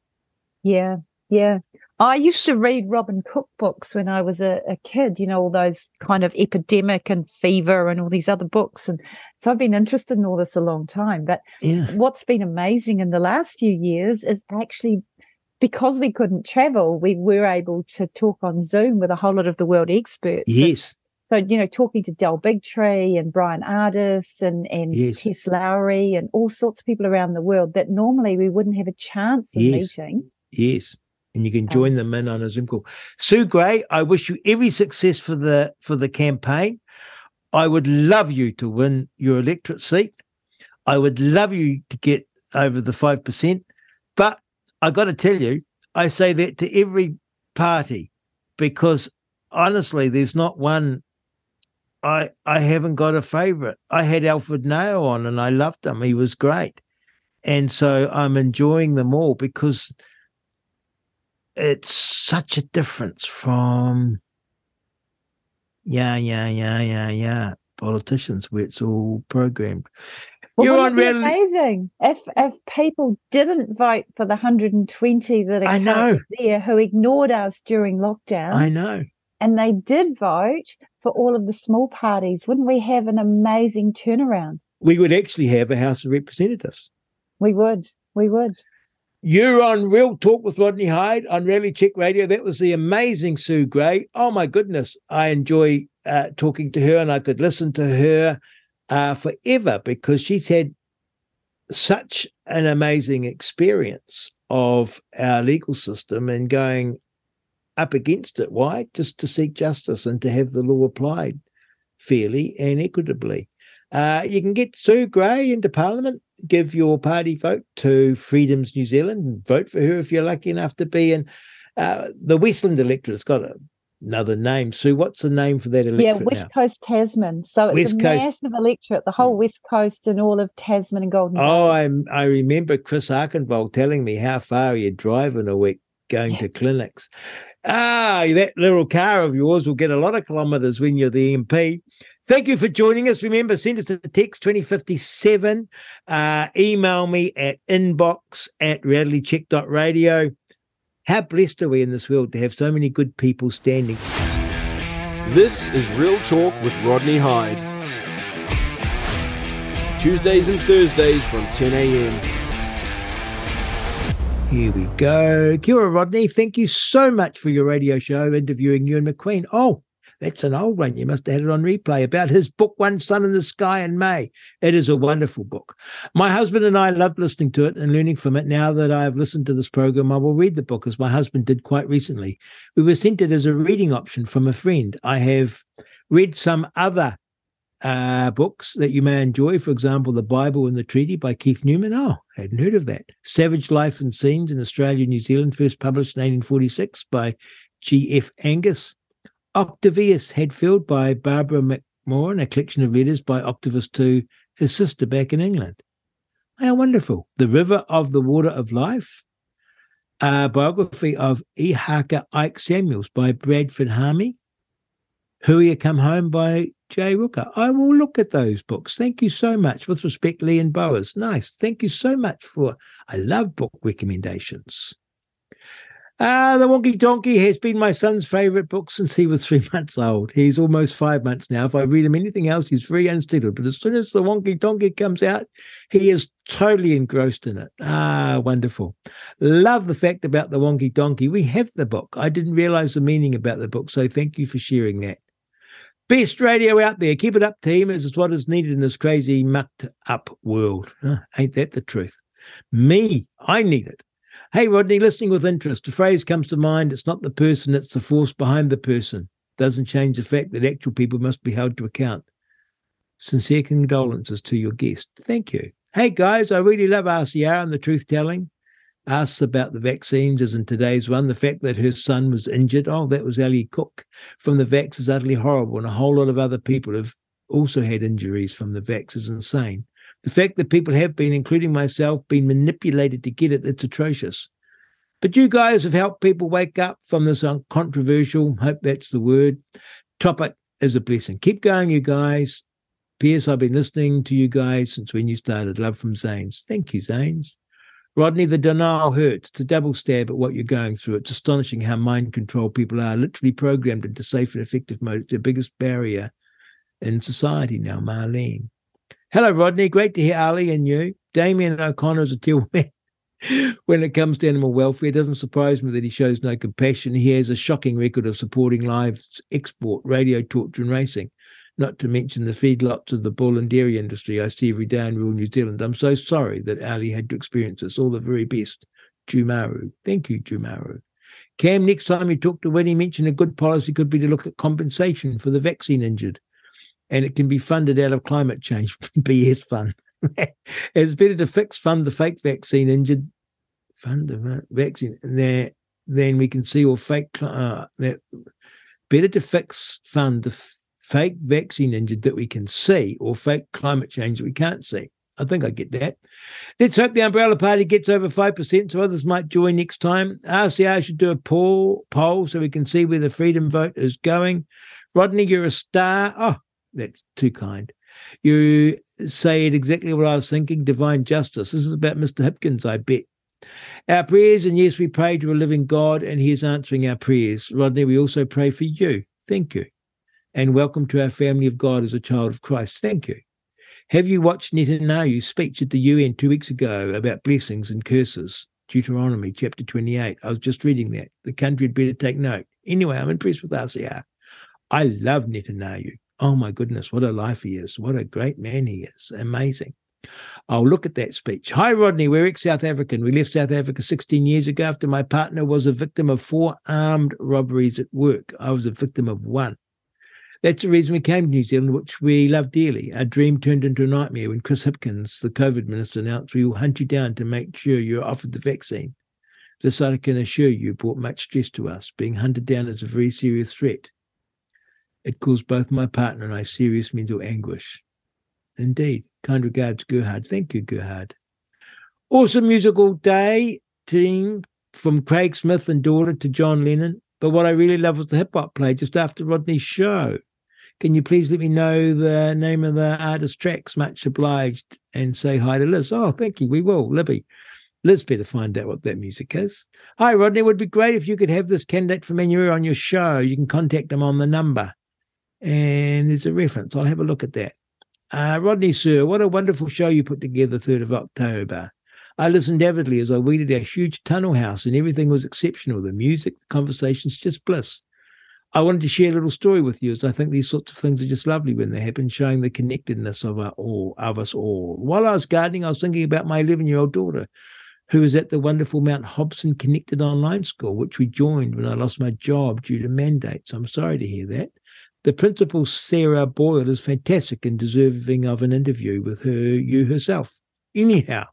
Yeah, yeah. I used to read Robin Cook books when I was a, a, kid, you know, all those kind of epidemic and fever and all these other books. And so I've been interested in all this a long time. But yeah. what's been amazing in the last few years is actually because we couldn't travel, we were able to talk on Zoom with a whole lot of the world experts. Yes. so, you know, talking to Del Bigtree and Brian Ardis and, and yes. Tess Lawrie and all sorts of people around the world that normally we wouldn't have a chance of yes. meeting. Yes and you can um, join them in on a Zoom call. Sue Grey, I wish you every success for the for the campaign. I would love you to win your electorate seat. I would love you to get over the five percent. But I got to tell you, I say that to every party because honestly, there's not one. I I haven't got a favourite. I had Alfred Ngaro on, and I loved him. He was great, and so I'm enjoying them all because it's such a difference from yeah, yeah, yeah, yeah, yeah, politicians where it's all programmed. Well, on really amazing. If if people didn't vote for the 120 that are I know there who ignored us during lockdown, I know, and they did vote for all of the small parties, wouldn't we have an amazing turnaround? We would actually have a House of Representatives. We would. We would. You're on Real Talk with Rodney Hide on Reality Check Radio. That was the amazing Sue Grey. Oh my goodness, I enjoy uh, talking to her, and I could listen to her uh, forever because she's had such an amazing experience of our legal system and going up against it. Why? Just to seek justice and to have the law applied fairly and equitably. Uh, you can get Sue Grey into Parliament give your party vote to Freedoms New Zealand and vote for her if you're lucky enough to be in uh, the Westland electorate. It's got a, another name. Sue, what's the name for that electorate? Yeah, West now? Coast Tasman. So it's West a Coast. massive electorate, the whole West Coast and all of Tasman and Golden. Oh, I I remember Chris Auchinvole telling me how far you drive in a week going to clinics. Ah, that little car of yours will get a lot of kilometres when you're the MP. Thank you for joining us. Remember, send us a text 2057. Uh, email me at inbox at realitycheck.radio. How blessed are we in this world to have so many good people standing? This is Real Talk with Rodney Hide. Tuesdays and Thursdays from 10 a.m. Here we go. Kia ora, Rodney. Thank you so much for your radio show interviewing Ewan McQueen. Oh, that's an old one. You must have had it on replay about his book, One Sun in the Sky in May. It is a wonderful book. My husband and I loved listening to it and learning from it. Now that I've listened to this program, I will read the book as my husband did quite recently. We were sent it as a reading option from a friend. I have read some other uh, books that you may enjoy. For example, The Bible and the Treaty by Keith Newman. Oh, I hadn't heard of that. Savage Life and Scenes in Australia and New Zealand, first published in 1846 by G.F. Angas. Octavius Hadfield by Barbara Macmorran, a collection of letters by Octavius to his sister back in England. How wonderful. The River of the Water of Life, a biography of Ihaka Ike Samuels by Bradford Haami, Hui Come Home by Jay Rooker. I will look at those books. Thank you so much. With respect, Lee and Bowers. Nice. Thank you so much for, I love book recommendations. Ah, The Wonky Donkey has been my son's favorite book since he was three months old. He's almost five months now. If I read him anything else, he's very unsettled. But as soon as The Wonky Donkey comes out, he is totally engrossed in it. Ah, wonderful. Love the fact about The Wonky Donkey. We have the book. I didn't realize the meaning about the book. So thank you for sharing that. Best radio out there. Keep it up, team. This is what is needed in this crazy, mucked up world. Huh? Ain't that the truth? Me, I need it. Hey, Rodney, listening with interest. A phrase comes to mind. It's not the person, it's the force behind the person. Doesn't change the fact that actual people must be held to account. Sincere condolences to your guest. Thank you. Hey, guys, I really love RCR and the truth telling. Asks about the vaccines, as in today's one. The fact that her son was injured. Oh, that was Ellie Cook from the vax is utterly horrible. And a whole lot of other people have also had injuries from the vax is insane. The fact that people have been, including myself, been manipulated to get it, it's atrocious. But you guys have helped people wake up from this controversial, hope that's the word, topic is a blessing. Keep going, you guys. P.S. I've been listening to you guys since when you started. Love from Zanes. Thank you, Zanes. Rodney, the denial hurts. It's a double stab at what you're going through. It's astonishing how mind control people are, literally programmed into safe and effective mode. It's the biggest barrier in society now, Marlene. Hello, Rodney. Great to hear Ali and you. Damien O'Connor is a teal man. when it comes to animal welfare, it doesn't surprise me that he shows no compassion. He has a shocking record of supporting live export, radio torture, and racing, not to mention the feedlots of the bull and dairy industry I see every day in rural New Zealand. I'm so sorry that Ali had to experience this. All the very best. Jumaru. Thank you, Jumaru. Cam, next time you talk to Winnie, mention a good policy could be to look at compensation for the vaccine injured and it can be funded out of climate change. BS fund. it's better to fix fund the fake vaccine injured, fund the vaccine there. Then we can see all fake uh, that better to fix fund the f- fake vaccine injured that we can see or fake climate change that we can't see. I think I get that. Let's hope the umbrella party gets over 5% so others might join next time. RCR should do a poll, poll so we can see where the freedom vote is going. Rodney, you're a star. Oh, that's too kind. You say it exactly what I was thinking divine justice. This is about Mr. Hipkins, I bet. Our prayers, and yes, we pray to a living God, and He is answering our prayers. Rodney, we also pray for you. Thank you. And welcome to our family of God as a child of Christ. Thank you. Have you watched Netanyahu's speech at the UN two weeks ago about blessings and curses? Deuteronomy chapter 28. I was just reading that. The country had better take note. Anyway, I'm impressed with RCR. I love Netanyahu. Oh my goodness, what a life he is. What a great man he is. Amazing. I'll look at that speech. Hi, Rodney. We're ex South African. We left South Africa 16 years ago after my partner was a victim of four armed robberies at work. I was a victim of one. That's the reason we came to New Zealand, which we love dearly. Our dream turned into a nightmare when Chris Hipkins, the COVID minister, announced we will hunt you down to make sure you're offered the vaccine. This, I can assure you, brought much stress to us. Being hunted down is a very serious threat. It caused both my partner and I serious mental anguish. Indeed. Kind regards, Gerhard. Thank you, Gerhard. Awesome musical day, team, from Craig Smith and daughter to John Lennon. But what I really love was the hip hop play just after Rodney's show. Can you please let me know the name of the artist tracks? Much obliged. And say hi to Liz. Oh, thank you. We will, Libby. Liz better find out what that music is. Hi, Rodney. It would be great if you could have this candidate from Manuel on your show. You can contact them on the number and there's a reference. I'll have a look at that. Uh, Rodney Sir, what a wonderful show you put together 3rd of October. I listened avidly as I weeded our huge tunnel house, and everything was exceptional. The music, the conversations, just bliss. I wanted to share a little story with you, as I think these sorts of things are just lovely when they happen, showing the connectedness of our all, of us all. While I was gardening, I was thinking about my 11 year old daughter, who is at the wonderful Mount Hobson Connected Online School, which we joined when I lost my job due to mandates. I'm sorry to hear that. The principal, Sarah Boyle, is fantastic and deserving of an interview with her, you herself. Anyhow,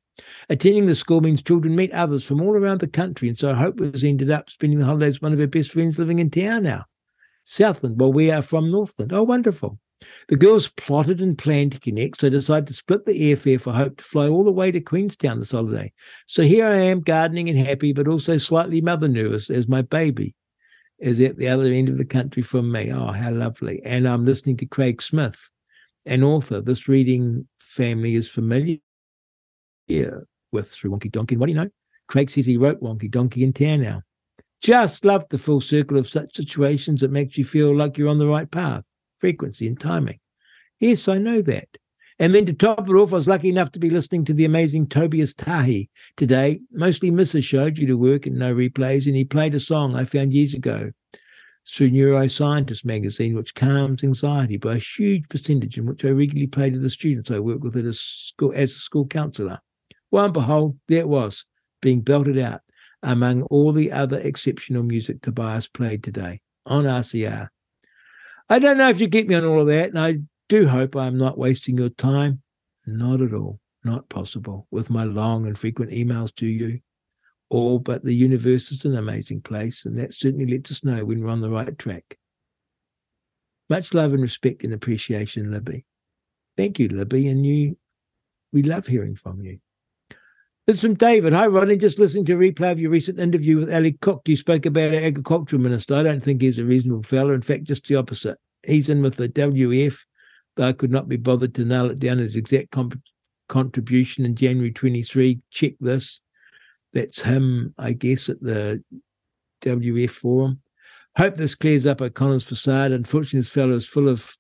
attending the school means children meet others from all around the country, and so Hope has ended up spending the holidays with one of her best friends living in Te Anau, Southland, while we are from Northland. Oh, wonderful. The girls plotted and planned to connect, so decided to split the airfare for Hope to fly all the way to Queenstown this holiday. So here I am, gardening and happy, but also slightly mother nervous as my baby is at the other end of the country from me. Oh, how lovely. And I'm listening to Craig Smith, an author. This reading family is familiar with through Wonky Donkey. What do you know? Craig says he wrote Wonky Donkey in Te Anau. Just love the full circle of such situations that makes you feel like you're on the right path, frequency and timing. Yes, I know that. And then to top it off, I was lucky enough to be listening to the amazing Tobias Tahi today. Mostly a show due to work and no replays. And he played a song I found years ago through Neuroscientist magazine, which calms anxiety by a huge percentage, and which I regularly play to the students I work with at a school as a school counsellor. Well and behold, there it was, being belted out. among all the other exceptional music Tobias played today on RCR. I don't know if you get me on all of that, and I do hope I'm not wasting your time. Not at all. Not possible with my long and frequent emails to you. All but the universe is an amazing place, and that certainly lets us know when we're on the right track. Much love and respect and appreciation, Libby. Thank you, Libby, and you. We love hearing from you. It's from David. Hi, Rodney. Just listening to a replay of your recent interview with Ali Cook. You spoke about our agricultural minister. I don't think he's a reasonable fellow. In fact, just the opposite. He's in with the WF, I could not be bothered to nail it down his exact comp- contribution in January 23. Check this. That's him, I guess, at the WF forum. Hope this clears up O'Connor's facade. Unfortunately, this fellow is full of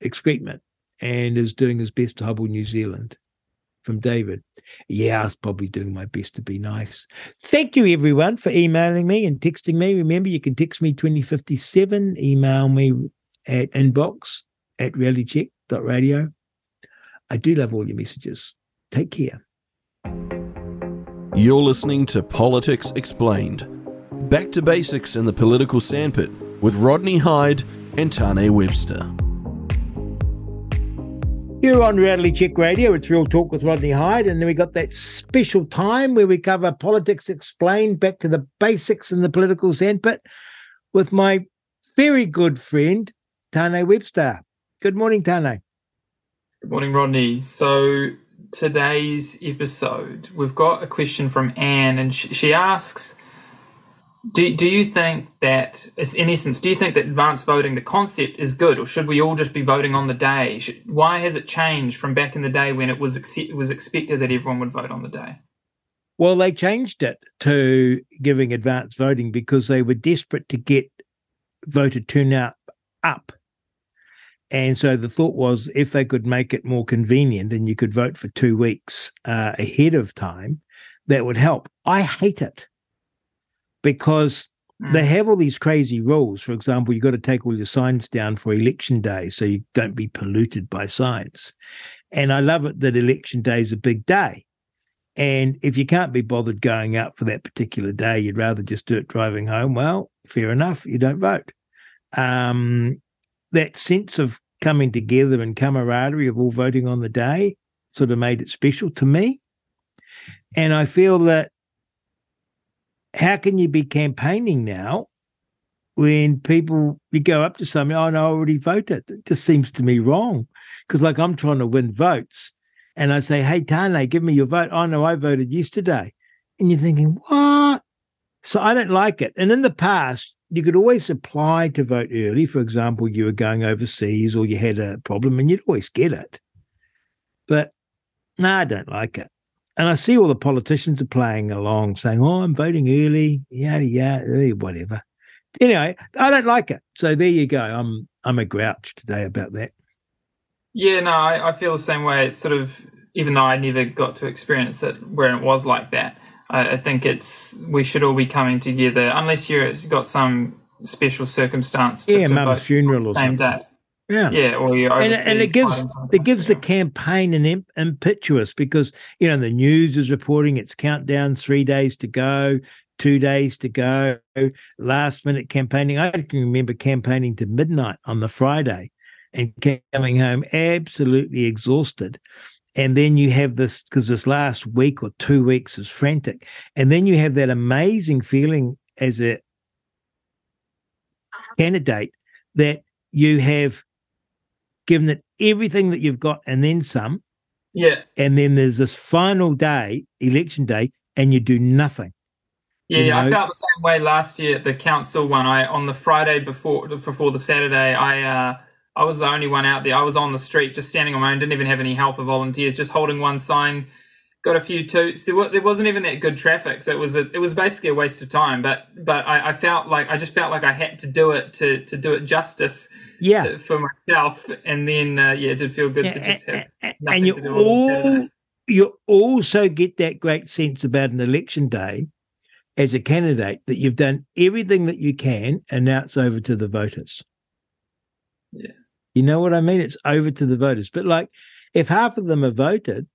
excrement and is doing his best to hobble New Zealand from David. Yeah, I was probably doing my best to be nice. Thank you, everyone, for emailing me and texting me. Remember, you can text me 2057, email me at inbox at realitycheck.radio. I do love all your messages. Take care. You're listening to Politics Explained. Back to basics in the political sandpit with Rodney Hide and Tane Webster. Here on Reality Check Radio, it's Real Talk with Rodney Hide, and then we got that special time where we cover politics explained back to the basics in the political sandpit with my very good friend Tane Webster. Good morning, Tane. Good morning, Rodney. So today's episode, we've got a question from Anne, and she asks do, do you think that, in essence, do you think that advanced voting, the concept is good, or should we all just be voting on the day? Should, why has it changed from back in the day when it was it was expected that everyone would vote on the day? Well, they changed it to giving advanced voting because they were desperate to get voter turnout up. And so the thought was if they could make it more convenient and you could vote for two weeks uh, ahead of time, that would help. I hate it because mm. they have all these crazy rules. For example, you've got to take all your signs down for election day so you don't be polluted by signs. And I love it that election day is a big day. And if you can't be bothered going out for that particular day, you'd rather just do it driving home. Well, fair enough, you don't vote. Um, that sense of coming together and camaraderie of all voting on the day sort of made it special to me. And I feel that how can you be campaigning now when people you go up to somebody, oh no, I already voted? It just seems to me wrong. Because like I'm trying to win votes and I say, Hey Tane, give me your vote. Oh no, I voted yesterday. And you're thinking, what? So I don't like it. And in the past, you could always apply to vote early. For example, you were going overseas or you had a problem and you'd always get it. But no, I don't like it. And I see all the politicians are playing along, saying, "Oh, I'm voting early, yada yada, eh, whatever." Anyway, I don't like it. So there you go. I'm I'm a grouch today about that. Yeah, no, I, I feel the same way. It's sort of even though I never got to experience it where it was like that. I, I think it's we should all be coming together, unless you've got some special circumstance. To, yeah, to mum's funeral or same something. day. Yeah, yeah, or you and, and it gives it gives the campaign an imp- impetuous because you know the news is reporting it's countdown, three days to go, two days to go, last minute campaigning. I can remember campaigning to midnight on the Friday and coming home absolutely exhausted. And then you have this because this last week or two weeks is frantic, and then you have that amazing feeling as a candidate that you have given it everything that you've got and then some. Yeah. And then there's this final day, election day, and you do nothing. Yeah, you know? I felt the same way last year at the council one. I on the Friday before before the Saturday, I uh I was the only one out there. I was on the street just standing on my own, didn't even have any help of volunteers, just holding one sign, got a few toots. There, there wasn't even that good traffic, so it was a, it was basically a waste of time. But but I, I felt like I just felt like I had to do it to to do it justice yeah to, for myself and then uh, yeah it did feel good yeah, to just have and, and you all you also get that great sense about an election day as a candidate that you've done everything that you can and now it's over to the voters yeah you know what i mean it's over to the voters but like if half of them are voted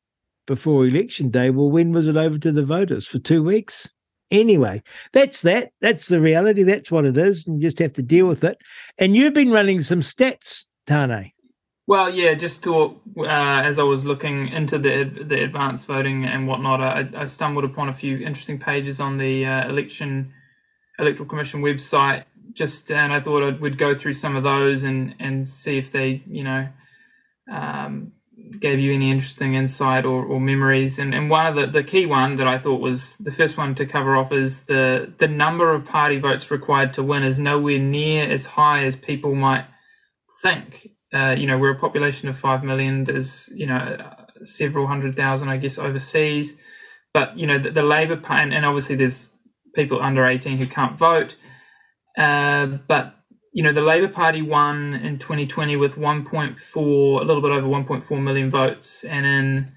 before election day well when was it over to the voters for two weeks Anyway, that's that. That's the reality. That's what it is. And you just have to deal with it. And you've been running some stats, Tane. Well, yeah, just thought uh, as I was looking into the the advanced voting and whatnot, I, I stumbled upon a few interesting pages on the uh, election electoral commission website. Just and I thought I would go through some of those and and see if they, you know, um, gave you any interesting insight or, or memories. And and one of the the key one that I thought was the first one to cover off is the the number of party votes required to win is nowhere near as high as people might think uh, you know, we're a population of five million. There's, you know, several hundred thousand, I guess, overseas. But you know, the, the Labour Party, and obviously there's people under 18 who can't vote. Uh, but you know, the Labour Party won in 2020 with 1.4, a little bit over 1.4 million votes, and in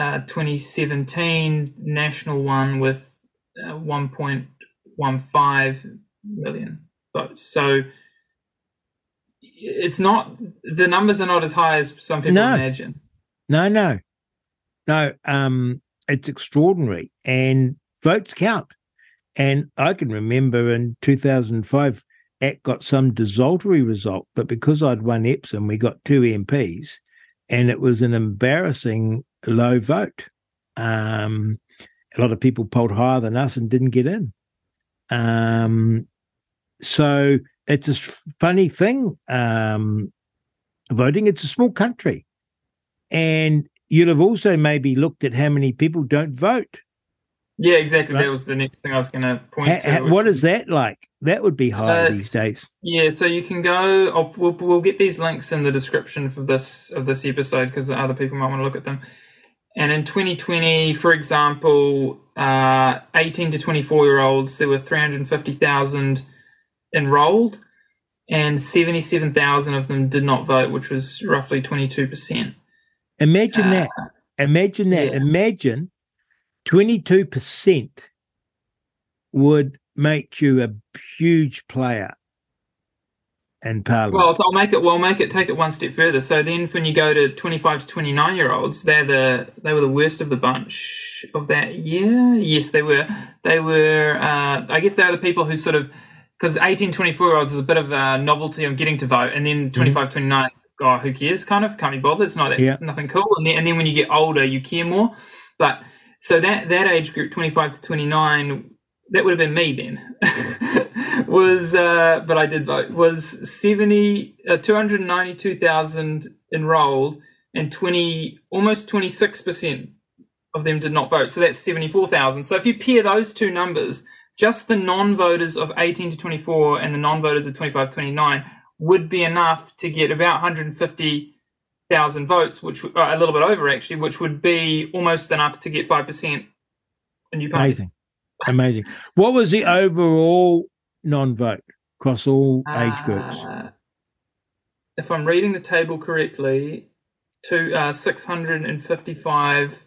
uh, 2017, National won with uh, 1.15 million votes. So it's not the numbers are not as high as some people no. imagine. No, no, no. Um, it's extraordinary, and votes count. And I can remember in 2005, ACT got some desultory result, but because I'd won Epsom, we got two MPs, and it was an embarrassing low vote. Um, a lot of people polled higher than us and didn't get in. Um, so it's a funny thing. Um, voting, it's a small country. And you'll have also maybe looked at how many people don't vote. Yeah, exactly. Right? That was the next thing I was going to point ha, to. what is that like? That would be high uh, these days. Yeah, so you can go. I'll, we'll, we'll get these links in the description for this of this episode because other people might want to look at them. And in 2020, for example, uh, 18 to 24 year olds, there were 350,000 enrolled, and 77,000 of them did not vote, which was roughly 22%. Imagine uh, that. Imagine that. Yeah. Imagine 22% would make you a huge player in Parliament. Well, I'll make it. Well, make it. Take it one step further. So then, when you go to twenty-five to twenty-nine year olds, they're the they were the worst of the bunch of that year. Yes, they were. They were. Uh, I guess they are the people who sort of because 18, 24 year olds is a bit of a novelty of getting to vote, and then 25, mm-hmm. 29, oh, who cares? Kind of can't be bothered. It's not that yeah. nothing cool. And then, and then when you get older, you care more. But so that that age group, 25 to 29, that would have been me then. was uh, but I did vote. Was 70 uh, 292,000 enrolled, and 20 almost 26 percent of them did not vote. So that's 74,000. So if you pair those two numbers just the non-voters of 18 to 24 and the non-voters of 25 to 29 would be enough to get about 150,000 votes, which uh, a little bit over actually, which would be almost enough to get 5% a new party. Amazing. Amazing. What was the overall non-vote across all age groups? Uh, if I'm reading the table correctly, to uh, 655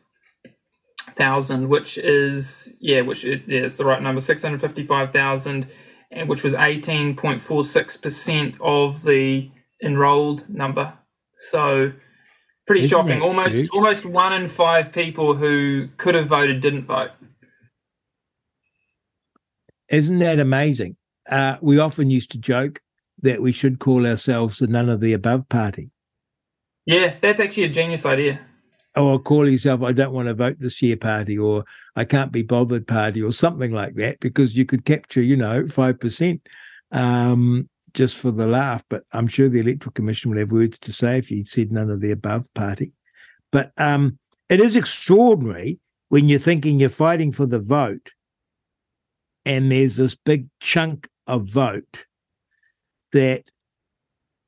thousand, which is yeah, which is yeah, it's the right number, six hundred fifty-five thousand, which was eighteen point four six percent of the enrolled number. So pretty Isn't shocking. Almost huge? almost one in five people who could have voted didn't vote. Isn't that amazing? Uh, we often used to joke that we should call ourselves the none of the above party. Yeah, that's actually a genius idea or call yourself I don't want to vote this year party or I can't be bothered party or something like that because you could capture, you know, five percent um, just for the laugh. But I'm sure the Electoral Commission will have words to say if you said none of the above party. But um, it is extraordinary when you're thinking you're fighting for the vote and there's this big chunk of vote that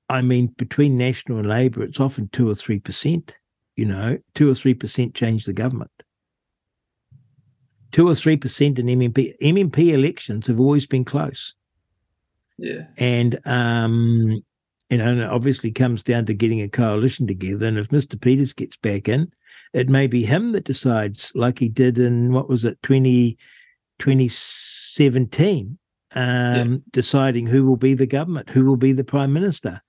I mean, between National and Labour, it's often two or three percent you know, two or three percent change the government. Two or three percent in MMP MMP elections have always been close. Yeah, and um, you know, and it obviously comes down to getting a coalition together. And if Mr. Peters gets back in, it may be him that decides, like he did in what was it, 20, 2017, um, yeah. deciding who will be the government, who will be the prime minister.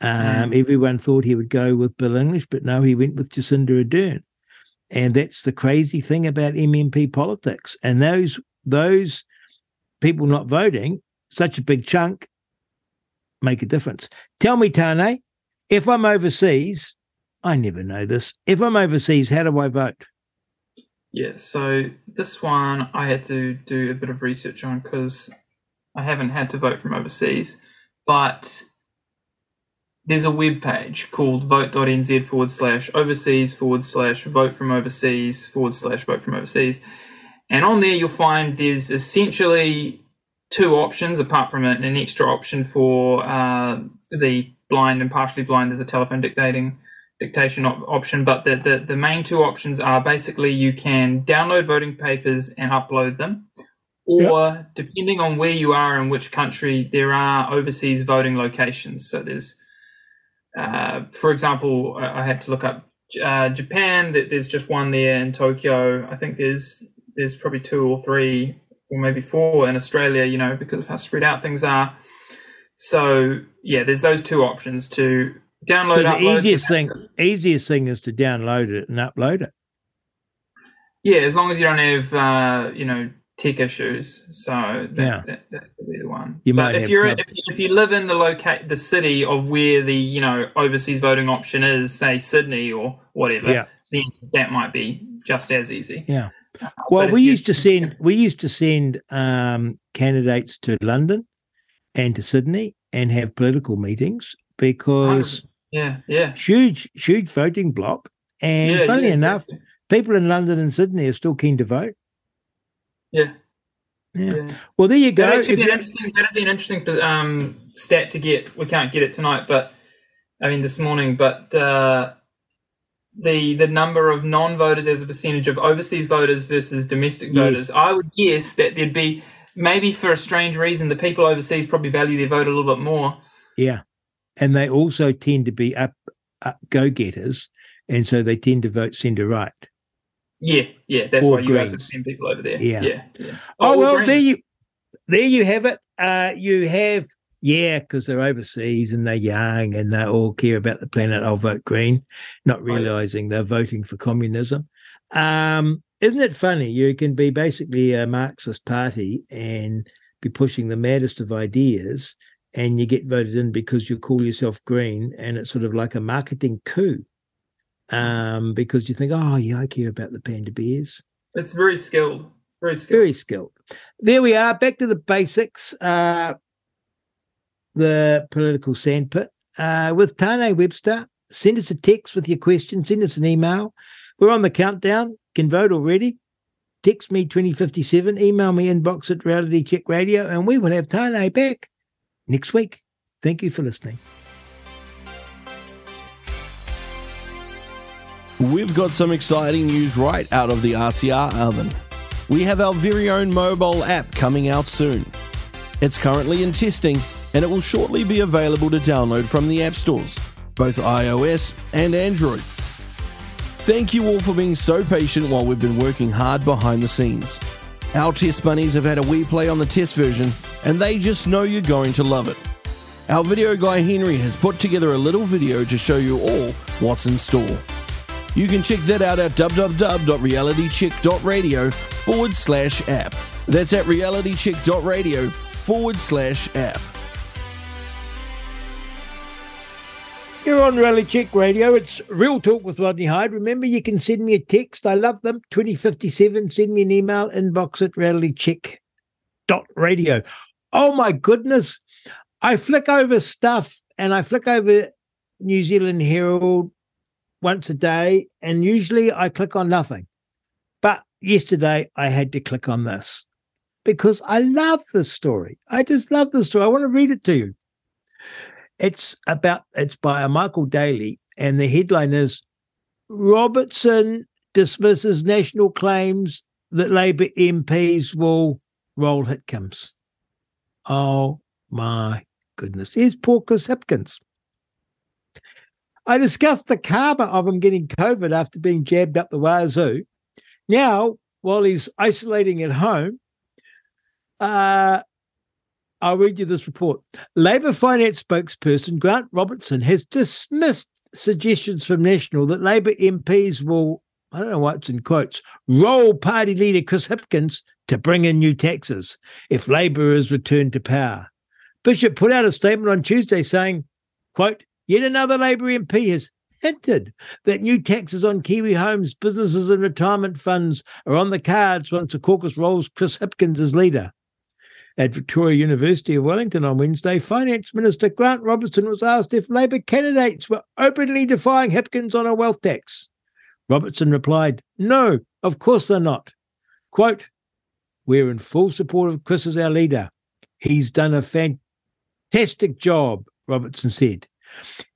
Um, mm. Everyone thought he would go with Bill English, but no, he went with Jacinda Ardern. And that's the crazy thing about MMP politics. And those those people not voting, such a big chunk, make a difference. Tell me, Tane, if I'm overseas, I never know this. If I'm overseas, how do I vote? Yeah, so this one I had to do a bit of research on because I haven't had to vote from overseas, but there's a web page called vote.nz forward slash overseas forward slash vote from overseas forward slash vote from overseas. And on there, you'll find there's essentially two options, apart from an, extra option for uh, the blind and partially blind. There's a telephone dictating dictation op- option, but the, the, the main two options are basically you can download voting papers and upload them, or yep. depending on where you are in which country, there are overseas voting locations. So there's, uh, for example, I had to look up uh, Japan. That there's just one there in Tokyo. I think there's there's probably two or three or maybe four in Australia. You know, because of how spread out things are. So yeah, there's those two options to download. the easiest thing, easiest thing is to download it and upload it. Yeah, as long as you don't have, uh, you know, tech issues. So that, yeah. that, that could be the one. You but might if you're if, if, you live in the locate the city of where the you know overseas voting option is, say Sydney or whatever, yeah. then that might be just as easy. Yeah. Well, we used to send we used to send um, candidates to London and to Sydney and have political meetings because yeah, yeah. Huge, huge voting block. And yeah, funny yeah, enough, yeah. people in London and Sydney are still keen to vote. Yeah. Yeah. Well, there you go. That'd be, an interesting, that'd be an interesting um, stat to get. We can't get it tonight, but I mean this morning. But uh, the the number of non-voters as a percentage of overseas voters versus domestic yes. voters, I would guess that there'd be maybe for a strange reason the people overseas probably value their vote a little bit more. Yeah and they also tend to be up, up go getters, and so they tend to vote centre right. Yeah, yeah, that's or why you guys have seen people over there. Yeah, yeah. yeah. Oh, oh well, there you there you have it. Uh, you have yeah, because they're overseas and they're young and they all care about the planet. I'll vote green, not realizing they're voting for communism. Um, isn't it funny? You can be basically a Marxist party and be pushing the maddest of ideas and you get voted in because you call yourself green and it's sort of like a marketing coup um, because you think oh yeah i care about the panda bears it's very skilled very skilled very skilled there we are back to the basics uh, the political sandpit uh, with tane webster send us a text with your question send us an email we're on the countdown can vote already text me 2057 email me inbox at reality check radio and we will have tane back next week. Thank you for listening. We've got some exciting news right out of the RCR oven. We have our very own mobile app coming out soon. It's currently in testing and it will shortly be available to download from the app stores, both iOS and Android. Thank you all for being so patient while we've been working hard behind the scenes. Our test bunnies have had a wee play on the test version, and they just know you're going to love it. Our video guy Henry has put together a little video to show you all what's in store. You can check that out at www.realitycheck.radio forward slash app. That's at realitycheck.radio forward slash app. You're on Reality Check Radio. It's Real Talk with Rodney Hide. Remember, you can send me a text. I love them. 2057. Send me an email, inbox at realitycheck.radio. Oh my goodness. I flick over stuff and I flick over New Zealand Herald once a day, and usually I click on nothing. But yesterday I had to click on this because I love this story. I just love this story. I want to read it to you. It's about it's by a Michael Daly, and the headline is Robertson dismisses national claims that Labour MPs will roll Hipkins. Oh my goodness. Here's Chris Hipkins. I discussed the karma of him getting COVID after being jabbed up the wazoo. Now, while he's isolating at home, uh, I'll read you this report. Labour finance spokesperson Grant Robertson has dismissed suggestions from National that Labour MPs will I don't know what's in quotes, roll party leader Chris Hipkins to bring in new taxes if Labour is returned to power. Bishop put out a statement on Tuesday saying, quote, yet another Labour MP has hinted that new taxes on Kiwi homes, businesses, and retirement funds are on the cards once the caucus rolls Chris Hipkins as leader. At Victoria University of Wellington on Wednesday, Finance Minister Grant Robertson was asked if Labour candidates were openly defying Hipkins on a wealth tax. Robertson replied, No, of course they're not. Quote, We're in full support of Chris as our leader. He's done a fantastic job, Robertson said.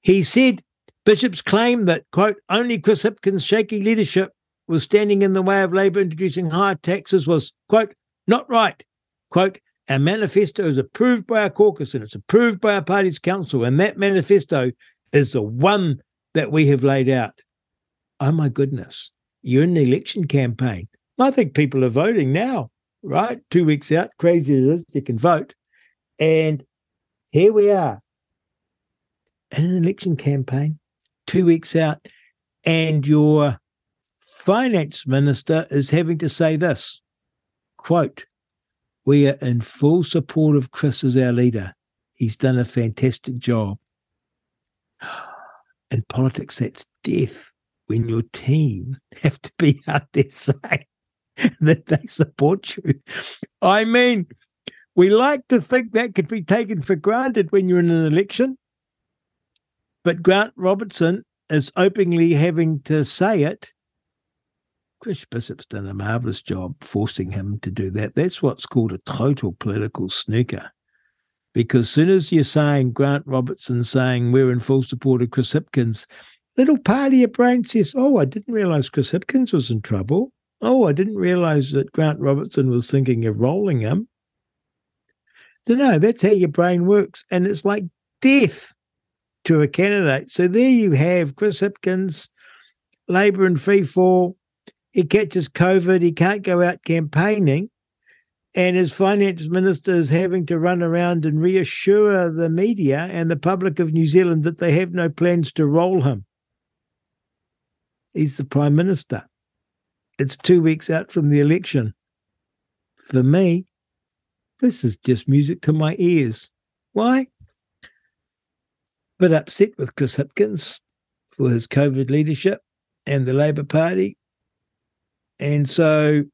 He said Bishop's claim that, quote, only Chris Hipkins' shaky leadership was standing in the way of Labour introducing higher taxes was, quote, not right. Quote, our manifesto is approved by our caucus and it's approved by our party's council, and that manifesto is the one that we have laid out. Oh my goodness, you're in the election campaign. I think people are voting now, right? Two weeks out, crazy as this, you can vote. And here we are in an election campaign two weeks out, and your finance minister is having to say this quote, We are in full support of Chris as our leader. He's done a fantastic job. In politics, that's death when your team have to be out there saying that they support you. I mean, we like to think that could be taken for granted when you're in an election. But Grant Robertson is openly having to say it. Chris Bishop's done a marvellous job forcing him to do that. That's what's called a total political snooker. Because as soon as you're saying Grant Robertson saying we're in full support of Chris Hipkins, little part of your brain says, Oh, I didn't realize Chris Hipkins was in trouble. Oh, I didn't realize that Grant Robertson was thinking of rolling him. So, no, that's how your brain works. And it's like death to a candidate. So there you have Chris Hipkins, Labour in free fall. He catches COVID. He can't go out campaigning. And his finance minister is having to run around and reassure the media and the public of New Zealand that they have no plans to roll him. He's the prime minister. It's two weeks out from the election. For me, this is just music to my ears. Why? bit upset with Chris Hipkins for his COVID leadership and the Labour Party. And so,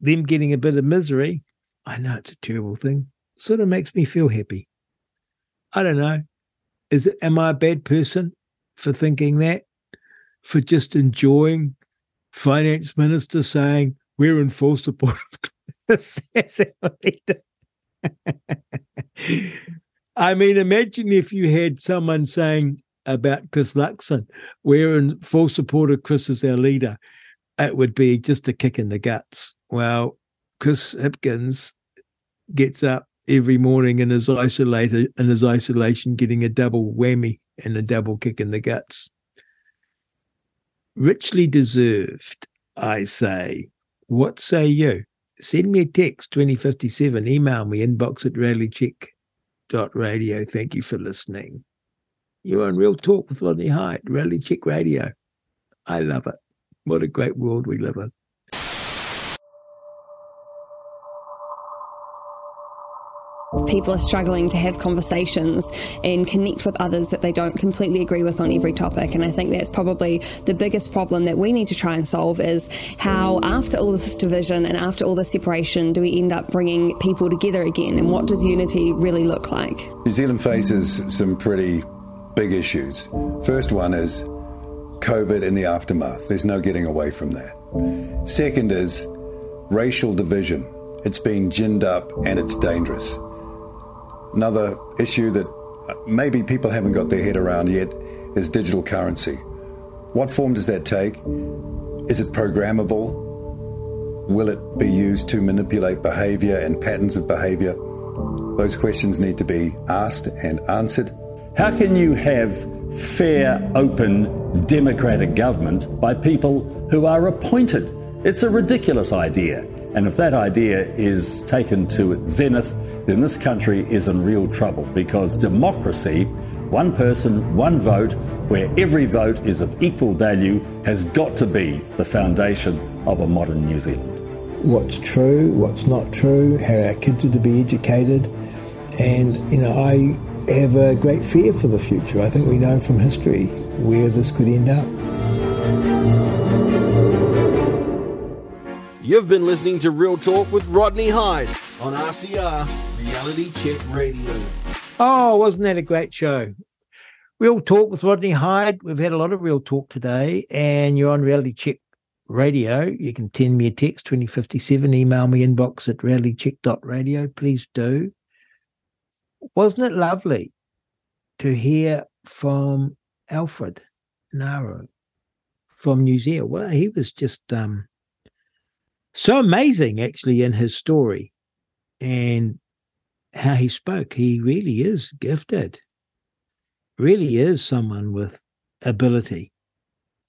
them getting a bit of misery, I know it's a terrible thing, sort of makes me feel happy. I don't know. Is it, am I a bad person for thinking that? For just enjoying finance minister saying we're in full support of? I mean, imagine if you had someone saying about Chris Luxon, we're in full support of Chris as our leader. It would be just a kick in the guts. Well, Chris Hipkins gets up every morning and is isolated in his isolation, getting a double whammy and a double kick in the guts. Richly deserved, I say. What say you? Send me a text 2057, email me inbox at realitycheck radio. Thank you for listening. You're on Real Talk with Rodney Hide, Reality Check Radio. I love it. What a great world we live in. people are struggling to have conversations and connect with others that they don't completely agree with on every topic. And I think that's probably the biggest problem that we need to try and solve is how, after all this division and after all this separation, do we end up bringing people together again? And what does unity really look like? New Zealand faces some pretty big issues. First one is COVID in the aftermath. There's no getting away from that. Second is racial division. It's been ginned up and it's dangerous. Another issue that uh, maybe people haven't got their head around yet is digital currency. What form does that take? Is it programmable? Will it be used to manipulate behavior and patterns of behavior? Those questions need to be asked and answered. How can you have fair, open, democratic government by people who are appointed? It's a ridiculous idea. And if that idea is taken to its zenith, then this country is in real trouble because democracy One person, one vote, where every vote is of equal value, has got to be the foundation of a modern New Zealand. What's true, what's not true, how our kids are to be educated. And, you know, I have a great fear for the future. I think we know from history where this could end up. You've been listening to Real Talk with Rodney Hide on RCR Reality Check Radio. Oh, wasn't that a great show? Real Talk with Rodney Hide. We've had a lot of real talk today, and you're on Reality Check Radio. You can send me a text 2057, email me inbox at realitycheck.radio. Please do. Wasn't it lovely to hear from Alfred Ngaro from New Zealand? Well, he was just um, so amazing, actually, in his story and how he spoke. He really is gifted, really is someone with ability.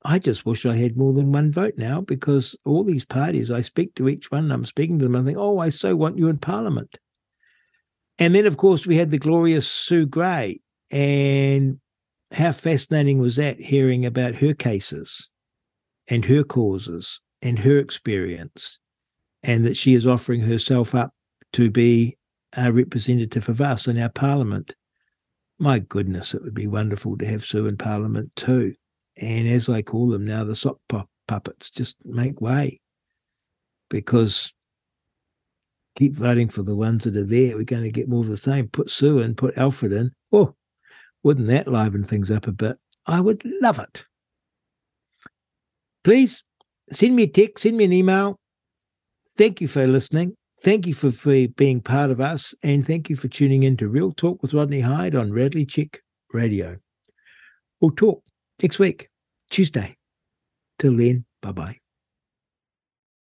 I just wish I had more than one vote now because all these parties, I speak to each one, I'm speaking to them, I think, oh, I so want you in Parliament. And then, of course, we had the glorious Sue Grey. And how fascinating was that hearing about her cases and her causes and her experience, and that she is offering herself up to be a representative of us in our parliament. My goodness, it would be wonderful to have Sue in parliament too. And as I call them now, the sock puppets just make way because keep voting for the ones that are there. We're going to get more of the same. Put Sue in, put Alfred in. Oh, wouldn't that liven things up a bit? I would love it. Please send me a text, send me an email. Thank you for listening. Thank you for, for being part of us. And thank you for tuning in to Real Talk with Rodney Hide on Reality Check Radio. We'll talk next week, Tuesday. Till then, bye bye.